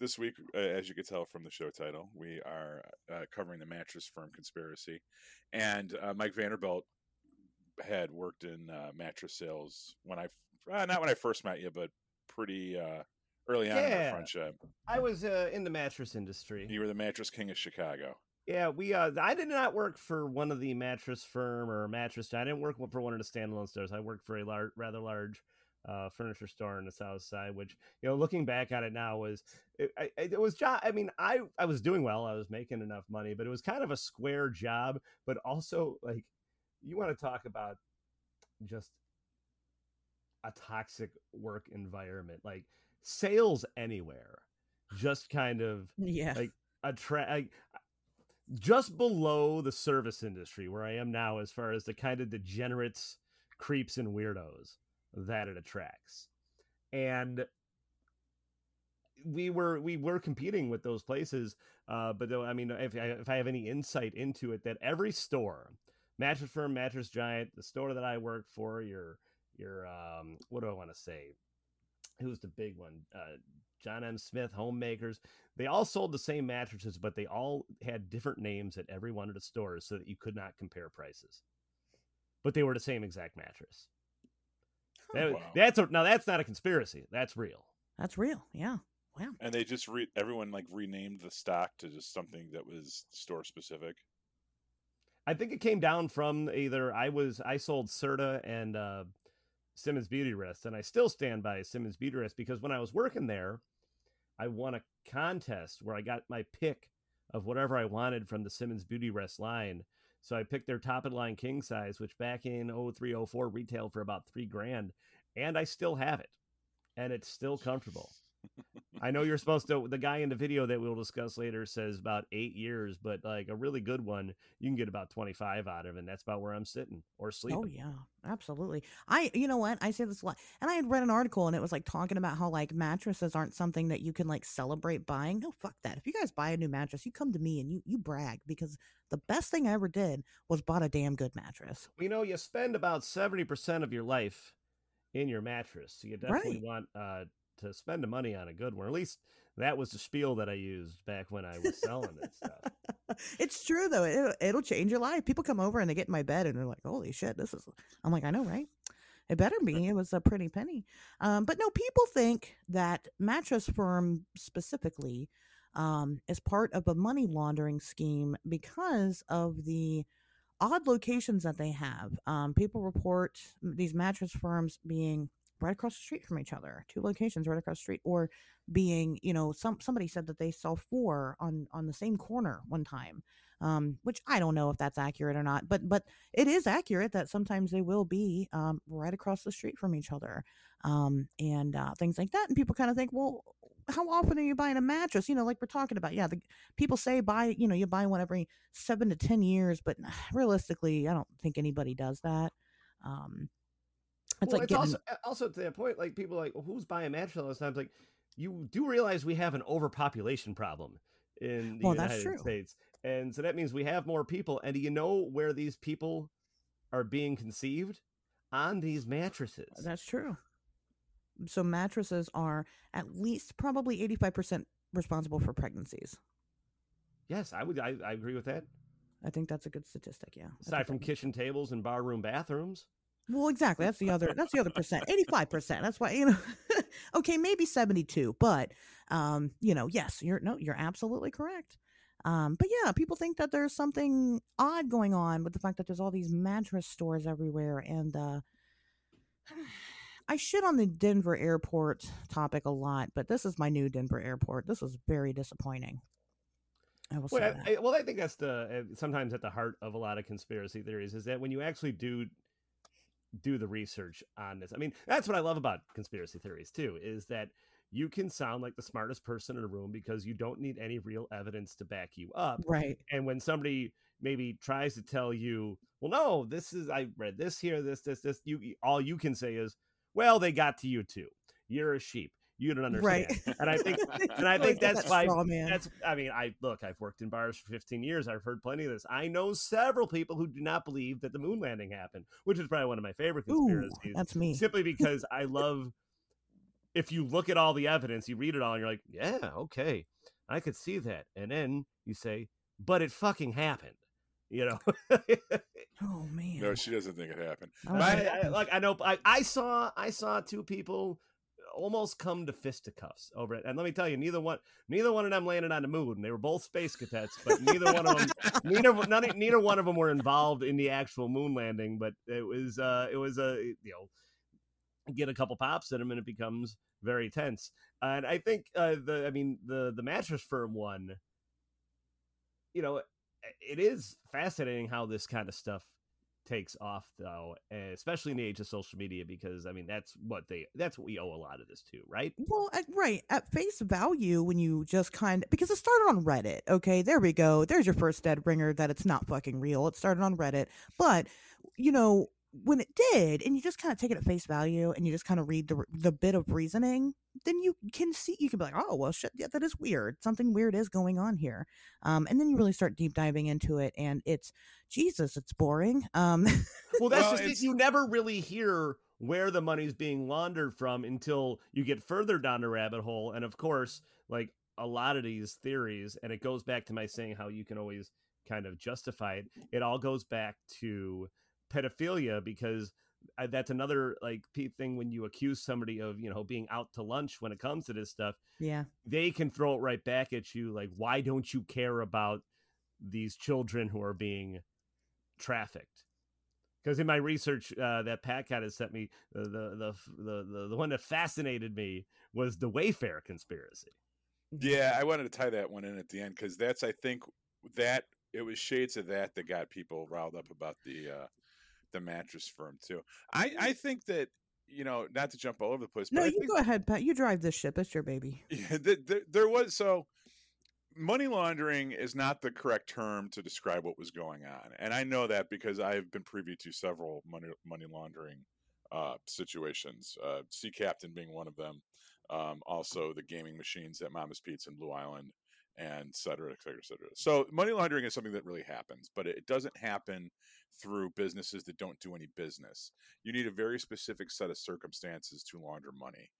[SPEAKER 2] this week, uh, as you can tell from the show title, we are uh, covering the mattress firm conspiracy, and uh, Mike Vanderbilt had worked in uh, mattress sales when I uh, not when I first met you, but pretty uh, early on yeah. in our friendship.
[SPEAKER 3] I was in the mattress industry.
[SPEAKER 2] You were the mattress king of Chicago.
[SPEAKER 3] Yeah, we. Uh, I did not work for one of the mattress firm or mattress. I didn't work for one of the standalone stores. I worked for a large, rather large uh, furniture store in the South Side, which you know, looking back at it now, was it, it was job. I mean, I I was doing well. I was making enough money, but it was kind of a square job. But also, like, you want to talk about just a toxic work environment, like sales anywhere, just kind of [LAUGHS]
[SPEAKER 1] yeah,
[SPEAKER 3] like attract. Like, just below the service industry where I am now, as far as the kind of degenerates, creeps, and weirdos that it attracts. And we were we were competing with those places, uh, but I mean, if I, if I have any insight into it, that every store, mattress firm, mattress giant, the store that I work for, your your um, what do I want to say? Who's the big one? Uh, John M. Smyth, Homemakers. They all sold the same mattresses, but they all had different names at every one of the stores so that you could not compare prices. But they were the same exact mattress. That, wow. That's a, now that's not a conspiracy. That's real.
[SPEAKER 1] That's real. Yeah. Wow.
[SPEAKER 2] And they just re, everyone like renamed the stock to just something that was store specific.
[SPEAKER 3] I think it came down from either I was I sold Serta and uh, Simmons Beautyrest, and I still stand by Simmons Beautyrest because when I was working there, I won a contest where I got my pick of whatever I wanted from the Simmons Beautyrest line, so I picked their top of line king size, which back in 0304 retailed for about three grand. And I still have it. And it's still comfortable. I know you're supposed to. The guy in the video that we'll discuss later says about eight years, but like a really good one, you can get about 25 out of, and that's about where I'm sitting or oh, sleeping.
[SPEAKER 1] Oh yeah, absolutely. I, you know what, I say this a lot, and I had read an article and it was like talking about how like mattresses aren't something that you can like celebrate buying. No, fuck that. If you guys buy a new mattress, you come to me and you you brag because the best thing I ever did was bought a damn good mattress.
[SPEAKER 3] You know, you spend about 70% of your life in your mattress, so you definitely right. want uh to spend the money on a good one. At least that was the spiel that I used back when I was selling this stuff. [LAUGHS]
[SPEAKER 1] it's true though. It, it'll change your life. People come over and they get in my bed and they're like, "Holy shit, this is." I'm like, "I know, right?" It better be. It was a pretty penny. Um, but no, people think that Mattress Firm specifically um, is part of a money laundering scheme because of the odd locations that they have. Um, people report these mattress firms being right across the street from each other, two locations right across the street, or being, you know, some somebody said that they saw four on on the same corner one time, um, which I don't know if that's accurate or not, but but it is accurate that sometimes they will be um, right across the street from each other, um, and uh, things like that. And people kind of think, well, how often are you buying a mattress? You know, like we're talking about. Yeah, the, people say buy, you know, you buy one every seven to ten years, but [SIGHS] realistically, I don't think anybody does that. Um,
[SPEAKER 3] it's well, like it's getting... also also to that point, like people like, well, who's buying mattress all this time? It's like you do realize we have an overpopulation problem in the well, United States, and so that means we have more people. And do you know where these people are being conceived on these mattresses.
[SPEAKER 1] That's true. So mattresses are at least probably 85% responsible for pregnancies.
[SPEAKER 3] Yes, I would. I, I agree with that.
[SPEAKER 1] I think that's a good statistic. Yeah.
[SPEAKER 3] Aside from kitchen tables and barroom bathrooms.
[SPEAKER 1] Well, exactly. That's the other. That's the other percent. Eighty-five percent. That's why you know. [LAUGHS] okay, maybe seventy-two, but um, you know, yes, you're no, you're absolutely correct. Um, but yeah, people think that there's something odd going on with the fact that there's all these mattress stores everywhere, and uh, [SIGHS] I shit on the Denver airport topic a lot, but this is my new Denver airport. This was very disappointing. I will say
[SPEAKER 3] Well,
[SPEAKER 1] that.
[SPEAKER 3] I, I- well, I think that's the uh, sometimes at the heart of a lot of conspiracy theories is that when you actually do do the research on this. I mean, that's what I love about conspiracy theories too, is that you can sound like the smartest person in a room because you don't need any real evidence to back you up.
[SPEAKER 1] right.
[SPEAKER 3] And when somebody maybe tries to tell you, "Well, no, this is I read this here, this, this, this," you all you can say is, "Well, they got to you too. You're a sheep. You don't understand."
[SPEAKER 1] Right. [LAUGHS]
[SPEAKER 3] And I think, [LAUGHS] and I think that's
[SPEAKER 1] that
[SPEAKER 3] why
[SPEAKER 1] straw man.
[SPEAKER 3] that's i mean i look i've worked in bars for 15 years i've heard plenty of this i know several people who do not believe that the moon landing happened which is probably one of my favorite
[SPEAKER 1] Ooh,
[SPEAKER 3] conspiracies
[SPEAKER 1] that's me.
[SPEAKER 3] simply because i [LAUGHS] love if you look at all the evidence you read it all and you're like yeah okay i could see that and then you say but it fucking happened you know
[SPEAKER 1] Oh man.
[SPEAKER 2] No, she doesn't think it happened.
[SPEAKER 1] Oh, I
[SPEAKER 3] I,
[SPEAKER 1] like,
[SPEAKER 3] I- like i know I, I saw i saw two people almost come to fisticuffs over it. And let me tell you neither one neither one of them landed on the moon. They were both space cadets but neither one of them [LAUGHS] neither none, neither one of them were involved in the actual moon landing but it was uh it was a you know get a couple pops in them and it becomes very tense. And i think uh the i mean the the mattress firm one you know it is fascinating how this kind of stuff takes off though eh, especially in the age of social media because i mean that's what they that's what we owe a lot of this to right
[SPEAKER 1] Well, at, right at face value, when you just kind of because it started on Reddit. Okay, there we go. There's your first dead ringer that it's not fucking real. It started on Reddit, but you know when it did, and you just kind of take it at face value, and you just kind of read the the bit of reasoning, then you can see you can be like, oh well, shit, yeah, that is weird. Something weird is going on here. Um, and then you really start deep diving into it, and it's Jesus, it's boring. Um, [LAUGHS]
[SPEAKER 3] well that's
[SPEAKER 2] Well,
[SPEAKER 3] just it. you never really hear where the money's being laundered from until you get further down the rabbit hole and of course like a lot of these theories and it goes back to my saying how you can always kind of justify it it all goes back to pedophilia because uh, that's another like thing when you accuse somebody of you know being out to lunch when it comes to this stuff
[SPEAKER 1] yeah,
[SPEAKER 3] they can throw it right back at you like why don't you care about these children who are being trafficked? Because in my research uh, that pat cat has sent me uh, the, the the the the one that fascinated me was the wayfair conspiracy.
[SPEAKER 2] Yeah, I wanted to tie that one in at the end because that's I think that it was shades of that that got people riled up about the uh the mattress firm too. I I think that you know not to jump all over the place, but
[SPEAKER 1] no,
[SPEAKER 2] I
[SPEAKER 1] you go ahead, Pat. You drive this ship. It's your baby. [LAUGHS]
[SPEAKER 2] yeah, th- th- there was so money laundering is not the correct term to describe what was going on, and I know that because I've been privy to several money money laundering uh, situations. Uh, sea Captain being one of them. Um, also, the gaming machines at Mama's Pizza in Blue Island, and et cetera, et cetera, et cetera. So, money laundering is something that really happens, but it doesn't happen through businesses that don't do any business. You need a very specific set of circumstances to launder money,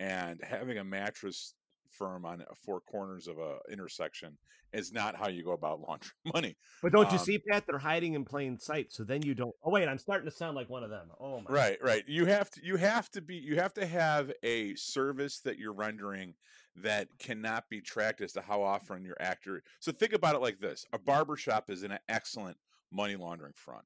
[SPEAKER 2] and having a mattress firm on four corners of a intersection is not how you go about [LAUGHS] laundering money.
[SPEAKER 3] but don't you
[SPEAKER 2] Um,
[SPEAKER 3] see pat they're hiding in plain sight so then you don't oh wait i'm starting to sound like one of them oh my
[SPEAKER 2] Right, right. You have to you have to be you have to have a service that you're rendering that cannot be tracked as to how often you're accurate. So think about it like this. A barber shop is an excellent money laundering front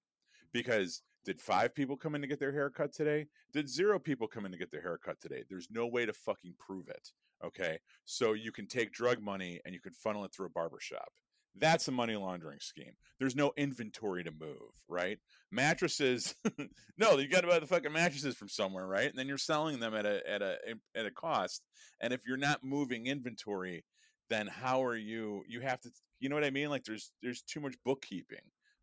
[SPEAKER 2] because did five people come in to get their hair cut today? Did zero people come in to get their hair cut today? There's no way to fucking prove it. Okay. So you can take drug money and you can funnel it through a barber shop. That's a money laundering scheme. There's no inventory to move, right? Mattresses, [LAUGHS] no, you got to buy the fucking mattresses from somewhere, right? And then you're selling them at a at a at a cost. And if you're not moving inventory, then how are you? You have to, you know what I mean? Like there's there's too much bookkeeping.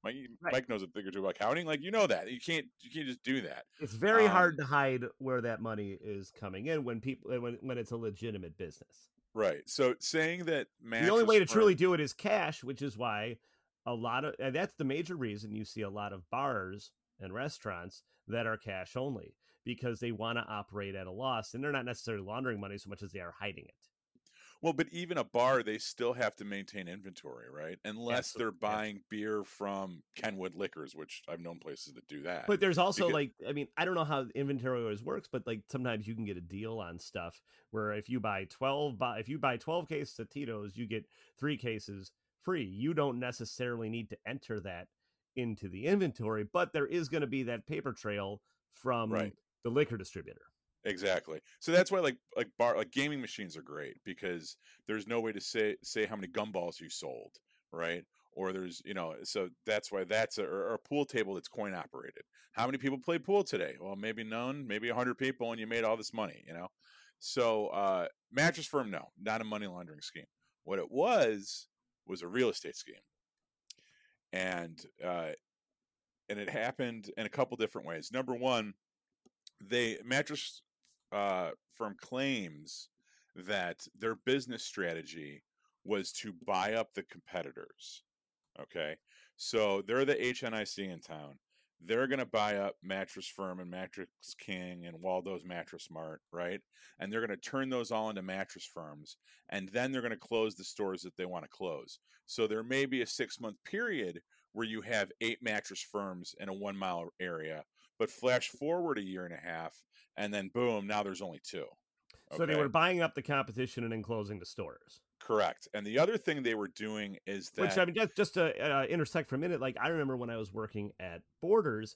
[SPEAKER 2] Mike,
[SPEAKER 3] Right.
[SPEAKER 2] Mike knows a thing or two about accounting. Like you know that you can't you can't just do that.
[SPEAKER 3] it's very
[SPEAKER 2] Um,
[SPEAKER 3] hard to hide where that money is coming in when people when, when it's a legitimate business
[SPEAKER 2] Right. So saying that
[SPEAKER 3] the only way to truly do it is cash, which is why a lot of and that's the major reason you see a lot of bars and restaurants that are cash only because they want to operate at a loss and they're not necessarily laundering money so much as they are hiding it.
[SPEAKER 2] Well, but even a bar, they still have to maintain inventory, right? Unless they're
[SPEAKER 3] Absolutely, yeah.
[SPEAKER 2] buying beer from Kenwood Liquors, which I've known places that do that.
[SPEAKER 3] But there's also
[SPEAKER 2] Because-
[SPEAKER 3] like, I mean, I don't know how inventory always works, but like sometimes you can get a deal on stuff where if you buy 12, buy, if you buy 12 cases of Tito's, you get three cases free. You don't necessarily need to enter that into the inventory, but there is going to be that paper trail from
[SPEAKER 2] Right.
[SPEAKER 3] the liquor distributor.
[SPEAKER 2] Exactly. So that's why like like bar like gaming machines are great because there's no way to say say how many gumballs you sold, right? Or there's you know so that's why that's a, or a pool table that's coin operated. How many people play pool today? Well, maybe none, maybe hundred people, and you made all this money, you know. So uh, mattress firm, no, not a money laundering scheme. What it was was a real estate scheme, and uh, and it happened in a couple different ways. Number one, they mattress uh, firm claims that their business strategy was to buy up the competitors. Okay, so they're the HNIC in town. They're going to buy up Mattress Firm and Mattress King and Waldo's Mattress Mart, right? And they're going to turn those all into mattress firms. And then they're going to close the stores that they want to close. So there may be a six month period where you have eight mattress firms in a one mile area. But flash forward a year and a half, and then boom, now there's only two.
[SPEAKER 3] So they were buying up the competition and then closing the stores.
[SPEAKER 2] correct. And the other thing they were doing is that
[SPEAKER 3] Which I mean, just just to uh, intersect for a minute, like I remember when I was working at Borders,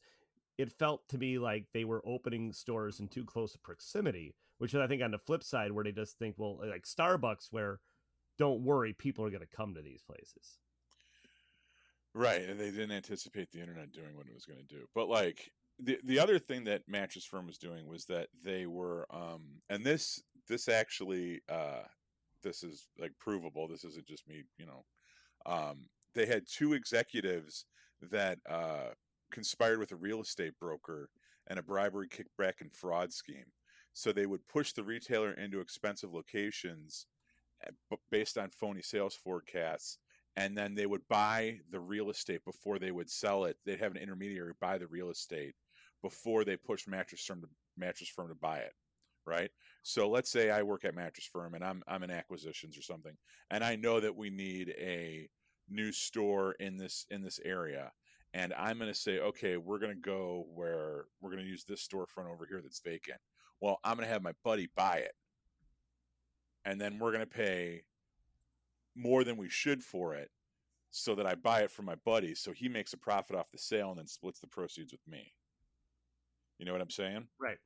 [SPEAKER 3] it felt to me like they were opening stores in too close a proximity. Which is, I think, on the flip side, where they just think, well, like Starbucks, where don't worry, people are going to come to these places.
[SPEAKER 2] Right, and they didn't anticipate the internet doing what it was going to do. But like the the other thing that Mattress Firm was doing was that they were um and this this actually uh this is like provable. This isn't just me, you know. Um they had two executives that uh conspired with a real estate broker and a bribery kickback and fraud scheme. So they would push the retailer into expensive locations uh, based on phony sales forecasts and then they would buy the real estate before they would sell it. They'd have an intermediary buy the real estate before they push mattress firm to mattress firm to buy it. Right. So let's say I work at mattress firm and I'm I'm in acquisitions or something, and I know that we need a new store in this in this area. And I'm going to say, okay, we're going to go where we're going to use this storefront over here that's vacant. Well, I'm going to have my buddy buy it. And then we're going to pay more than we should for it so that I buy it from my buddy so he makes a profit off the sale and then splits the proceeds with me. You know what I'm saying?
[SPEAKER 3] Right.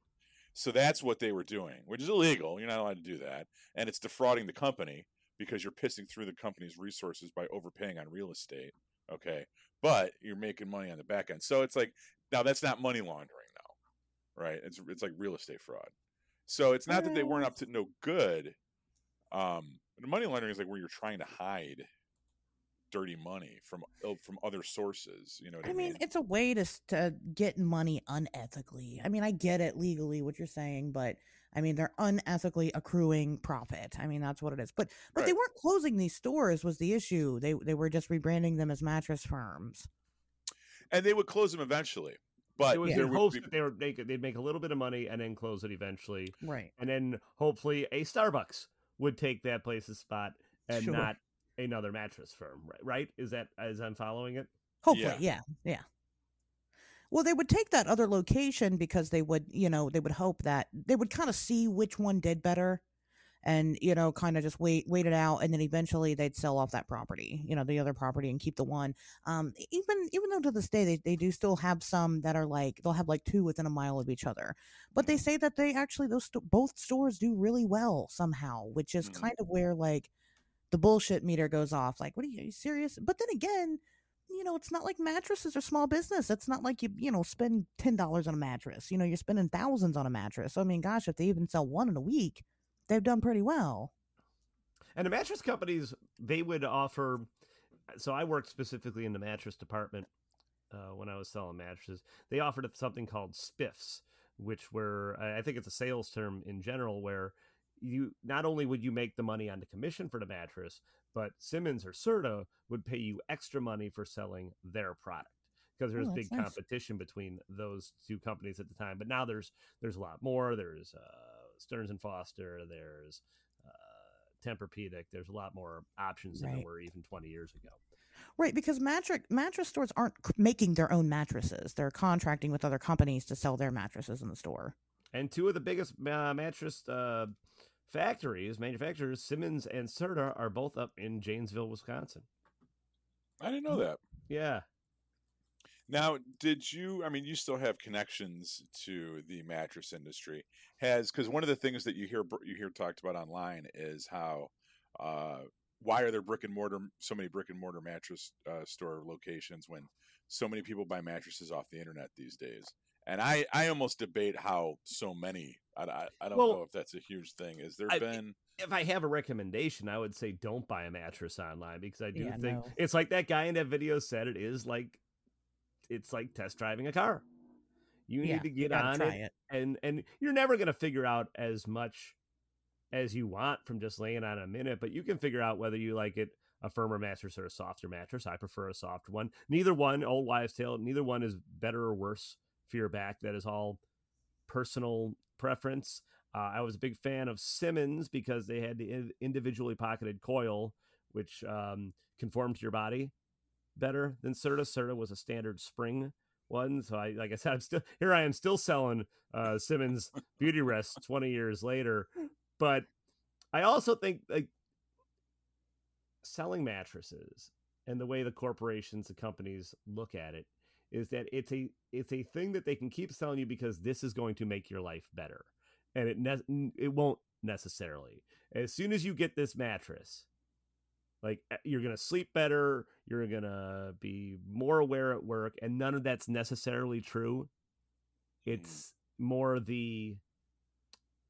[SPEAKER 2] So that's what they were doing, which is illegal. You're not allowed to do that. And it's defrauding the company because you're pissing through the company's resources by overpaying on real estate. Okay. But you're making money on the back end. So it's like, now that's not money laundering though. right? It's, it's like real estate fraud. So it's not that they weren't up to no good. Um, the money laundering is like where you're trying to hide dirty money from uh, from other sources. You know what I,
[SPEAKER 1] I mean, it's a way to to get money unethically. I mean, I get it legally what you're saying, but I mean, they're unethically accruing profit. I mean, that's what it is. But but they weren't closing these stores was the issue. They they were just rebranding them as mattress firms.
[SPEAKER 2] and they would close them eventually. But
[SPEAKER 3] It was
[SPEAKER 1] Yeah.
[SPEAKER 2] there
[SPEAKER 3] in
[SPEAKER 2] would be,
[SPEAKER 3] they were they could, they'd make a little bit of money and then close it eventually,
[SPEAKER 1] Right.
[SPEAKER 3] and then hopefully a Starbucks would take that place's spot and
[SPEAKER 1] Sure.
[SPEAKER 3] not another mattress firm. Right? Right? Is that as I'm following it?
[SPEAKER 1] Hopefully, yeah. yeah, Well, they would take that other location because they would, you know, they would hope that they would kind of see which one did better and, you know, kind of just wait wait it out and then eventually they'd sell off that property, you know, the other property and keep the one. Um even even though to this day they, they do still have some that are like they'll have like two within a mile of each other. But they say that they actually those sto- both stores do really well somehow, which is
[SPEAKER 2] Mhm.
[SPEAKER 1] kind of where like the bullshit meter goes off. Like, what are you, are you serious? But then again, you know, it's not like mattresses are small business. It's not like you, you know, spend ten dollars on a mattress. You know, you're spending thousands on a mattress. So, I mean, gosh, if they even sell one in a week, they've done pretty well.
[SPEAKER 3] And the mattress companies, they would offer. So I worked specifically in the mattress department uh, when I was selling mattresses. They offered something called spiffs, which were I I think it's a sales term in general, where you not only would you make the money on the commission for the mattress, but Simmons or Serta would pay you extra money for selling their product. because there was
[SPEAKER 1] Oh,
[SPEAKER 3] big
[SPEAKER 1] nice.
[SPEAKER 3] competition between those two companies at the time. But now there's there's a lot more. There's uh, Stearns and Foster. There's uh, Tempur-Pedic. There's a lot more options than there were even 20 years ago.
[SPEAKER 1] Right, because mattress mattress stores aren't making their own mattresses; they're contracting with other companies to sell their mattresses in the store.
[SPEAKER 3] And two of the biggest uh, mattress uh, factories, manufacturers, Simmons and Serta, are both up in Janesville, Wisconsin.
[SPEAKER 2] I didn't know that.
[SPEAKER 3] Yeah.
[SPEAKER 2] Now, did you? I mean, you still have connections to the mattress industry. Has because one of the things that you hear you hear talked about online is how uh, why are there brick and mortar so many brick and mortar mattress uh, store locations when so many people buy mattresses off the internet these days? And I I almost debate how so many. I, I, I don't
[SPEAKER 3] Well,
[SPEAKER 2] know if that's a huge thing. Has there
[SPEAKER 3] I-
[SPEAKER 2] been?
[SPEAKER 3] If I have a recommendation, I would say don't buy a mattress online because I do
[SPEAKER 1] Yeah,
[SPEAKER 3] think
[SPEAKER 1] no.
[SPEAKER 3] it's like that guy in that video said it is like it's like test driving a car. You need to get on it,
[SPEAKER 1] it.
[SPEAKER 3] and and you're never going to figure out as much as you want from just laying on a minute, but you can figure out whether you like it a firmer mattress or a softer mattress. I prefer a soft one. Neither one, old wives' tale, neither one is better or worse your back. That is all personal preference. Uh, I was a big fan of Simmons because they had the individually pocketed coil, which um, conformed to your body better than Serta. Serta was a standard spring one. So I, like I said, I'm still here. I am still selling uh, Simmons Beautyrest 20 years later, but I also think like selling mattresses and the way the corporations and companies look at it is that it's a it's a thing that they can keep selling you because this is going to make your life better. And it ne- it won't necessarily. As soon as you get this mattress like eh, you're gonna sleep better you're gonna be more aware at work and none of that's necessarily true. It's more the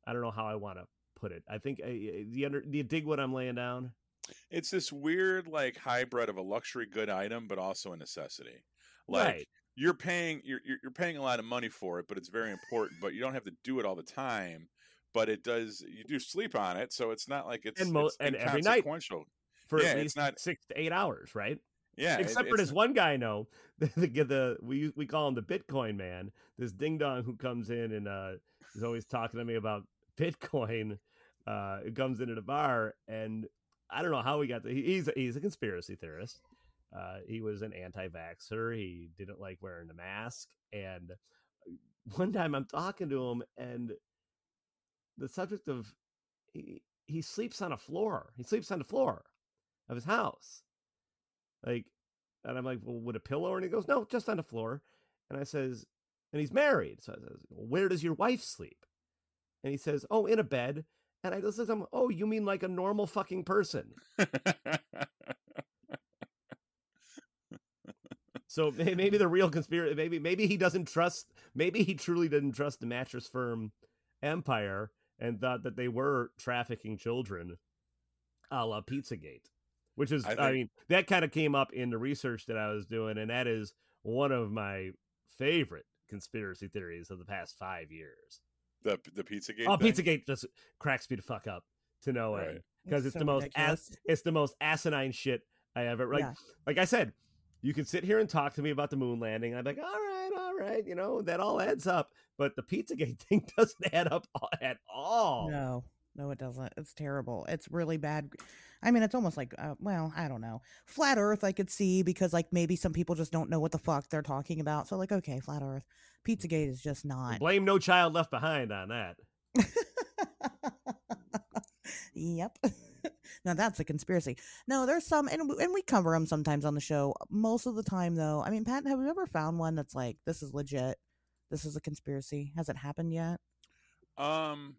[SPEAKER 3] i don't know how i want to put it. I think uh, do under, do you dig what i'm laying down.
[SPEAKER 2] It's this weird like hybrid of a luxury good item, but also a necessity. Like
[SPEAKER 3] right
[SPEAKER 2] you're paying you're you're paying a lot of money for it, but it's very important. But you don't have to do it all the time. But it does. You do sleep on it, so it's not like it's
[SPEAKER 3] And mo-
[SPEAKER 2] it's
[SPEAKER 3] and every night. for
[SPEAKER 2] yeah,
[SPEAKER 3] at
[SPEAKER 2] it's
[SPEAKER 3] least
[SPEAKER 2] not-
[SPEAKER 3] six to eight hours right
[SPEAKER 2] Yeah, it-
[SPEAKER 3] Except for this one guy I know, [LAUGHS] the, the, the we we call him the Bitcoin man. This ding dong who comes in and uh, is always talking to me about [LAUGHS] Bitcoin. Uh, it comes into the bar, and I don't know how he got. The, he, he's a, he's a conspiracy theorist. Uh, he was an anti-vaxxer. He didn't like wearing a mask. And one time I'm talking to him, and the subject of he, he sleeps on a floor. He sleeps on the floor of his house. Like, and I'm like, well, with a pillow? And he goes, no, just on the floor. And I says, and he's married. So I says, well, where does your wife sleep? And he says, oh, in a bed. And I just him, oh, you mean like a normal fucking person? [LAUGHS] So maybe the real conspiracy, maybe maybe he doesn't trust, maybe he truly didn't trust the mattress firm Empire and thought that they were trafficking children, a la Pizzagate, which is,
[SPEAKER 2] I
[SPEAKER 3] I, mean, that kind of came up in the research that I was doing, and that is one of my favorite conspiracy theories of the past five years.
[SPEAKER 2] the the Pizzagate.
[SPEAKER 3] Oh,
[SPEAKER 2] thing?
[SPEAKER 3] Pizzagate just cracks me the fuck up to no end
[SPEAKER 2] Right.
[SPEAKER 3] because it's,
[SPEAKER 1] so
[SPEAKER 3] the most
[SPEAKER 1] ridiculous.
[SPEAKER 3] it's the most asinine shit I ever like.
[SPEAKER 1] Yeah.
[SPEAKER 3] Like I said, you can sit here and talk to me about the moon landing. I'm like, all right, all right, you know that all adds up, but the PizzaGate [LAUGHS] thing doesn't add up at all.
[SPEAKER 1] No, no, it doesn't. It's terrible. It's really bad. I mean, it's almost like, uh, well, I don't know. Flat Earth, I could see because, like, maybe some people just don't know what the fuck they're talking about. So, like, okay, Flat Earth. Pizzagate is just not.
[SPEAKER 3] Blame No Child Left Behind on that. [LAUGHS]
[SPEAKER 1] yep. [LAUGHS] [LAUGHS] now that's a conspiracy. No, there's some, and and we cover them sometimes on the show. Most of the time, though, I mean, Pat, have you ever found one that's like, this is legit? This is a conspiracy. Has it happened yet?
[SPEAKER 2] Um.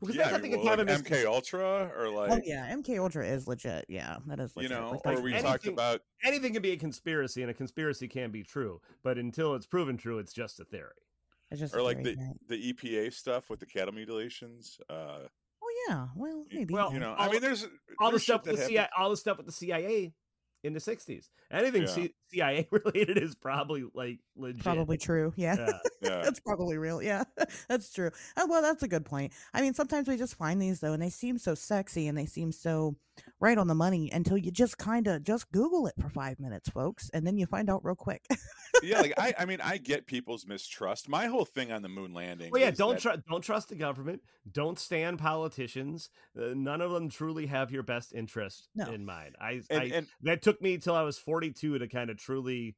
[SPEAKER 3] Because
[SPEAKER 2] Yeah,
[SPEAKER 3] that's, I think
[SPEAKER 2] well, like
[SPEAKER 3] miscon-
[SPEAKER 2] MK Ultra or like
[SPEAKER 1] oh yeah, MK Ultra is legit. Yeah, that is
[SPEAKER 2] you know,
[SPEAKER 1] Like,
[SPEAKER 2] or we
[SPEAKER 3] anything-
[SPEAKER 2] talked about
[SPEAKER 3] anything can be a conspiracy, and a conspiracy can be true, but until it's proven true, it's just a theory.
[SPEAKER 1] it's just
[SPEAKER 2] or
[SPEAKER 1] a
[SPEAKER 2] like
[SPEAKER 1] theory,
[SPEAKER 2] the
[SPEAKER 1] right?
[SPEAKER 2] the EPA stuff with the cattle mutilations. Uh,
[SPEAKER 1] Oh yeah, well maybe.
[SPEAKER 3] well,
[SPEAKER 2] you know,
[SPEAKER 3] all-
[SPEAKER 2] I mean, there's uh,
[SPEAKER 3] All the
[SPEAKER 2] there's shit
[SPEAKER 3] stuff with the CIA, all the stuff with the CIA in the 60s. Anything
[SPEAKER 2] Yeah.
[SPEAKER 3] C- CIA [LAUGHS] related is probably like legit.
[SPEAKER 1] Probably true. Yeah.
[SPEAKER 3] Yeah. [LAUGHS]
[SPEAKER 2] Yeah.
[SPEAKER 1] that's probably real. Yeah, [LAUGHS] that's true. Oh, well, that's a good point. I mean, sometimes we just find these though, and they seem so sexy and they seem so right on the money until you just kind of just Google it for five minutes, folks, and then you find out real quick.
[SPEAKER 2] yeah, like I, I [LAUGHS] mean, I get people's mistrust. My whole thing on the moon landing.
[SPEAKER 3] Well, yeah, don't
[SPEAKER 2] that-
[SPEAKER 3] trust don't trust the government. Don't stand politicians. Uh, none of them truly have your best interest
[SPEAKER 1] No.
[SPEAKER 3] in mind. I,
[SPEAKER 2] And,
[SPEAKER 3] I
[SPEAKER 2] and
[SPEAKER 3] that took me till I was 42 to kind of truly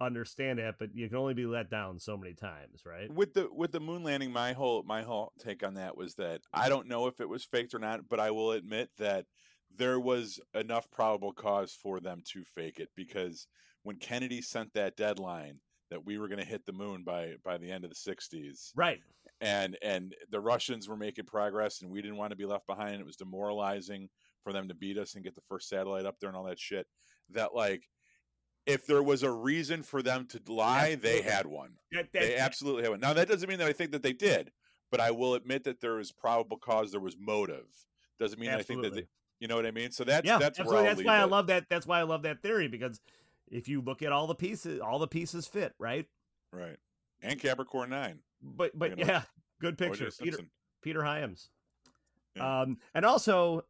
[SPEAKER 3] understand it, but you can only be let down so many times, right?
[SPEAKER 2] with the with the moon landing, my whole my whole take on that was that I mm-hmm. don't know if it was faked or not, but I will admit that there was enough probable cause for them to fake it because when Kennedy sent that deadline that we were going to hit the moon by by the end of the 60s
[SPEAKER 3] Right.
[SPEAKER 2] and and the Russians were making progress and we didn't want to be left behind it was demoralizing for them to beat us and get the first satellite up there and all that shit that like if there was a reason for them to lie they had one
[SPEAKER 3] That,
[SPEAKER 2] they absolutely have one now that doesn't mean that I think that they did but I will admit that there is probable cause there was motive doesn't mean I think that they, you know what I mean so that's
[SPEAKER 3] yeah,
[SPEAKER 2] that's
[SPEAKER 3] absolutely. That's why I love that. That's why I love that theory because if you look at all the pieces, all the pieces fit, right?
[SPEAKER 2] right and Capricorn 9
[SPEAKER 3] But but
[SPEAKER 2] You know,
[SPEAKER 3] yeah, good picture, Peter Peter Hyams.
[SPEAKER 2] Yeah.
[SPEAKER 3] Um, and also,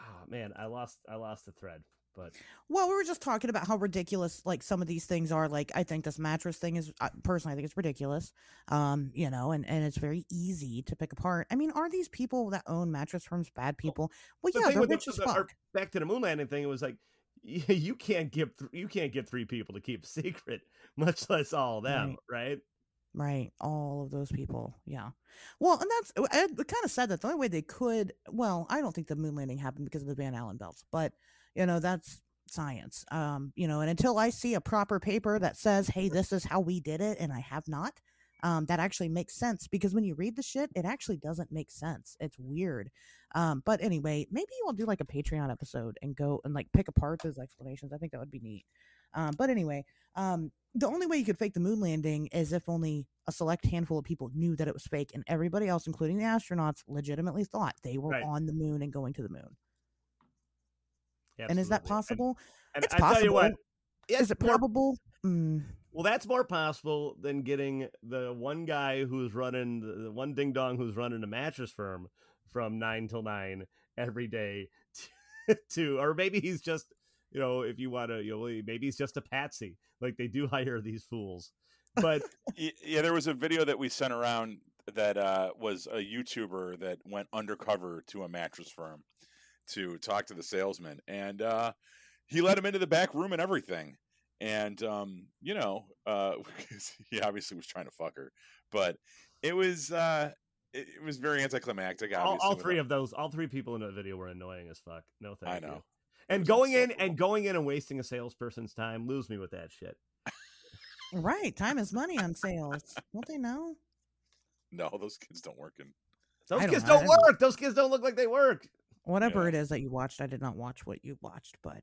[SPEAKER 3] oh man, I lost I lost the thread. But
[SPEAKER 1] Well, we were just talking about how ridiculous like some of these things are. Like, I think this mattress thing is uh, personally, I think it's ridiculous. Um, you know, and and it's very easy to pick apart. I mean, are these people that own mattress firms bad people? Well,
[SPEAKER 3] the
[SPEAKER 1] yeah, they're
[SPEAKER 3] with
[SPEAKER 1] rich as fuck.
[SPEAKER 3] back to the moon landing thing, it was like [LAUGHS] you can't get th- you can't get three people to keep secret, [LAUGHS] much less all of them, right?
[SPEAKER 1] Right, all of those people. Yeah. Well, and that's I kind of said that the only way they could. Well, I don't think the moon landing happened because of the Van Allen belts, but you know that's science. Um, you know, and until I see a proper paper that says, "Hey, this is how we did it," and I have not, um, that actually makes sense because when you read the shit, it actually doesn't make sense. It's weird. Um, but anyway, maybe we'll do like a Patreon episode and go and like pick apart those explanations. I think that would be neat. Um, but anyway, um, the only way you could fake the moon landing is if only a select handful of people knew that it was fake, and everybody else, including the astronauts, legitimately thought they were
[SPEAKER 3] Right.
[SPEAKER 1] on the moon and going to the moon. And is that possible?
[SPEAKER 3] And,
[SPEAKER 1] It's
[SPEAKER 3] and I tell you what,
[SPEAKER 1] possible.
[SPEAKER 3] yeah,
[SPEAKER 1] is it probable? Mm,
[SPEAKER 3] Well, that's more possible than getting the one guy who's running the the one ding dong who's running a mattress firm from nine till nine every day to, [LAUGHS] to or maybe he's just you know if you want to you know maybe he's just a patsy like they do [LAUGHS] hire these fools but [LAUGHS]
[SPEAKER 2] Yeah, there was a video that we sent around that uh, was a YouTuber that went undercover to a mattress firm to talk to the salesman, and uh, he let him into the back room and everything. And um, you know, uh, [LAUGHS] 'cause he obviously was trying to fuck her, but it was uh, it, it was very anticlimactic.
[SPEAKER 3] all, all three of those all three people in that video were annoying as fuck no thank
[SPEAKER 2] I
[SPEAKER 3] you and
[SPEAKER 2] was
[SPEAKER 3] going in
[SPEAKER 2] insufferable.
[SPEAKER 3] and going in and wasting a salesperson's time lose me with that shit
[SPEAKER 1] right, time is money on sales. Don't they know?
[SPEAKER 2] No, those kids don't work in.
[SPEAKER 3] those
[SPEAKER 1] don't
[SPEAKER 3] kids
[SPEAKER 1] know,
[SPEAKER 3] don't
[SPEAKER 1] don't-
[SPEAKER 3] work those kids don't look like they work
[SPEAKER 1] Whatever
[SPEAKER 2] Yeah.
[SPEAKER 1] it is that you watched, I did not watch what you watched, but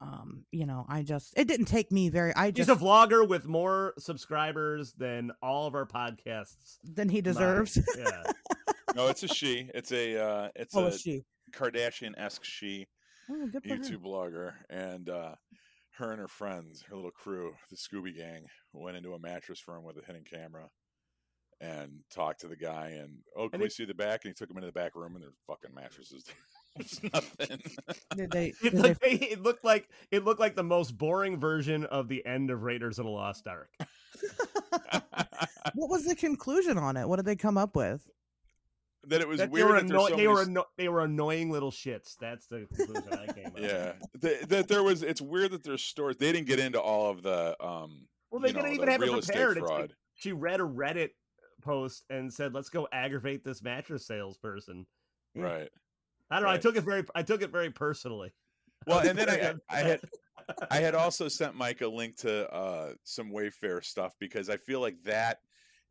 [SPEAKER 1] um, you know, I just it didn't take me very. I
[SPEAKER 3] He's
[SPEAKER 1] just
[SPEAKER 3] a vlogger with more subscribers than all of our podcasts.
[SPEAKER 1] than he
[SPEAKER 3] combined.
[SPEAKER 1] deserves.
[SPEAKER 3] Yeah. [LAUGHS]
[SPEAKER 2] No, it's a she. It's a uh, it's
[SPEAKER 1] oh,
[SPEAKER 2] a
[SPEAKER 1] is she?
[SPEAKER 2] Kardashian esque she.
[SPEAKER 1] Oh, good her.
[SPEAKER 2] YouTube blogger, and uh, her and her friends, her little crew, the Scooby Gang, went into a mattress firm with a hidden camera and talked to the guy. And oh, can
[SPEAKER 3] And
[SPEAKER 2] we
[SPEAKER 3] it-
[SPEAKER 2] see the back? And he took him into the back room, and there's fucking mattresses. There. [LAUGHS] Nothing.
[SPEAKER 1] Did they? [LAUGHS]
[SPEAKER 3] It
[SPEAKER 1] Did they
[SPEAKER 3] looked, it looked like it looked like the most boring version of the end of Raiders of the Lost Ark. [LAUGHS]
[SPEAKER 1] what was the conclusion on it? What did they come up with?
[SPEAKER 2] that it was
[SPEAKER 3] That they
[SPEAKER 2] weird
[SPEAKER 3] were, anno-
[SPEAKER 2] so
[SPEAKER 3] they,
[SPEAKER 2] many
[SPEAKER 3] were anno- they were annoying little shits. That's the conclusion I came up.
[SPEAKER 2] yeah, that, that there was. It's weird that there's stores. They didn't get into all of the. um
[SPEAKER 3] Well, they didn't even
[SPEAKER 2] the
[SPEAKER 3] have it
[SPEAKER 2] real estate
[SPEAKER 3] prepared. It's like
[SPEAKER 2] fraud.
[SPEAKER 3] she read a Reddit post and said, "Let's go aggravate this mattress salesperson."
[SPEAKER 2] Right.
[SPEAKER 3] I don't know. I took it very. I took it very personally.
[SPEAKER 2] Well, and then I, [LAUGHS] I had I had also sent Mike a link to uh, some Wayfair stuff because I feel like that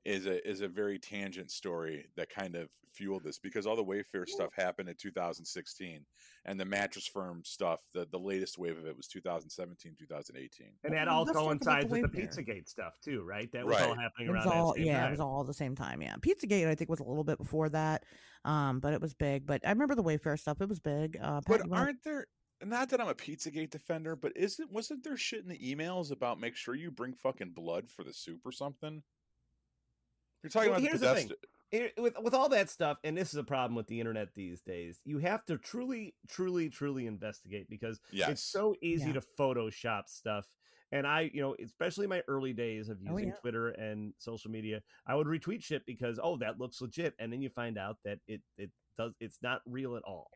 [SPEAKER 2] is a is a very tangent story that kind of fueled this because all the Wayfair stuff happened in 2016 and the mattress firm stuff the the latest wave of it was 2017 2018
[SPEAKER 3] And that all
[SPEAKER 1] let's
[SPEAKER 3] coincides
[SPEAKER 1] the
[SPEAKER 3] with the Pizzagate stuff too, right? That was all happening
[SPEAKER 1] It
[SPEAKER 3] around
[SPEAKER 1] was all
[SPEAKER 3] that same
[SPEAKER 1] yeah,
[SPEAKER 3] time.
[SPEAKER 1] it was all the same time. Yeah, Pizzagate I think was a little bit before that, um, but it was big. But I remember the Wayfair stuff; it was big. Uh, Pat,
[SPEAKER 2] but
[SPEAKER 1] you wanna-
[SPEAKER 2] aren't there not that I'm a Pizzagate defender, but isn't wasn't there shit in the emails about make sure you bring fucking blood for the soup or something? You're talking
[SPEAKER 3] Well,
[SPEAKER 2] about
[SPEAKER 3] here's
[SPEAKER 2] the
[SPEAKER 3] the thing. it, with with all that stuff, and this is a problem with the internet these days. You have to truly, truly, truly investigate because
[SPEAKER 2] Yes.
[SPEAKER 3] it's so easy
[SPEAKER 1] Yeah.
[SPEAKER 3] to Photoshop stuff. And I, you know, especially my early days of
[SPEAKER 1] Oh,
[SPEAKER 3] using
[SPEAKER 1] yeah.
[SPEAKER 3] Twitter and social media, I would retweet shit because oh, that looks legit, and then you find out that it it does it's not real at all.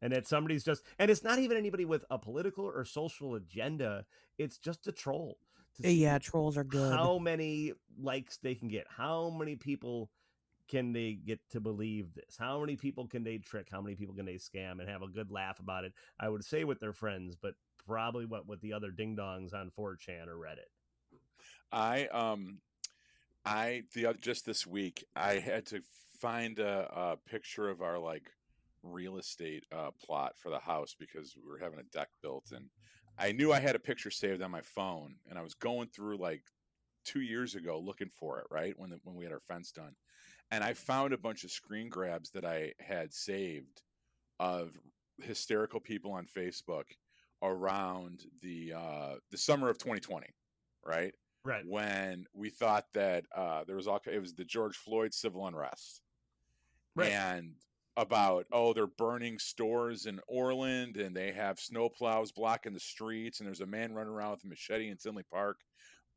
[SPEAKER 3] And that somebody's just, and it's not even anybody with a political or social agenda. It's just a troll. To see
[SPEAKER 1] Yeah, trolls are good.
[SPEAKER 3] how many likes they can get how many people can they get to believe this how many people can they trick how many people can they scam and have a good laugh about it i would say with their friends but probably what with the other ding dongs on 4chan or reddit
[SPEAKER 2] I um I the just this week I had to find a, a picture of our like real estate uh, plot for the house because we were having a deck built and I knew I had a picture saved on my phone and I was going through like two years ago looking for it right when the, when we had our fence done and I found a bunch of screen grabs that I had saved of hysterical people on Facebook around the uh, the summer of 2020 right
[SPEAKER 3] right
[SPEAKER 2] when we thought that uh, there was all it was the George Floyd civil unrest,
[SPEAKER 3] Right.
[SPEAKER 2] and about oh they're burning stores in Orland and they have snowplows blocking the streets and there's a man running around with a machete in Tinley Park,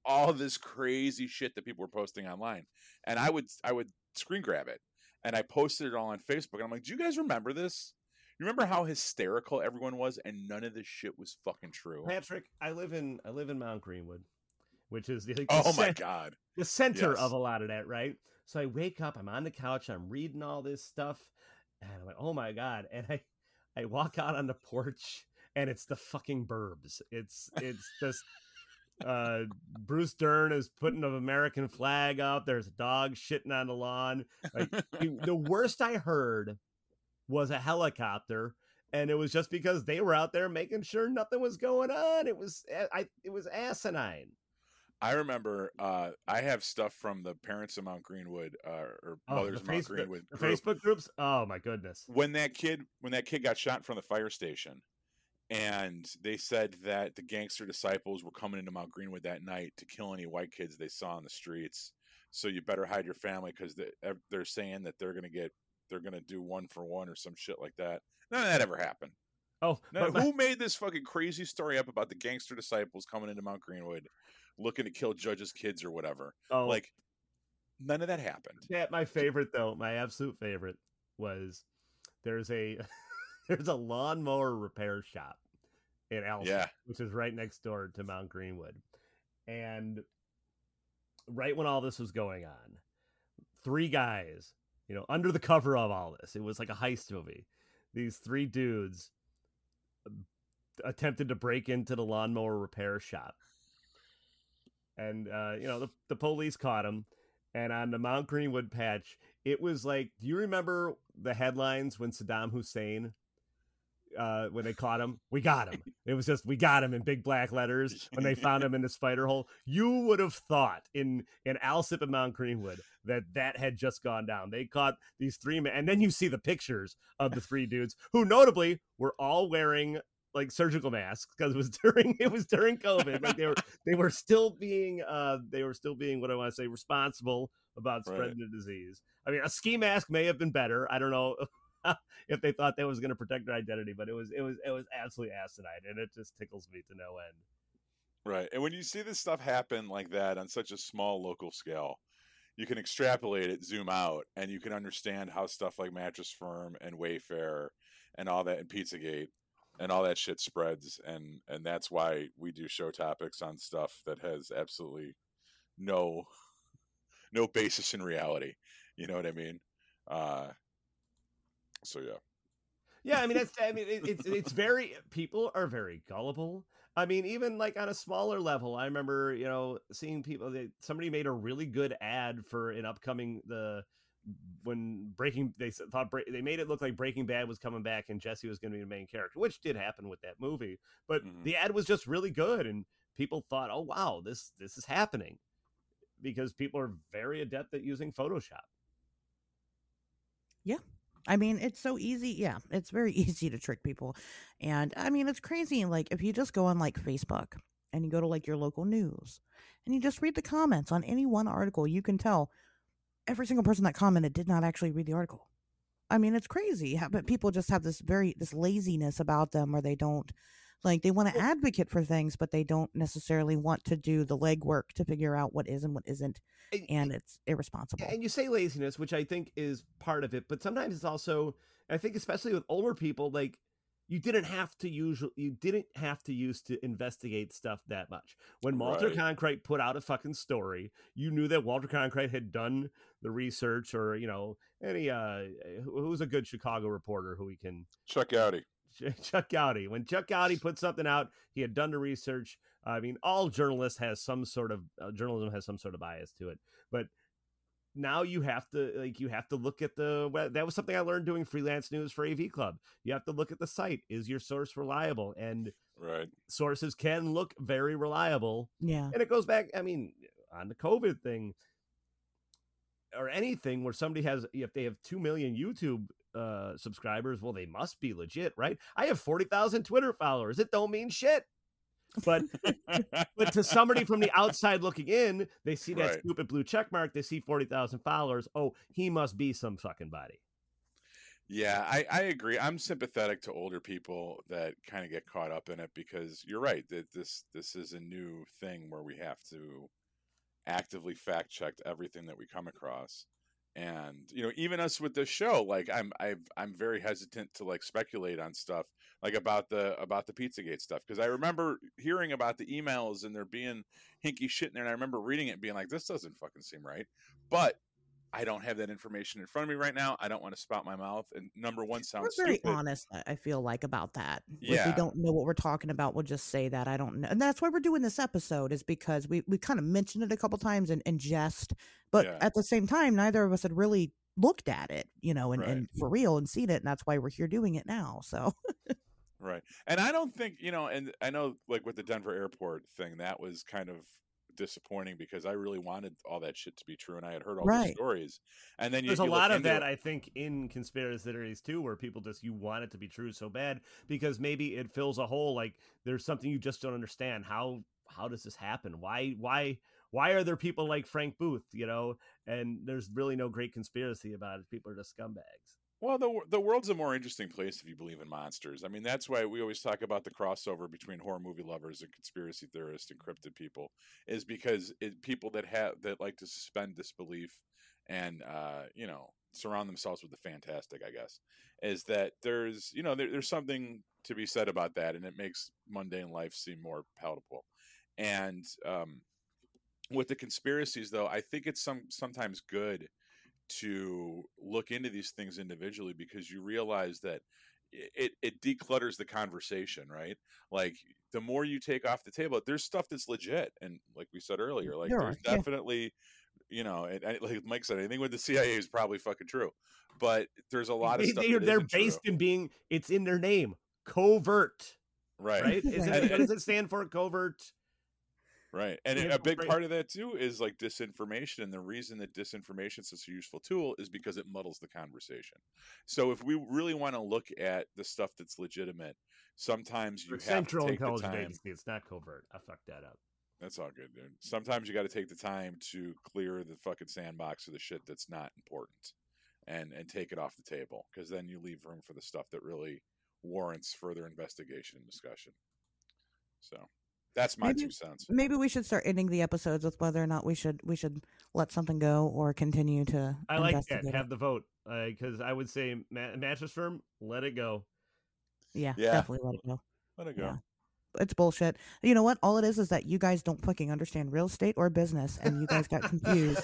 [SPEAKER 2] all this crazy shit that people were posting online, and I would I would screen grab it and I posted it all on Facebook and I'm like, do you guys remember this? You remember how hysterical everyone was and none of this shit was fucking true.
[SPEAKER 3] patrick i live in i live in mount greenwood which is the, the
[SPEAKER 2] Oh my
[SPEAKER 3] cent-
[SPEAKER 2] god.
[SPEAKER 3] the center
[SPEAKER 2] Yes.
[SPEAKER 3] of a lot of that, right? So I wake up, I'm on the couch, I'm reading all this stuff, and I'm like, oh my god! [LAUGHS] And I, I walk out on the porch, and it's the fucking burbs. It's it's just [LAUGHS] uh Bruce Dern is putting an American flag up. There's a dog shitting on the lawn. Like the the [LAUGHS] worst I heard was a helicopter. And it was just because they were out there making sure nothing was going on. It was I it was asinine.
[SPEAKER 2] I remember uh, I have stuff from the parents of Mount Greenwood uh, or
[SPEAKER 3] Oh,
[SPEAKER 2] mothers of Mount
[SPEAKER 3] Facebook-
[SPEAKER 2] Greenwood group.
[SPEAKER 3] Facebook groups? Oh my goodness.
[SPEAKER 2] when that kid when that kid got shot from the fire station and they said that the gangster disciples were coming into Mount Greenwood that night to kill any white kids they saw on the streets. So you better hide your family because they, they're saying that they're gonna get they're gonna do one for one or some shit like that. None of that ever happened.
[SPEAKER 3] Oh,
[SPEAKER 2] Now,
[SPEAKER 3] my-
[SPEAKER 2] who made this fucking crazy story up about the gangster disciples coming into Mount Greenwood, looking to kill judges' kids or whatever?
[SPEAKER 3] oh,
[SPEAKER 2] Like, none of that happened.
[SPEAKER 3] yeah, my favorite though, my absolute favorite was there's a [LAUGHS] there's a lawnmower repair shop in Alsip,
[SPEAKER 2] Yeah.
[SPEAKER 3] which is right next door to Mount Greenwood. And right when all this was going on, three guys, you know, under the cover of all this, it was like a heist movie. These three dudes um, attempted to break into the lawnmower repair shop. And uh, you know, the, the police caught him. And on the Mount Greenwood patch, it was like, do you remember the headlines when Saddam Hussein uh when they caught him? We got him. It was just we got him in big black letters when they found him in the spider hole. You would have thought in in alsip and mount greenwood that that had just gone down. They caught these three men and then you see the pictures of the three dudes who notably were all wearing like surgical masks because it was [LAUGHS] during it was during covid like they were [LAUGHS] they were still being uh they were still being what i want to say responsible about
[SPEAKER 2] Right.
[SPEAKER 3] spreading the disease i mean a ski mask may have been better i don't know [LAUGHS] if they thought that was going to protect their identity, but it was it was it was absolutely asinine, and it just tickles me to no end.
[SPEAKER 2] Right. And when you see this stuff happen like that on such a small local scale, you can extrapolate it, zoom out, and you can understand how stuff like Mattress Firm and Wayfair and all that and Pizzagate and all that shit spreads and and that's why we do show topics on stuff that has absolutely no [LAUGHS] no basis in reality. You know what I mean? Uh so yeah.
[SPEAKER 3] Yeah, I mean that's I mean it, it's [LAUGHS] it's very people are very gullible. I mean, even like on a smaller level, I remember you know seeing people. They, somebody made a really good ad for an upcoming the when Breaking they thought Bre- they made it look like Breaking Bad was coming back and Jesse was going to be the main character, which did happen with that movie. But
[SPEAKER 2] Mhm.
[SPEAKER 3] the ad was just really good, and people thought, "Oh wow, this this is happening," because people are very adept at using Photoshop. Yeah.
[SPEAKER 1] I mean, it's so easy. Yeah, it's very [LAUGHS] easy to trick people. And I mean, it's crazy. Like, if you just go on like Facebook and you go to like your local news and you just read the comments on any one article, you can tell every single person that commented did not actually read the article. I mean, it's crazy. But mm-hmm. people just have this very, this laziness about them where they don't like they want to advocate for things, but they don't necessarily want to do the legwork to figure out what is and what isn't, and it's irresponsible.
[SPEAKER 3] And you say laziness, which I think is part of it, but sometimes it's also, I think, especially with older people, like you didn't have to use you didn't have to use to investigate stuff that much. When Walter right. Cronkite put out a fucking story, you knew that Walter Cronkite had done the research, or you know, any uh, who's a good Chicago reporter who we can
[SPEAKER 2] Chuck Goudie. [LAUGHS]
[SPEAKER 3] Chuck Goudie. When Chuck Goudie put something out, he had done the research. I mean, all journalists has some sort of uh, journalism has some sort of bias to it, but now you have to like you have to look at the that was something I learned doing freelance news for AV Club. You have to look at the site. Is your source reliable? And
[SPEAKER 2] right
[SPEAKER 3] sources can look very reliable.
[SPEAKER 1] Yeah,
[SPEAKER 3] and it goes back. I mean, on the COVID thing or anything where somebody has if they have two million YouTube uh, subscribers, well, they must be legit, right? I have 40,000 Twitter followers. It don't mean shit. But [LAUGHS] but to somebody from the outside looking in, they see that right. stupid blue check mark, they see 40,000 followers. Oh, he must be some fucking body.
[SPEAKER 2] Yeah, I, I agree. I'm sympathetic to older people that kind of get caught up in it because you're right that this this is a new thing where we have to actively fact check everything that we come across and you know even us with this show like i'm i am very hesitant to like speculate on stuff like about the about the pizzagate stuff because i remember hearing about the emails and there being hinky shit in there and i remember reading it and being like this doesn't fucking seem right but I don't have that information in front of me right now. I don't want to spout my mouth. And number one sounds
[SPEAKER 1] we're very
[SPEAKER 2] stupid.
[SPEAKER 1] honest. I feel like about that.
[SPEAKER 2] Yeah.
[SPEAKER 1] If we don't know what we're talking about, we'll just say that I don't know. And that's why we're doing this episode is because we we kind of mentioned it a couple times in, in jest, but yeah. at the same time, neither of us had really looked at it, you know, and, right. and for real and seen it, and that's why we're here doing it now. So.
[SPEAKER 2] right, and I don't think you know, and I know like with the Denver airport thing, that was kind of disappointing because I really wanted all that shit to be true, and I had heard all right. the stories. And then you,
[SPEAKER 3] there's
[SPEAKER 2] you
[SPEAKER 3] a lot of that, it. I think, in conspiracy theories too, where people just you want it to be true so bad because maybe it fills a hole. Like there's something you just don't understand. How how does this happen? Why why why are there people like Frank Booth? You know, and there's really no great conspiracy about it. People are just scumbags.
[SPEAKER 2] Well, the the world's a more interesting place if you believe in monsters. I mean, that's why we always talk about the crossover between horror movie lovers and conspiracy theorists and cryptid people, is because it, people that have that like to suspend disbelief and uh, you know surround themselves with the fantastic. I guess is that there's you know there, there's something to be said about that, and it makes mundane life seem more palatable. And um, with the conspiracies, though, I think it's some sometimes good to look into these things individually because you realize that it it declutters the conversation, right? Like the more you take off the table, there's stuff that's legit, and like we said earlier, like there's definitely, you know, and, and, like Mike said, anything with the CIA is probably fucking true, but there's a lot of
[SPEAKER 3] they,
[SPEAKER 2] stuff.
[SPEAKER 3] They, they're based
[SPEAKER 2] true.
[SPEAKER 3] in being it's in their name, covert,
[SPEAKER 2] right?
[SPEAKER 3] Right? Is it, what does it stand for? Covert.
[SPEAKER 2] Right. And a big part of that too is like disinformation. And the reason that disinformation is such a useful tool is because it muddles the conversation. So if we really want to look at the stuff that's legitimate, sometimes you have
[SPEAKER 3] Central
[SPEAKER 2] to take
[SPEAKER 3] Intelligence
[SPEAKER 2] the time.
[SPEAKER 3] Agency. It's not covert. I fucked that up.
[SPEAKER 2] That's all good, dude. Sometimes you got to take the time to clear the fucking sandbox of the shit that's not important, and and take it off the table because then you leave room for the stuff that really warrants further investigation and discussion. So that's my
[SPEAKER 1] maybe,
[SPEAKER 2] two cents.
[SPEAKER 1] Maybe we should start ending the episodes with whether or not we should we should let something go or continue to.
[SPEAKER 3] I like that. Have the vote because uh, I would say ma- mattress firm, let it go.
[SPEAKER 1] Yeah, yeah, definitely let it go.
[SPEAKER 2] Let it go.
[SPEAKER 1] Yeah it's bullshit. You know what? All it is is that you guys don't fucking understand real estate or business, and you guys got confused.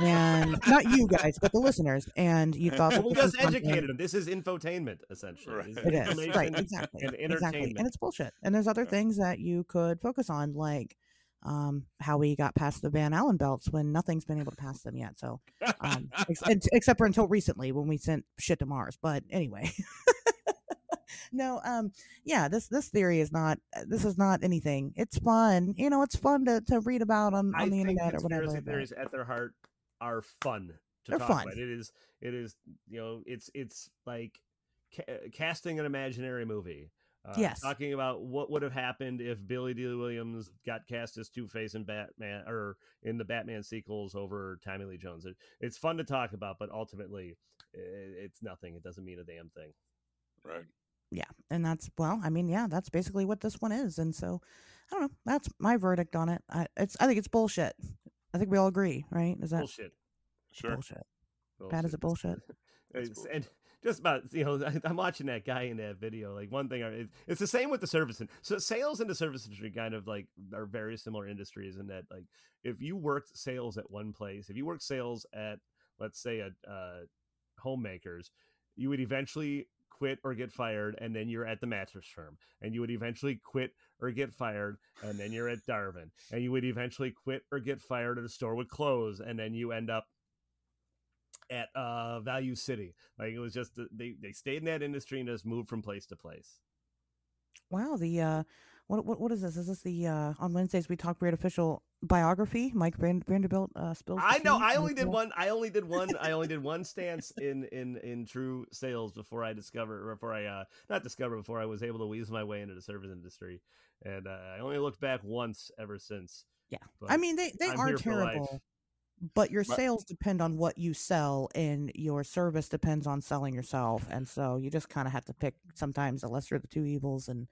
[SPEAKER 1] and [LAUGHS] not you guys, but the listeners. And you thought
[SPEAKER 3] well, we just educated them. This is infotainment, essentially.
[SPEAKER 2] Right.
[SPEAKER 1] It is right, exactly,
[SPEAKER 3] and
[SPEAKER 1] exactly. And it's bullshit. And there's other yeah. things that you could focus on, like um, how we got past the Van Allen belts when nothing's been able to pass them yet. So, um, ex- [LAUGHS] except for until recently when we sent shit to Mars. But anyway [LAUGHS] no, um, yeah, this this theory is not uh, this is not anything. It's fun, you know. It's fun to, to read about on, on the internet or whatever.
[SPEAKER 3] Theories at their heart are fun. to
[SPEAKER 1] They're
[SPEAKER 3] talk
[SPEAKER 1] fun.
[SPEAKER 3] about. It is it is you know it's it's like ca- casting an imaginary movie. Uh,
[SPEAKER 1] Yes.
[SPEAKER 3] talking about what would have happened if Billy Dee Williams got cast as Two Face in Batman or in the Batman sequels over Tommy Lee Jones. It, it's fun to talk about, but ultimately, i it's nothing. It doesn't mean a damn thing.
[SPEAKER 2] Right.
[SPEAKER 1] Yeah, and that's well, I mean, yeah, that's basically what this one is, and so I don't know. That's my verdict on it. I, it's I think it's bullshit. I think we all agree, right? Is that
[SPEAKER 3] Bullshit.
[SPEAKER 2] Sure.
[SPEAKER 1] bullshit? Pat, is it bullshit? [LAUGHS]
[SPEAKER 2] That's
[SPEAKER 3] It's-
[SPEAKER 2] bullshit.
[SPEAKER 3] and just about you know [LAUGHS] I, i'm watching that guy in that video like one thing I- it, it's the same with the service and so sales and the service industry kind of like are very similar industries in that like if you worked sales at one place if you worked sales at let's say a uh, homemakers you would eventually quit or get fired and then you're at the mattress firm and you would eventually quit or get fired and then you're at darvin and you would eventually quit or get fired at a store would close and then you end up at uh value city. Like it was just they they stayed in that industry and just moved from place to place.
[SPEAKER 1] Wow, the uh, what what what is this? Is this the uh on Wednesdays we talk weird official biography? Mike Van- Vanderbilt uh, spills.
[SPEAKER 3] i know i only did one i only did one i only did [LAUGHS] one stance in in in true sales before i discovered before i uh not discovered before i was able to weasel my way into the service industry and uh, i only looked back once ever since
[SPEAKER 1] Yeah.
[SPEAKER 3] But
[SPEAKER 1] I mean, they they
[SPEAKER 3] I'm
[SPEAKER 1] are
[SPEAKER 3] here for life.
[SPEAKER 1] terrible, but your
[SPEAKER 2] But-
[SPEAKER 1] sales depend on what you sell, and your service depends on selling yourself. And so you just kind of have to pick sometimes the lesser of the two evils. And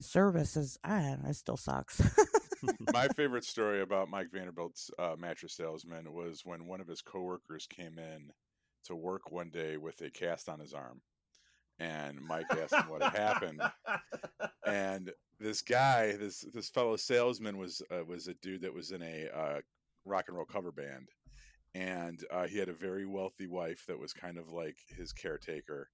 [SPEAKER 1] service is, I it still sucks. [LAUGHS] [LAUGHS]
[SPEAKER 2] My favorite story about Mike Vanderbilt's uh, mattress salesman was when one of his coworkers came in to work one day with a cast on his arm, and Mike asked him what had happened. And this guy, this this fellow salesman, was uh, was a dude that was in a uh, rock and roll cover band, and uh, he had a very wealthy wife that was kind of like his caretaker,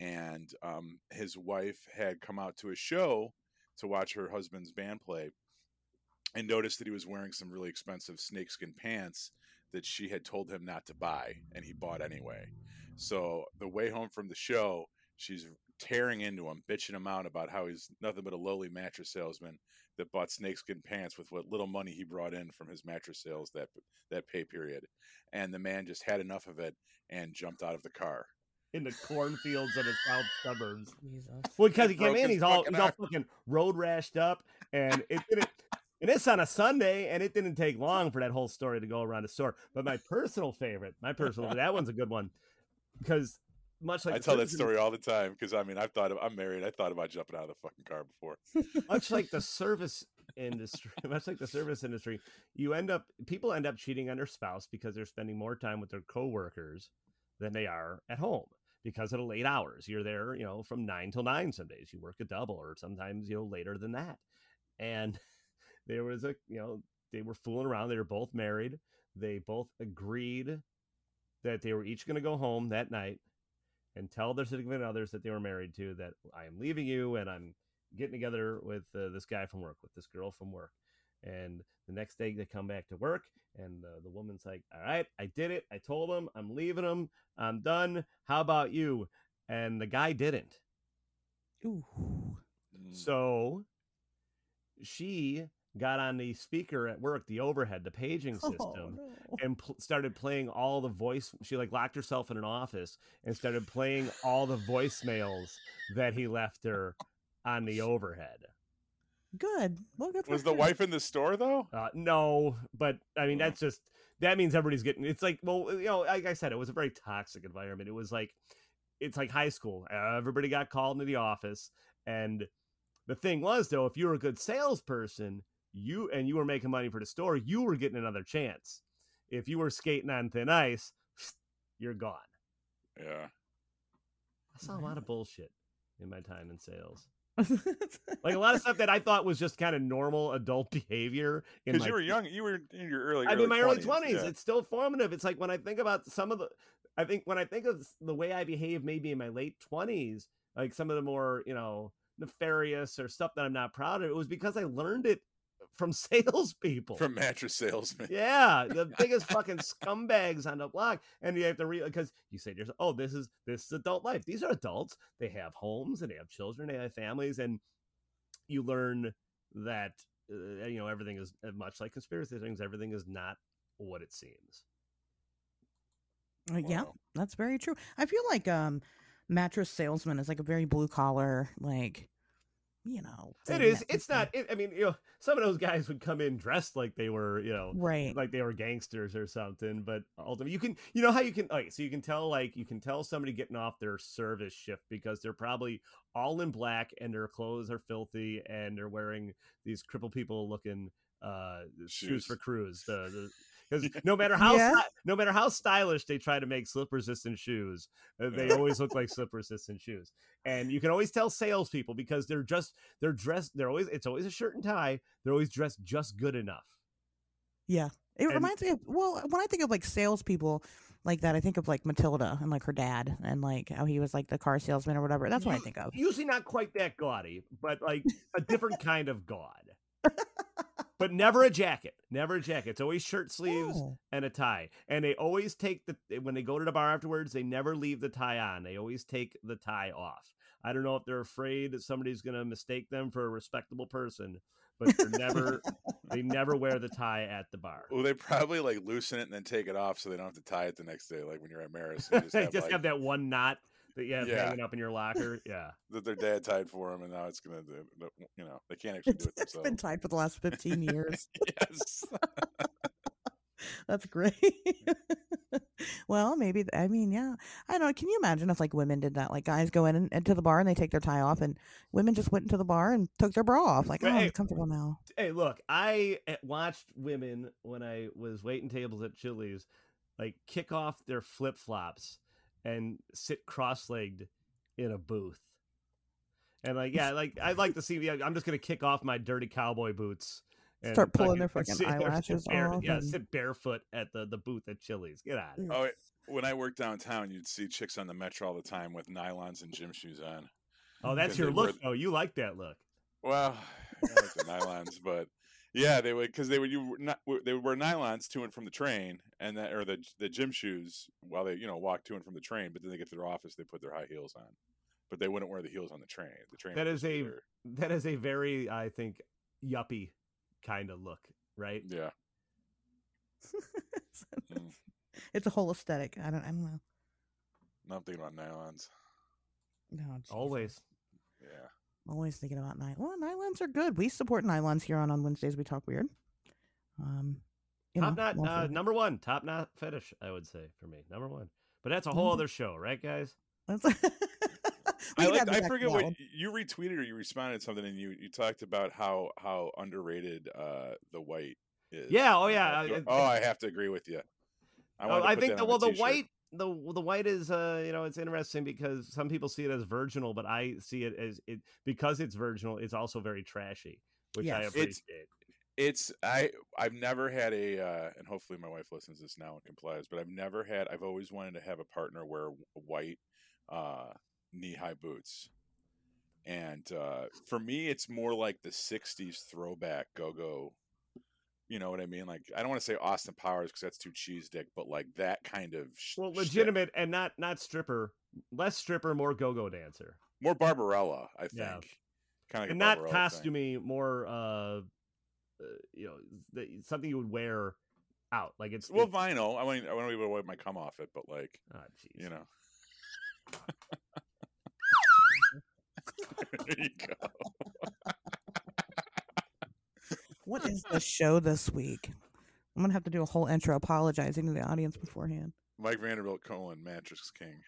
[SPEAKER 2] and um, his wife had come out to a show to watch her husband's band play and noticed that he was wearing some really expensive snakeskin pants that she had told him not to buy and he bought anyway. So the way home from the show she's tearing into him bitching him out about how he's nothing but a lowly mattress salesman that bought snakeskin pants with what little money he brought in from his mattress sales that that pay period. And the man just had enough of it and jumped out of the car
[SPEAKER 3] in the cornfields of the south suburbs
[SPEAKER 1] Jesus.
[SPEAKER 3] Well, because
[SPEAKER 2] He
[SPEAKER 3] he came in, he's all he's all fucking road rashed up, and it didn't. And it's on a Sunday, and it didn't take long for that whole story to go around the store. But my personal favorite, my personal, that one's a good one, because much like
[SPEAKER 2] i tell that story all the time because i mean i've thought of, i'm married i thought about jumping out of the fucking car before [LAUGHS]
[SPEAKER 3] much like the service industry, [LAUGHS] much like the service industry, you end up people end up cheating on their spouse because they're spending more time with their coworkers than they are at home because of the late hours. You're there, you know, from nine till nine. Some days you work a double, or sometimes you know later than that. And [LAUGHS] there was a, you know, they were fooling around. They were both married. They both agreed that they were each going to go home that night and tell their significant others that they were married to that I am leaving you and I'm getting together with uh, this guy from work, with this girl from work. And the next day they come back to work, and uh, the woman's like, "All right, I did it. I told him I'm leaving him. I'm done. How about you?" And the guy didn't.
[SPEAKER 1] Ooh.
[SPEAKER 2] Mm.
[SPEAKER 3] So she got on the speaker at work, the overhead, the paging [LAUGHS] system,
[SPEAKER 1] Oh, no.
[SPEAKER 3] and pl- started playing all the voice. She like locked herself in an office and started playing all the voicemails that he left her on the overhead.
[SPEAKER 1] Good. Well, good for
[SPEAKER 2] was the
[SPEAKER 1] her.
[SPEAKER 2] wife in the store though
[SPEAKER 3] Uh, no, but I mean
[SPEAKER 2] Oh.
[SPEAKER 3] that's just that means everybody's getting. It's like well, you know, like I said, it was a very toxic environment. It was like it's like high school. Everybody got called into the office, and the thing was though, if you were a good salesperson, you and you were making money for the store, you were getting another chance. If you were skating on thin ice, [SNIFFS] you're gone.
[SPEAKER 2] yeah
[SPEAKER 3] I saw a lot of bullshit in my time in sales. [LAUGHS] Like a lot of stuff that I thought was just kind of normal adult [LAUGHS] behavior.
[SPEAKER 2] because you were young you were in your early
[SPEAKER 3] I mean, my early
[SPEAKER 2] 20s,
[SPEAKER 3] twenties.
[SPEAKER 2] yeah.
[SPEAKER 3] It's still formative. It's like when I think about some of the, I think when I think of the way I behave, maybe in my late twenties, like some of the more you know nefarious or stuff that I'm not proud of, it was because I learned it from [LAUGHS] salespeople.
[SPEAKER 2] from mattress salesmen.
[SPEAKER 3] yeah, the [LAUGHS] biggest fucking scumbags on the block, and you have to read because you say to yourself, "Oh, this is this is adult life. These are adults. They have homes and they have children. They have families, and you learn that uh, you know everything is uh, much like conspiracy things. Everything is not what it seems.
[SPEAKER 1] Uh, Yeah, that's very true. I feel like um mattress salesman is like a very blue collar, like you know.
[SPEAKER 3] It
[SPEAKER 1] thing
[SPEAKER 3] is.
[SPEAKER 1] that
[SPEAKER 3] It's
[SPEAKER 1] people-
[SPEAKER 3] not. It, I mean, you know, some of those guys would come in dressed like they were, you know,
[SPEAKER 1] right.
[SPEAKER 3] like they were gangsters or something. But ultimately, you can, you know, how you can, like, so you can tell, like, you can tell somebody getting off their service shift because they're probably all in black and their clothes are filthy and they're wearing these cripple people looking uh shoes,
[SPEAKER 2] Shoes.
[SPEAKER 3] for crews. The, because [LAUGHS] no matter how
[SPEAKER 1] Yeah.
[SPEAKER 3] sty- no matter how stylish they try to make slip resistant shoes, uh, they always look like [LAUGHS] slip resistant shoes. And you can always tell salespeople because they're just they're dressed. They're always it's always a shirt and tie. They're always dressed just good enough.
[SPEAKER 1] Yeah. It
[SPEAKER 3] And-
[SPEAKER 1] reminds me of well, when I think of like salespeople like that, I think of like Matilda and like her dad and like how he was like the car salesman or whatever. That's what I think of.
[SPEAKER 3] Usually not quite that gaudy, but like a different kind of gaud. [LAUGHS] But never a jacket. Never a jacket. It's always shirt sleeves
[SPEAKER 1] Oh,
[SPEAKER 3] and a tie. And they always take the eh, when they go to the bar afterwards, they never leave the tie on. They always take the tie off. I don't know if they're afraid that somebody's going to mistake them for a respectable person, but they're never [LAUGHS] they never wear the tie at the bar.
[SPEAKER 2] Well, they probably like loosen it and then take it off so they don't have to tie it the next day, like when you're at Maris. You just [LAUGHS]
[SPEAKER 3] They just
[SPEAKER 2] like,
[SPEAKER 3] have that one knot that you have
[SPEAKER 2] Yeah.
[SPEAKER 3] hanging up in your locker. Yeah. [LAUGHS]
[SPEAKER 2] that their dad tied for them, and now it's gonna, do, you know, they can't actually
[SPEAKER 1] it's,
[SPEAKER 2] do it
[SPEAKER 1] it's been tied for the last 15 years. [LAUGHS]
[SPEAKER 2] yes. [LAUGHS]
[SPEAKER 1] That's great. well, maybe I mean, yeah. I don't know. Can you imagine if like women did that? Like guys go in and, into the bar and they take their tie off, and women just went into the bar and took their bra off. Like,
[SPEAKER 3] But
[SPEAKER 1] oh,
[SPEAKER 3] hey,
[SPEAKER 1] I'm comfortable now.
[SPEAKER 3] Hey, look, I eh, watched women when I was waiting tables at Chili's, like kick off their flip flops and sit cross legged in a booth. And like, yeah, like I'd like to see. I'm just gonna kick off my dirty cowboy boots. And
[SPEAKER 1] Start pulling their [LAUGHS]
[SPEAKER 3] fucking
[SPEAKER 1] fucking
[SPEAKER 3] sit there, sit
[SPEAKER 1] eyelashes
[SPEAKER 3] bare-
[SPEAKER 1] off
[SPEAKER 3] Yeah,
[SPEAKER 1] and-
[SPEAKER 3] sit barefoot at the, the booth at Chili's. Get out.
[SPEAKER 2] Oh, wait, when I worked downtown, you'd see chicks on the metro all the time with nylons and gym shoes on.
[SPEAKER 3] Oh, that's your
[SPEAKER 2] they wear
[SPEAKER 3] look. Oh, you like that look.
[SPEAKER 2] Well, I like the nylons, but yeah, they would because they would you not they would wear nylons to and from the train, and that or the the gym shoes while they you know walk to and from the train. But then they get to their office, they put their high heels on, but they wouldn't wear the heels on the train. The train
[SPEAKER 3] That
[SPEAKER 2] would
[SPEAKER 3] is
[SPEAKER 2] just be
[SPEAKER 3] a-
[SPEAKER 2] their-
[SPEAKER 3] That is a very, I think, yuppie kind of look, right?
[SPEAKER 2] yeah. Mm. [LAUGHS]
[SPEAKER 1] it's a whole aesthetic. I don't. I don't know.
[SPEAKER 2] Now I'm thinking about nylons.
[SPEAKER 1] No, jeez.
[SPEAKER 3] Always.
[SPEAKER 2] Yeah,
[SPEAKER 1] always thinking about nylon. Well, nylons are good. We support nylons here on on Wednesdays. We talk weird. Um, you
[SPEAKER 3] top
[SPEAKER 1] know,
[SPEAKER 3] knot, uh, number one, top knot fetish, I would say for me, number one. But that's a whole other show, right, guys?
[SPEAKER 1] That's- [LAUGHS]
[SPEAKER 2] I like. I forget what you retweeted or you responded to something, and you you talked about how how underrated uh the white is.
[SPEAKER 3] Yeah, oh, yeah,
[SPEAKER 2] I to-
[SPEAKER 3] I- I-
[SPEAKER 2] oh, I have to agree with you. I,
[SPEAKER 3] Oh, I think
[SPEAKER 2] that
[SPEAKER 3] the well, the
[SPEAKER 2] t-shirt.
[SPEAKER 3] white, the the white is, uh, you know, it's interesting because some people see it as virginal, but I see it as it because it's virginal. It's also very trashy, which I
[SPEAKER 1] Yes.
[SPEAKER 2] It's-
[SPEAKER 3] appreciate.
[SPEAKER 2] it's i i've never had a uh and hopefully my wife listens to this now and complies but i've never had i've always wanted to have a partner wear white uh knee-high boots and uh for me it's more like the 60s throwback go-go you know what i mean like i don't want to say austin powers because that's too cheese dick but like that kind of sh-
[SPEAKER 3] Well,
[SPEAKER 2] shtick.
[SPEAKER 3] legitimate and not not stripper, less stripper, more go go dancer,
[SPEAKER 2] more barbarella i think
[SPEAKER 3] Yeah.
[SPEAKER 2] kind of
[SPEAKER 3] and not costumey, more uh, uh, you know, the, something you would wear out. Like it's
[SPEAKER 2] well
[SPEAKER 3] it-
[SPEAKER 2] vinyl i want i want to be able to wipe my cum off it but like
[SPEAKER 3] jeez.
[SPEAKER 2] you know [LAUGHS] [LAUGHS] there you go [LAUGHS]
[SPEAKER 1] What is the show this week? I'm gonna have to do a whole intro apologizing to the audience beforehand.
[SPEAKER 2] Mike Vanderbilt Cohen, Mattress King.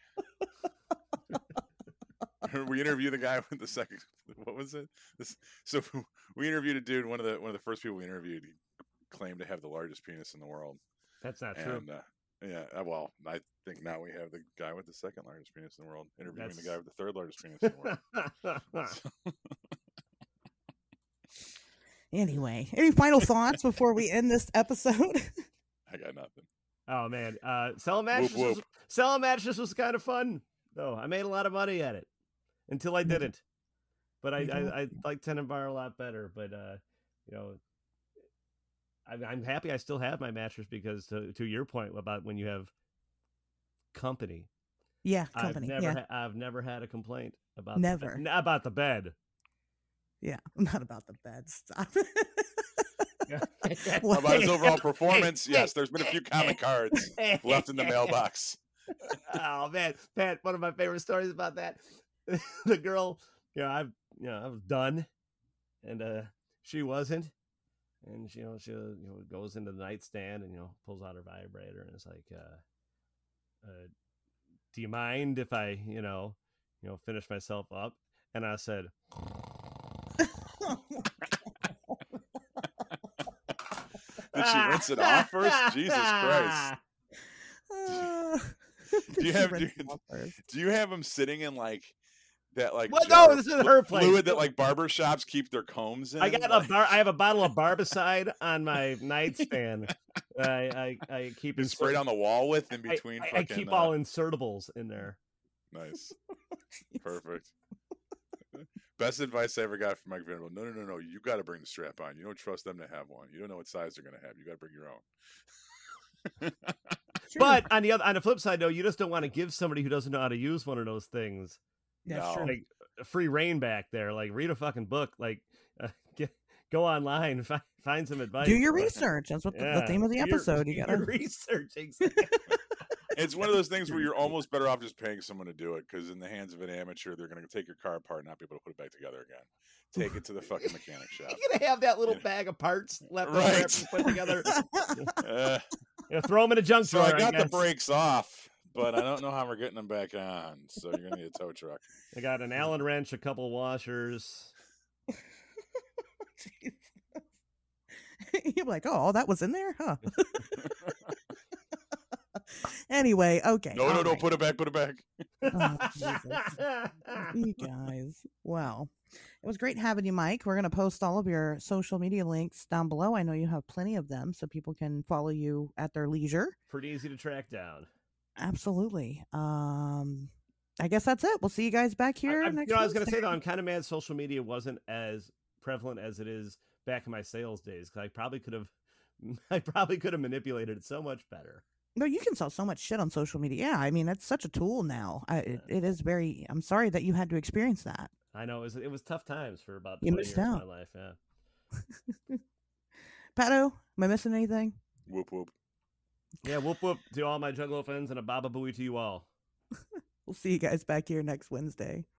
[SPEAKER 2] [LAUGHS] we interviewed the guy with the second. What was it? This, so [LAUGHS] we interviewed a dude. One of the one of the first people we interviewed. He claimed to have the largest penis in the world.
[SPEAKER 3] That's not true.
[SPEAKER 2] Uh, yeah, uh, well, I think now we have the guy with the second largest penis in the world interviewing the guy with the third largest penis in the world. [LAUGHS]
[SPEAKER 1] Anyway, any final thoughts before we end this episode? [LAUGHS]
[SPEAKER 2] I got nothing.
[SPEAKER 3] oh man, uh, selling mattresses. Was,
[SPEAKER 2] whoop.
[SPEAKER 3] selling mattresses was kind of fun. though. I made a lot of money at it until I didn't. But I,
[SPEAKER 1] You
[SPEAKER 3] I,
[SPEAKER 1] don't?
[SPEAKER 3] I like Tenant Bar a lot better. But uh, you know, I'm, I'm happy I still have my mattress because to, to your point about when you have company,
[SPEAKER 1] yeah, company.
[SPEAKER 3] I've never,
[SPEAKER 1] yeah,
[SPEAKER 3] ha- I've never had a complaint about
[SPEAKER 1] Never.
[SPEAKER 3] the about the bed.
[SPEAKER 1] Yeah. [LAUGHS] Not about the bed. Stop. [LAUGHS] [LAUGHS]
[SPEAKER 2] How about his overall performance? Yes, there's been a few comment cards left in the mailbox.
[SPEAKER 3] oh man, Pat, one of my favorite stories about that. the girl, you know, I've you know, I was done, and uh she wasn't, and she, you know, she, you know, goes into the nightstand and you know pulls out her vibrator and it's like, uh, uh, do you mind if I, you know, you know, finish myself up? And I said, [LAUGHS]
[SPEAKER 2] Did she rinse it off first? Jesus Christ. [LAUGHS] Do you have do you,
[SPEAKER 1] it off first.
[SPEAKER 2] do you have them sitting in like that like
[SPEAKER 3] What? No, this is her place.
[SPEAKER 2] fluid that like barber shops keep their combs in?
[SPEAKER 3] I got
[SPEAKER 2] Like,
[SPEAKER 3] a bar. I have a bottle of Barbicide on my nightstand. I, I I keep [LAUGHS]
[SPEAKER 2] you spray it
[SPEAKER 3] insert-
[SPEAKER 2] on the wall with in between.
[SPEAKER 3] I, I
[SPEAKER 2] fucking,
[SPEAKER 3] keep
[SPEAKER 2] uh,
[SPEAKER 3] all insertables in there.
[SPEAKER 2] Nice. Perfect. Best advice I ever got from Mike Vanderbilt. No, no, no, no. You got to bring the strap on. You don't trust them to have one. You don't know what size they're going to have. You got to bring your own. [LAUGHS]
[SPEAKER 1] Sure.
[SPEAKER 3] But on the other, on the flip side, though, you just don't want to give somebody who doesn't know how to use one of those things
[SPEAKER 1] That's
[SPEAKER 2] No.
[SPEAKER 1] true.
[SPEAKER 3] like free reign back there. Like read a fucking book. Like uh, [LAUGHS] get, go online, find, find some advice.
[SPEAKER 1] Do your
[SPEAKER 3] Like,
[SPEAKER 1] research. That's what the, the theme of the
[SPEAKER 3] do your-
[SPEAKER 1] episode. You [LAUGHS] gotta.
[SPEAKER 3] research. Exactly.
[SPEAKER 2] It's one of those things where you're almost better off just paying someone to do it because in the hands of an amateur, they're going to take your car apart and not be able to put it back together again. Take it to the fucking mechanic [LAUGHS] shop.
[SPEAKER 3] You're gonna have that little
[SPEAKER 2] Yeah.
[SPEAKER 3] bag of parts left
[SPEAKER 2] Right.
[SPEAKER 3] after you put together. [LAUGHS]
[SPEAKER 2] Uh,
[SPEAKER 3] You know, throw them in a junk
[SPEAKER 2] so
[SPEAKER 3] drawer.
[SPEAKER 2] I got the
[SPEAKER 3] guess.
[SPEAKER 2] brakes off, but I don't know how we're getting them back on. So you're going to need a tow truck.
[SPEAKER 3] I got an Allen wrench, a couple washers. [LAUGHS]
[SPEAKER 1] You're like, oh, all that was in there, huh? Anyway, okay.
[SPEAKER 2] No, no,
[SPEAKER 1] all
[SPEAKER 2] no. Put it back. Put it back.
[SPEAKER 1] Oh, [LAUGHS] you guys. Well, it was great having you, Mike. We're going to post all of your social media links down below. I know you have plenty of them, so people can follow you at their leisure.
[SPEAKER 3] Pretty easy to track down.
[SPEAKER 1] Absolutely. Um, I guess that's it. We'll see you guys back here
[SPEAKER 3] I-
[SPEAKER 1] next.
[SPEAKER 3] you know, I was gonna say
[SPEAKER 1] Wednesday.
[SPEAKER 3] though, I'm kind of mad social media wasn't as prevalent as it is back in my sales days. 'cause I probably could have, [LAUGHS] I probably could have manipulated it so much better.
[SPEAKER 1] No, you can sell so much shit on social media. Yeah, I mean, it's such a tool now. I, it, it is very. I'm sorry that you had to experience that.
[SPEAKER 3] I know it was it was tough times for about
[SPEAKER 1] You
[SPEAKER 3] 20
[SPEAKER 1] missed
[SPEAKER 3] years
[SPEAKER 1] out.
[SPEAKER 3] of my life. Yeah. [LAUGHS]
[SPEAKER 1] Pato, am I missing anything?
[SPEAKER 2] Whoop, whoop.
[SPEAKER 3] Yeah. Whoop whoop to all my juggalo friends and a baba booey to you all. [LAUGHS]
[SPEAKER 1] We'll see you guys back here next Wednesday.